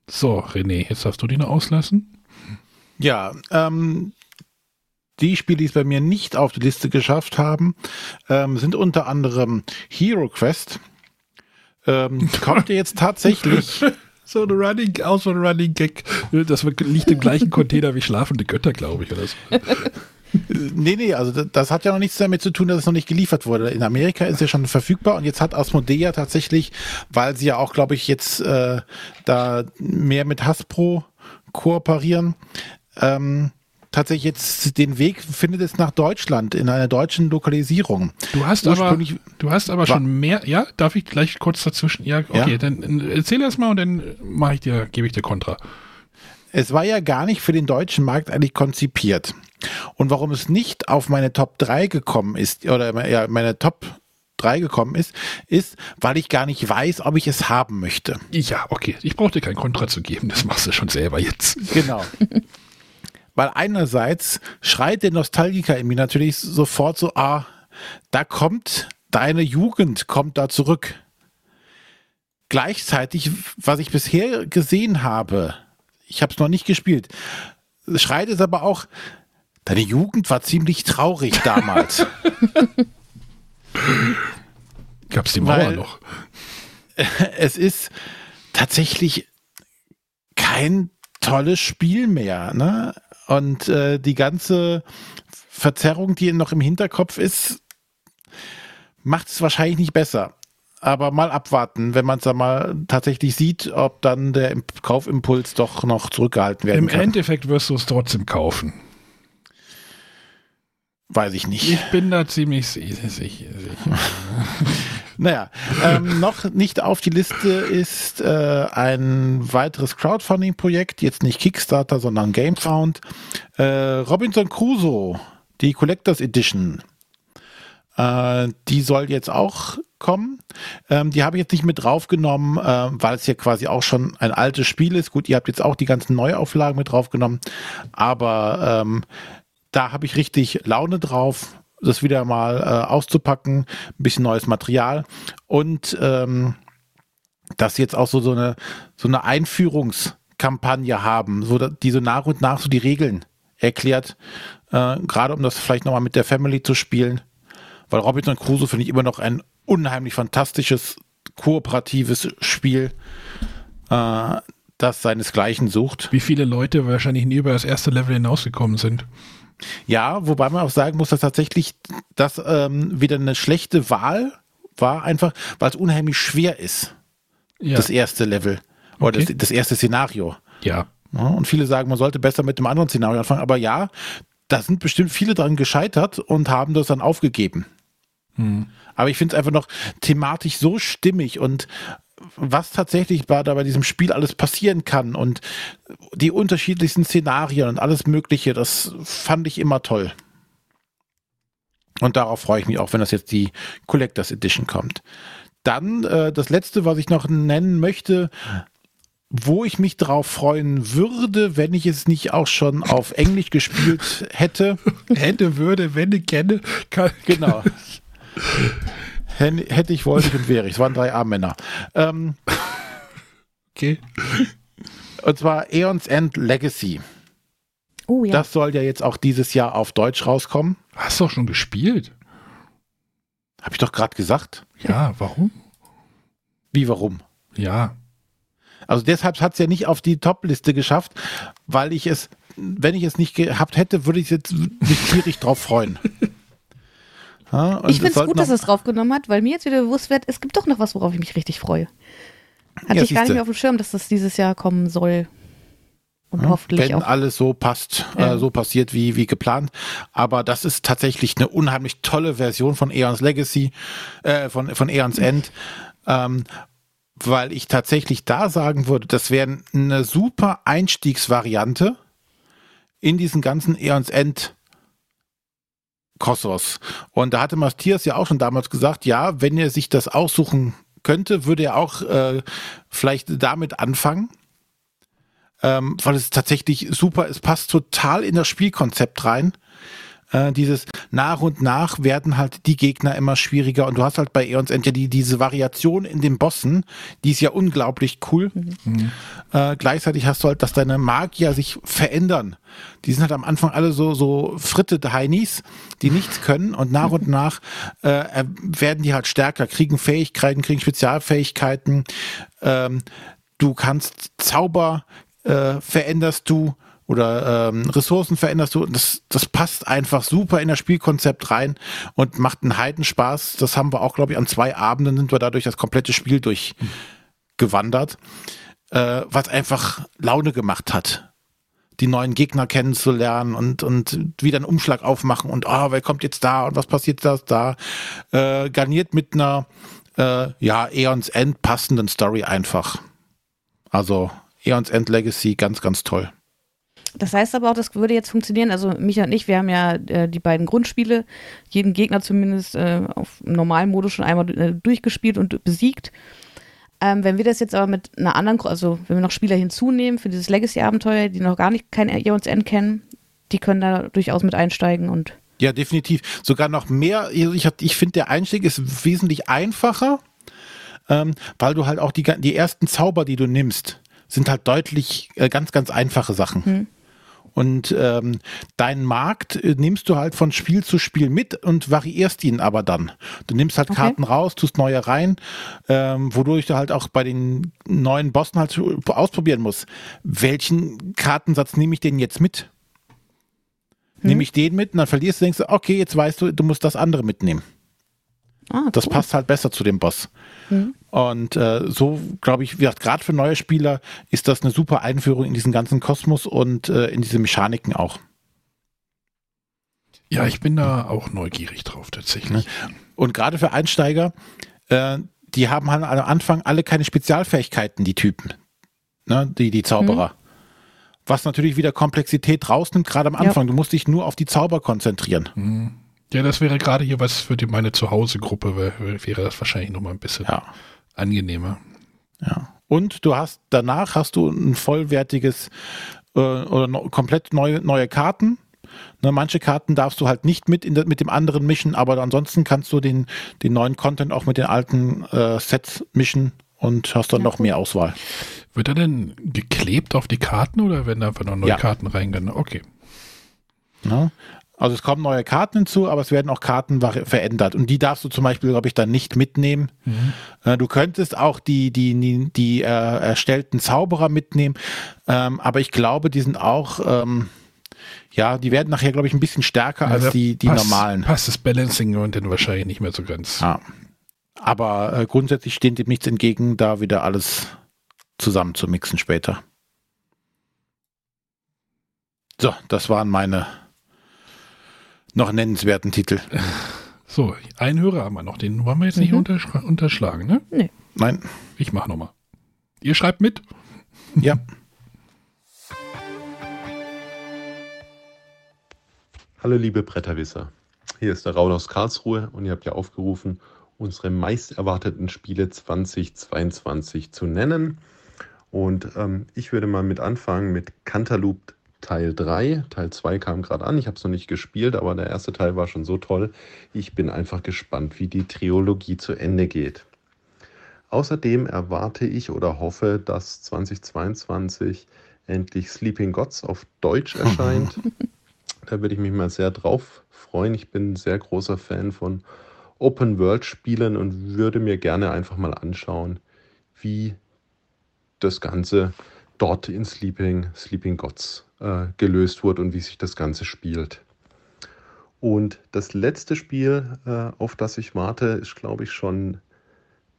So, René, jetzt darfst du die noch auslassen. Ja, ähm, die Spiele, die es bei mir nicht auf die Liste geschafft haben, ähm, sind unter anderem Hero Quest. Ähm, kommt ihr jetzt tatsächlich So ein Running, auch so ein Running Gag. Das liegt im gleichen Container wie schlafende Götter, glaube ich, oder so. Nee, nee, also das, hat ja noch nichts damit zu tun, dass es noch nicht geliefert wurde. In Amerika ist ja schon verfügbar und jetzt hat Asmodea tatsächlich, weil sie ja auch, glaube ich, jetzt äh, da mehr mit Hasbro kooperieren, ähm, tatsächlich jetzt den Weg findet es nach Deutschland in einer deutschen Lokalisierung. Du hast aber, du hast aber schon mehr. Ja, darf ich gleich kurz dazwischen? Ja, okay, Ja. dann äh, erzähl erst mal und dann mache ich dir, gebe ich dir Kontra. Es war ja gar nicht für den deutschen Markt eigentlich konzipiert. Und warum es nicht auf meine Top 3 gekommen ist, oder ja, meine Top 3 gekommen ist, ist, weil ich gar nicht weiß, ob ich es haben möchte. Ja, okay. Ich brauche dir kein Kontra zu geben. Das machst du schon selber jetzt. Genau. Weil einerseits schreit der Nostalgiker in mir natürlich sofort so, ah, da kommt deine Jugend, kommt da zurück. Gleichzeitig, was ich bisher gesehen habe, ich habe es noch nicht gespielt, schreit es aber auch, deine Jugend war ziemlich traurig damals. Gab's die Mauer Weil- noch? es ist tatsächlich kein tolles Spiel mehr. Ne? Und äh, die ganze Verzerrung, die noch im Hinterkopf ist, macht es wahrscheinlich nicht besser. Aber mal abwarten, wenn man es dann mal tatsächlich sieht, ob dann der Imp- Kaufimpuls doch noch zurückgehalten werden Im kann. Endeffekt wirst du es trotzdem kaufen. Weiß ich nicht. Ich bin da ziemlich sicher. Naja, ähm, noch nicht auf die Liste ist äh, ein weiteres Crowdfunding-Projekt, jetzt nicht Kickstarter, sondern GameFound. Äh, Robinson Crusoe, die Collectors Edition. Äh, die soll jetzt auch kommen. Ähm, die habe ich jetzt nicht mit draufgenommen, äh, weil es ja quasi auch schon ein altes Spiel ist. Gut, ihr habt jetzt auch die ganzen Neuauflagen mit draufgenommen, aber ähm, da habe ich richtig Laune drauf, das wieder mal äh, auszupacken, ein bisschen neues Material und ähm, dass jetzt auch so, so eine so eine Einführungskampagne haben, so die so nach und nach so die Regeln erklärt, äh, gerade um das vielleicht nochmal mit der Family zu spielen, weil Robinson Crusoe finde ich immer noch ein unheimlich fantastisches kooperatives Spiel, äh, das seinesgleichen sucht. Wie viele Leute wahrscheinlich nie über das erste Level hinausgekommen sind. Ja, wobei man auch sagen muss, dass tatsächlich das ähm, wieder eine schlechte Wahl war, einfach weil es unheimlich schwer ist, Ja. das erste Level oder Okay. das, das erste Szenario. ja. Ja, und viele sagen, man sollte besser mit dem anderen Szenario anfangen. Aber ja, da sind bestimmt viele dran gescheitert und haben das dann aufgegeben. Aber ich finde es einfach noch thematisch so stimmig und was tatsächlich bei, da bei diesem Spiel alles passieren kann und die unterschiedlichsten Szenarien und alles Mögliche, das fand ich immer toll. Und darauf freue ich mich auch, wenn das jetzt die Collectors Edition kommt. Dann äh, das letzte, was ich noch nennen möchte, wo ich mich drauf freuen würde, wenn ich es nicht auch schon auf Englisch gespielt hätte. Hätte, würde, wenn ich kenne, kann. Genau. Hätte ich, wollte ich und wäre ich. Es waren drei A-Männer. Ähm, Okay. und zwar Aeons End Legacy. Oh ja. Das soll ja jetzt auch dieses Jahr auf Deutsch rauskommen. Hast du doch schon gespielt? Habe ich doch gerade gesagt. Ja, warum? Wie, warum? Ja. Also deshalb hat es ja nicht auf die Top-Liste geschafft, weil ich es, wenn ich es nicht gehabt hätte, würde ich jetzt mich tierisch drauf freuen. Ja, ich finde es gut, dass es draufgenommen hat, weil mir jetzt wieder bewusst wird, es gibt doch noch was, worauf ich mich richtig freue. Hatte Ja, ich gar nicht mehr auf dem Schirm, dass das dieses Jahr kommen soll. Und Ja, hoffentlich wenn auch. alles so passt, Ja. äh, so passiert wie, wie geplant. Aber das ist tatsächlich eine unheimlich tolle Version von Aeons Legacy, äh, von, von Aeons End. Ähm, weil ich tatsächlich da sagen würde, das wäre eine super Einstiegsvariante in diesen ganzen Aeons End Kossos. Und da hatte Matthias ja auch schon damals gesagt, ja, wenn er sich das aussuchen könnte, würde er auch äh, vielleicht damit anfangen ähm, weil es tatsächlich super, es passt total in das Spielkonzept rein. Äh, dieses nach und nach werden halt die Gegner immer schwieriger und du hast halt bei Eons End ja die, diese Variation in den Bossen, die ist ja unglaublich cool. Mhm. Äh, gleichzeitig hast du halt, dass deine Magier sich verändern. Die sind halt am Anfang alle so, so fritte Heinis, die nichts können und nach und nach äh, werden die halt stärker, kriegen Fähigkeiten, kriegen Spezialfähigkeiten. Ähm, du kannst Zauber äh, veränderst du oder ähm, Ressourcen veränderst du. Das, das passt einfach super in das Spielkonzept rein und macht einen Heidenspaß. Das haben wir auch, glaube ich, an zwei Abenden sind wir dadurch das komplette Spiel durchgewandert, äh, was einfach Laune gemacht hat. Die neuen Gegner kennenzulernen und, und wieder einen Umschlag aufmachen und ah, oh, wer kommt jetzt da und was passiert das da? Äh, garniert mit einer äh, ja, Eons End passenden Story einfach. Also Eons End Legacy, ganz, ganz toll. Das heißt aber auch, das würde jetzt funktionieren. Also Micha und ich, wir haben ja äh, die beiden Grundspiele, jeden Gegner zumindest äh, auf normalen Modus schon einmal äh, durchgespielt und besiegt. Ähm, wenn wir das jetzt aber mit einer anderen, also wenn wir noch Spieler hinzunehmen für dieses Legacy-Abenteuer, die noch gar nicht kein Eons End kennen, die können da durchaus mit einsteigen und. Ja, definitiv. Sogar noch mehr. Also ich, ich finde, der Einstieg ist wesentlich einfacher, ähm, weil du halt auch die, die ersten Zauber, die du nimmst, sind halt deutlich äh, ganz, ganz einfache Sachen. Hm. Und ähm, deinen Markt äh, nimmst du halt von Spiel zu Spiel mit und variierst ihn aber dann. Du nimmst halt okay. Karten raus, tust neue rein, ähm, wodurch du halt auch bei den neuen Bossen halt ausprobieren musst. Welchen Kartensatz nehme ich denn jetzt mit? Hm. Nehme ich den mit und dann verlierst du, denkst du, okay, jetzt weißt du, du musst das andere mitnehmen. Ah, cool. Das passt halt besser zu dem Boss. Mhm. Und äh, so, glaube ich, gerade für neue Spieler ist das eine super Einführung in diesen ganzen Kosmos und äh, in diese Mechaniken auch. Ja, ich bin da auch neugierig drauf tatsächlich. Ne? Und gerade für Einsteiger, äh, die haben halt am Anfang alle keine Spezialfähigkeiten, die Typen, ne? die, die Zauberer. Mhm. Was natürlich wieder Komplexität rausnimmt, gerade am Anfang. Ja. Du musst dich nur auf die Zauber konzentrieren. Mhm. Ja, das wäre gerade hier was für die, meine Zuhause-Gruppe, wäre, wäre das wahrscheinlich nochmal ein bisschen ja. Angenehmer. Ja. Und du hast, danach hast du ein vollwertiges äh, oder no, komplett neue, neue Karten. Ne, manche Karten darfst du halt nicht mit, in de, mit dem anderen mischen, aber ansonsten kannst du den, den neuen Content auch mit den alten äh, Sets mischen und hast dann ja, noch mehr Auswahl. Wird er denn geklebt auf die Karten oder werden da einfach noch neue ja. Karten reingehen? Okay. Ja, also es kommen neue Karten hinzu, aber es werden auch Karten verändert. Und die darfst du zum Beispiel, glaube ich, dann nicht mitnehmen. Mhm. Äh, du könntest auch die, die, die, die äh, erstellten Zauberer mitnehmen. Ähm, aber ich glaube, die sind auch, ähm, ja, die werden nachher, glaube ich, ein bisschen stärker ja, als die, die passt, normalen. Passt das Balancing und dann wahrscheinlich nicht mehr so ganz. Ja. Aber äh, grundsätzlich steht dem nichts entgegen, da wieder alles zusammen zu mixen später. So, das waren meine noch nennenswerten Titel. So, einen Hörer haben wir noch. Den wollen wir jetzt nicht mhm. unterschlagen, ne? Nee. Nein. Ich mach nochmal. Ihr schreibt mit? Ja. Hallo liebe Bretterwisser. Hier ist der Raul aus Karlsruhe und ihr habt ja aufgerufen, unsere meist erwarteten Spiele 2022 zu nennen. Und ähm, ich würde mal mit anfangen mit Cantaloupe Teil 3. Teil 2 kam gerade an. Ich habe es noch nicht gespielt, aber der erste Teil war schon so toll. Ich bin einfach gespannt, wie die Trilogie zu Ende geht. Außerdem erwarte ich oder hoffe, dass 2022 endlich Sleeping Gods auf Deutsch erscheint. da würde ich mich mal sehr drauf freuen. Ich bin ein sehr großer Fan von Open-World-Spielen und würde mir gerne einfach mal anschauen, wie das Ganze dort in Sleeping, Sleeping Gods äh, gelöst wurde und wie sich das Ganze spielt. Und das letzte Spiel, äh, auf das ich warte, ist, glaube ich, schon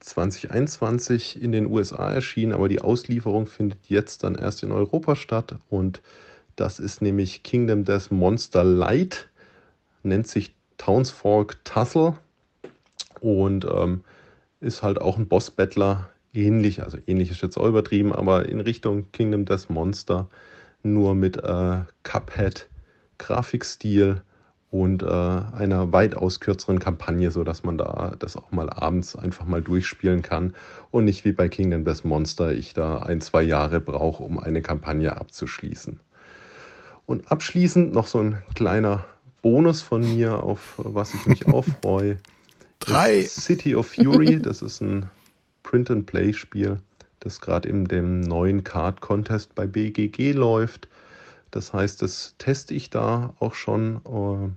2021 in den USA erschienen, aber die Auslieferung findet jetzt dann erst in Europa statt. Und das ist nämlich Kingdom Death Monster Light, nennt sich Townsfolk Tussle und ähm, ist halt auch ein Boss-Battler, ähnlich, also ähnlich ist jetzt auch übertrieben, aber in Richtung Kingdom Death Monster nur mit äh, Cuphead-Grafikstil und äh, einer weitaus kürzeren Kampagne, sodass man da das auch mal abends einfach mal durchspielen kann und nicht wie bei Kingdom Death Monster ich da ein, zwei Jahre brauche, um eine Kampagne abzuschließen. Und abschließend noch so ein kleiner Bonus von mir, auf was ich mich auch freue. Drei. City of Fury, das ist ein Print-and-Play-Spiel, das gerade in dem neuen Card-Contest bei BGG läuft. Das heißt, das teste ich da auch schon. Äh,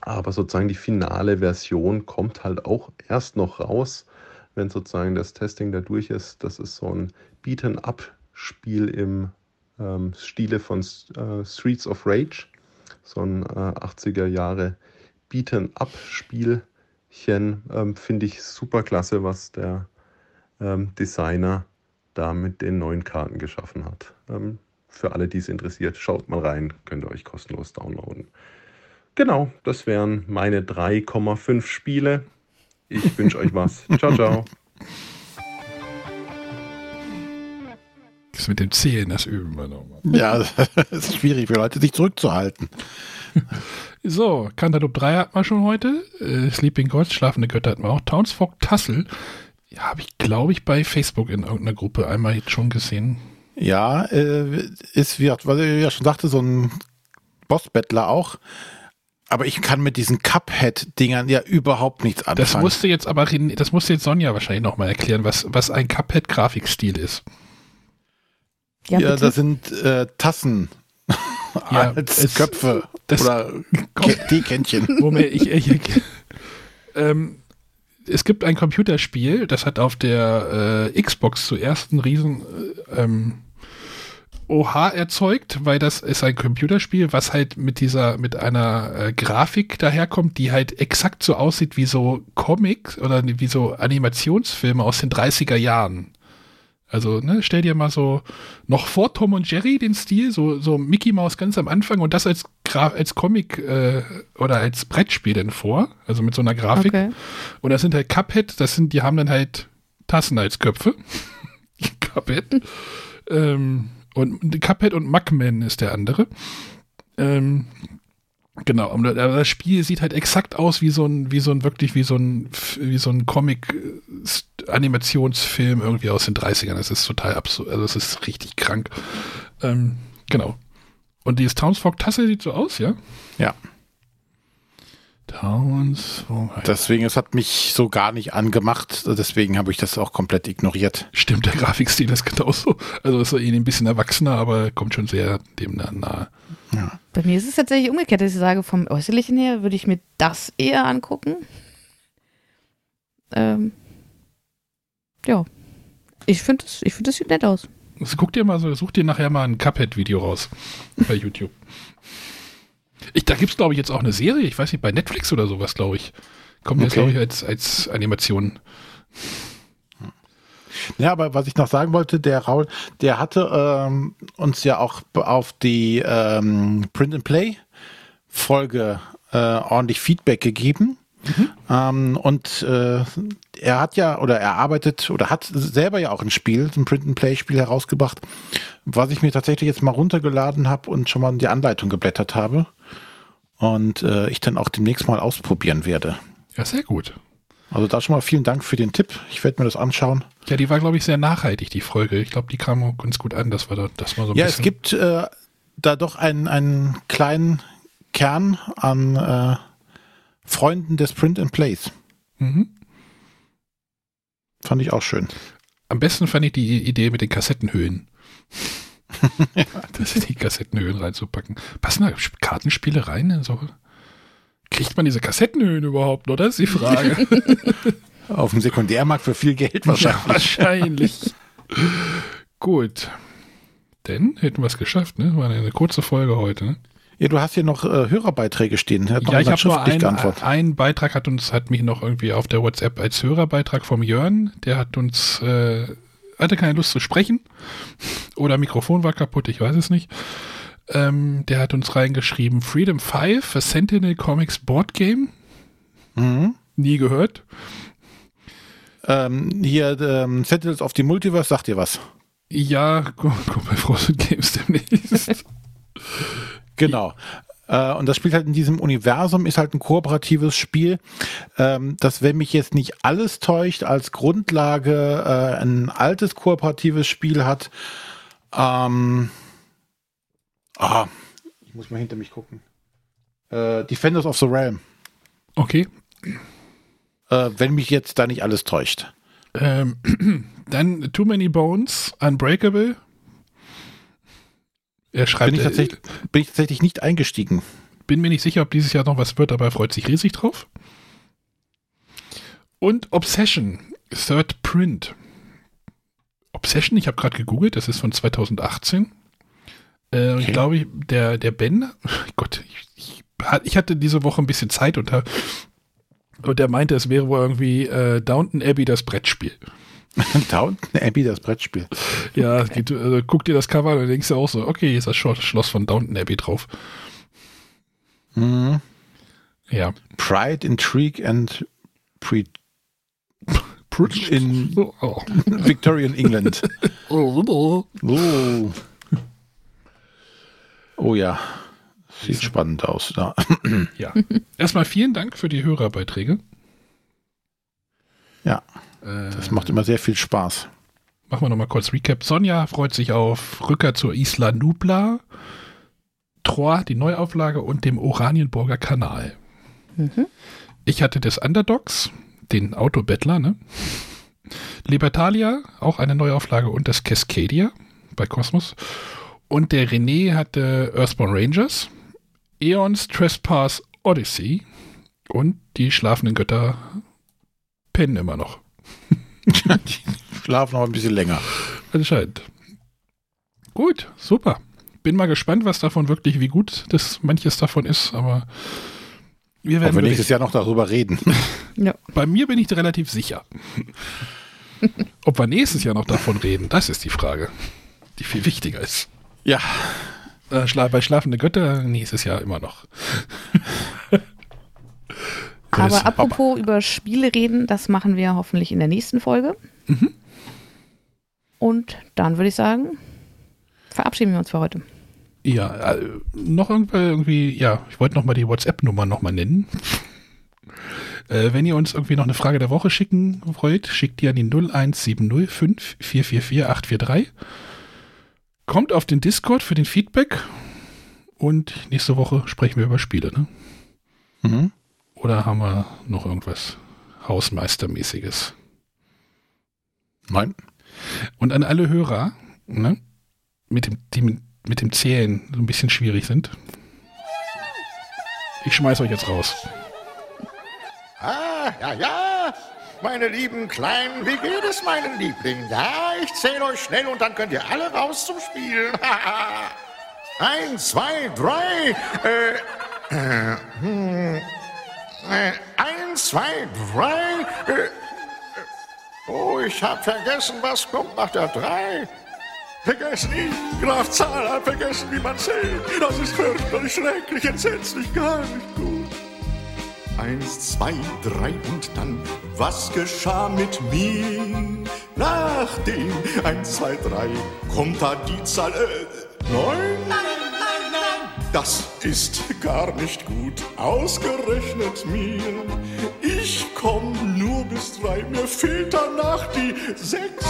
aber sozusagen die finale Version kommt halt auch erst noch raus, wenn sozusagen das Testing da durch ist. Das ist so ein Beaten-up-Spiel im ähm, Stile von äh, Streets of Rage. So ein äh, 80er Jahre Beaten-up-Spielchen. Ähm, Finde ich super klasse, was der ähm, Designer da mit den neuen Karten geschaffen hat. Ähm, für alle, die es interessiert, schaut mal rein, könnt ihr euch kostenlos downloaden. Genau, das wären meine 3,5 Spiele. Ich wünsche euch was. Ciao, ciao. Das mit dem Zählen, das üben wir nochmal. Ja, das ist schwierig für Leute, sich zurückzuhalten. So, Cantaloupe 3 hatten wir schon heute. Äh, Sleeping Gods, Schlafende Götter hatten wir auch. Townsfolk Tassel ja, habe ich, glaube ich, bei Facebook in irgendeiner Gruppe einmal jetzt schon gesehen. Ja, äh, ist, wie, was ich ja schon sagte, so ein Bossbettler auch. Aber ich kann mit diesen Cuphead-Dingern ja überhaupt nichts anfangen. Das musste jetzt aber, das musste jetzt Sonja wahrscheinlich nochmal erklären, was, was ein Cuphead-Grafikstil ist. Ja, ja das sind äh, Tassen ja, als es, Köpfe oder Teekännchen. Moment, ich, ich, ich ähm, es gibt ein Computerspiel, das hat auf der äh, Xbox zuerst einen riesen äh, ähm, OH erzeugt, weil das ist ein Computerspiel, was halt mit dieser, mit einer äh, Grafik daherkommt, die halt exakt so aussieht wie so Comics oder wie so Animationsfilme aus den 30er Jahren. Also, ne, stell dir mal so noch vor Tom und Jerry den Stil, so, so Mickey Mouse ganz am Anfang und das als, Gra als Comic äh, oder als Brettspiel denn vor, also mit so einer Grafik. Okay. Und das sind halt Cuphead, das sind, die haben dann halt Tassen als Köpfe. Cuphead. ähm, und Cuphead und Mugman ist der andere. Ähm, Genau, und das Spiel sieht halt exakt aus wie so ein, wie so ein, wirklich wie so ein, wie so ein Comic-Animationsfilm irgendwie aus den 30ern. Das ist total absurd, also das ist richtig krank. Ähm, genau. Und dieses Townsfolk-Tasse sieht so aus, ja? Ja. Townsfolk. Deswegen, es hat mich so gar nicht angemacht, deswegen habe ich das auch komplett ignoriert. Stimmt, der Grafikstil ist genauso. Also ist er eh ein bisschen erwachsener, aber kommt schon sehr dem nahe. Ja. Bei mir ist es tatsächlich umgekehrt, dass ich sage, vom Äußerlichen her würde ich mir das eher angucken. Ähm, ja. Ich finde, das, find, das sieht nett aus. Also guck dir mal so, such dir nachher mal ein Cuphead-Video raus bei YouTube. Ich, da gibt es, glaube ich, jetzt auch eine Serie, ich weiß nicht, bei Netflix oder sowas, glaube ich. Kommt okay. jetzt, glaube ich, als, als Animation. Ja, aber was ich noch sagen wollte, der Raul, der hatte ähm, uns ja auch auf die ähm, Print and Play Folge äh, ordentlich Feedback gegeben. Mhm. Ähm, und äh, er hat ja oder er arbeitet oder hat selber ja auch ein Spiel, ein Print-and-Play-Spiel herausgebracht, was ich mir tatsächlich jetzt mal runtergeladen habe und schon mal in die Anleitung geblättert habe. Und äh, ich dann auch demnächst mal ausprobieren werde. Ja, sehr gut. Also da schon mal vielen Dank für den Tipp. Ich werde mir das anschauen. Ja, die war, glaube ich, sehr nachhaltig, die Folge. Ich glaube, die kam auch ganz gut an, dass wir da, das mal so ein Ja, es gibt äh, da doch einen, einen kleinen Kern an äh, Freunden des Print and Plays. Mhm. Fand ich auch schön. Am besten fand ich die Idee mit den Kassettenhöhen. ja. Das die Kassettenhöhen reinzupacken. Passen da Kartenspiele rein? So? Kriegt man diese Kassettenhöhen überhaupt? Das ist die Frage. Auf dem Sekundärmarkt für viel Geld wahrscheinlich. Ja, wahrscheinlich. Gut. Denn hätten wir es geschafft, ne? War eine kurze Folge heute, ne? Ja, du hast hier noch äh, Hörerbeiträge stehen. Hat ja, ich habe nur einen, einen Beitrag hat uns, hat mich noch irgendwie auf der WhatsApp als Hörerbeitrag vom Jörn, der hat uns, äh, hatte keine Lust zu sprechen. Oder Mikrofon war kaputt, ich weiß es nicht. Ähm, der hat uns reingeschrieben, Freedom 5, a Sentinel Comics Board Game. Mhm. Nie gehört. Ähm, hier, ähm, Sentinels of the Multiverse, sagt dir was? Ja, komm, komm bei Frozen Games demnächst. genau. Äh, und das spielt halt in diesem Universum, ist halt ein kooperatives Spiel, ähm, das, wenn mich jetzt nicht alles täuscht, als Grundlage äh, ein altes kooperatives Spiel hat. Ähm, Ah, ich muss mal hinter mich gucken. Äh, Defenders of the Realm. Okay. Äh, wenn mich jetzt da nicht alles täuscht. Ähm, dann Too Many Bones, Unbreakable. Er schreibt, Bin ich, tatsächlich, bin ich tatsächlich nicht eingestiegen. bin mir nicht sicher, ob dieses Jahr noch was wird, aber er freut sich riesig drauf. Und Obsession, Third Print. Obsession, ich habe gerade gegoogelt, das ist von 2018. Äh, Okay. Ich glaube, der, der Ben, Gott, ich, ich, hatte diese Woche ein bisschen Zeit und, da- und der meinte, es wäre wohl irgendwie äh, Downton Abbey das Brettspiel. Downton Abbey, das Brettspiel. Ja, geht, äh, guck dir das Cover und dann denkst du auch so, okay, hier ist das Schlo- Schloss von Downton Abbey drauf. Mhm. Ja. Pride, Intrigue and Pre in Oh. Victorian England. Oh. Oh. Ja. Sieht spannend aus. Ja. Ja. Erstmal vielen Dank für die Hörerbeiträge. Ja, Äh, das macht immer sehr viel Spaß. Machen wir nochmal kurz Recap. Sonja freut sich auf Rückkehr zur Isla Nubla, Troyes, die Neuauflage und dem Oranienburger Kanal. Mhm. Ich hatte des Underdogs, den Autobettler, ne? Libertalia, auch eine Neuauflage und das Cascadia bei Cosmos. Und der René hatte Earthborn Rangers, Aeons Trespass Odyssey und die schlafenden Götter pennen immer noch. Die schlafen noch ein bisschen länger. Anscheinend. Gut, super. Bin mal gespannt, was davon wirklich, wie gut das manches davon ist, aber wir Ob werden wir nächstes. Jahr noch darüber reden. Ja. Bei mir bin ich relativ sicher. Ob wir nächstes Jahr noch davon reden, das ist die Frage, die viel wichtiger ist. Ja, Äh, bei Schlafende Götter nächstes Jahr immer noch. Aber apropos über Spiele reden, das machen wir hoffentlich in der nächsten Folge. Mhm. Und dann würde ich sagen, verabschieden wir uns für heute. Ja, äh, noch irgendwie, ja, ich wollte noch mal die WhatsApp-Nummer noch mal nennen. äh, wenn ihr uns irgendwie noch eine Frage der Woche schicken wollt, schickt die an die 01705 444 843. Kommt auf den Discord für den Feedback und nächste Woche sprechen wir über Spiele, ne? Mhm. Oder haben wir noch irgendwas Hausmeistermäßiges? Nein. Und an alle Hörer, ne, mit dem, die mit, dem Zählen so ein bisschen schwierig sind. Ich schmeiß euch jetzt raus. Ah, ja, ja. Meine lieben Kleinen, wie geht es meinen Lieblingen? Ja, ich zähle euch schnell und dann könnt ihr alle raus zum Spielen. Eins, zwei, drei. Äh, äh, hm, äh, eins, zwei, drei. Äh, äh, oh, ich hab vergessen, was kommt nach der drei. Vergessen ich, Graf Zahl hat vergessen, wie man zählt. Das ist fürchterlich schrecklich, entsetzlich, gar nicht gut. Eins, zwei, drei und dann, was geschah mit mir? Nach dem eins, zwei, drei kommt da die Zahl äh, neun? Nein, nein, nein. Das ist gar nicht gut, ausgerechnet mir. Ich komm nur bis drei, mir fehlt danach die sechs.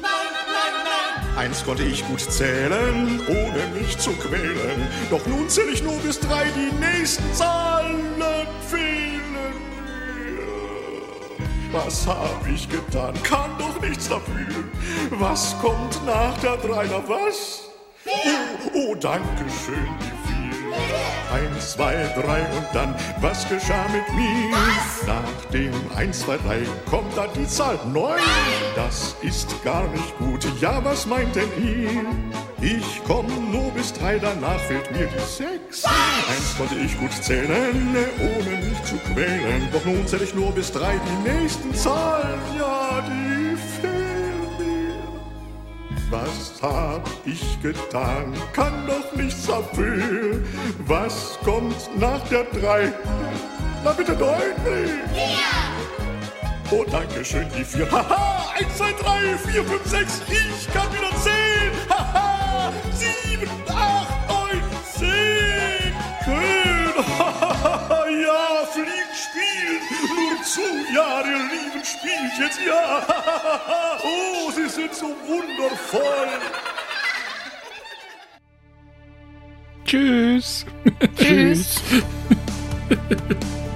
Nein, nein, nein. Eins konnte ich gut zählen, ohne mich zu quälen. Doch nun zähl ich nur bis drei, die nächsten Zahlen fehlen. Was hab ich getan? Kann doch nichts dafür. Was kommt nach der Drei? Na was? Oh, oh, danke schön, wie viel. Eins, zwei, drei und dann, was geschah mit mir? Nach dem eins, zwei, drei kommt da die Zahl neun. Das ist gar nicht gut. Ja, was meint denn ihr? Ich komm nur bis drei, danach fehlt mir die sechs. Eins konnte ich gut zählen, ohne mich zu quälen. Doch nun zähl ich nur bis drei, die nächsten Zahlen, ja, die. Was hab ich getan? Kann doch nichts dafür. Was kommt nach der drei? Na bitte deutlich. Oh, danke schön, die vier. Haha, eins, zwei, drei, vier, fünf, sechs. Ich kann wieder zählen. Haha, sieben, acht, neun, zehn. Schön. ja, fliegt, spielt. Nur zu, ja, ihr Lieben spielt jetzt, ja. oh, sie sind so wundervoll. Tschüss. Tschüss.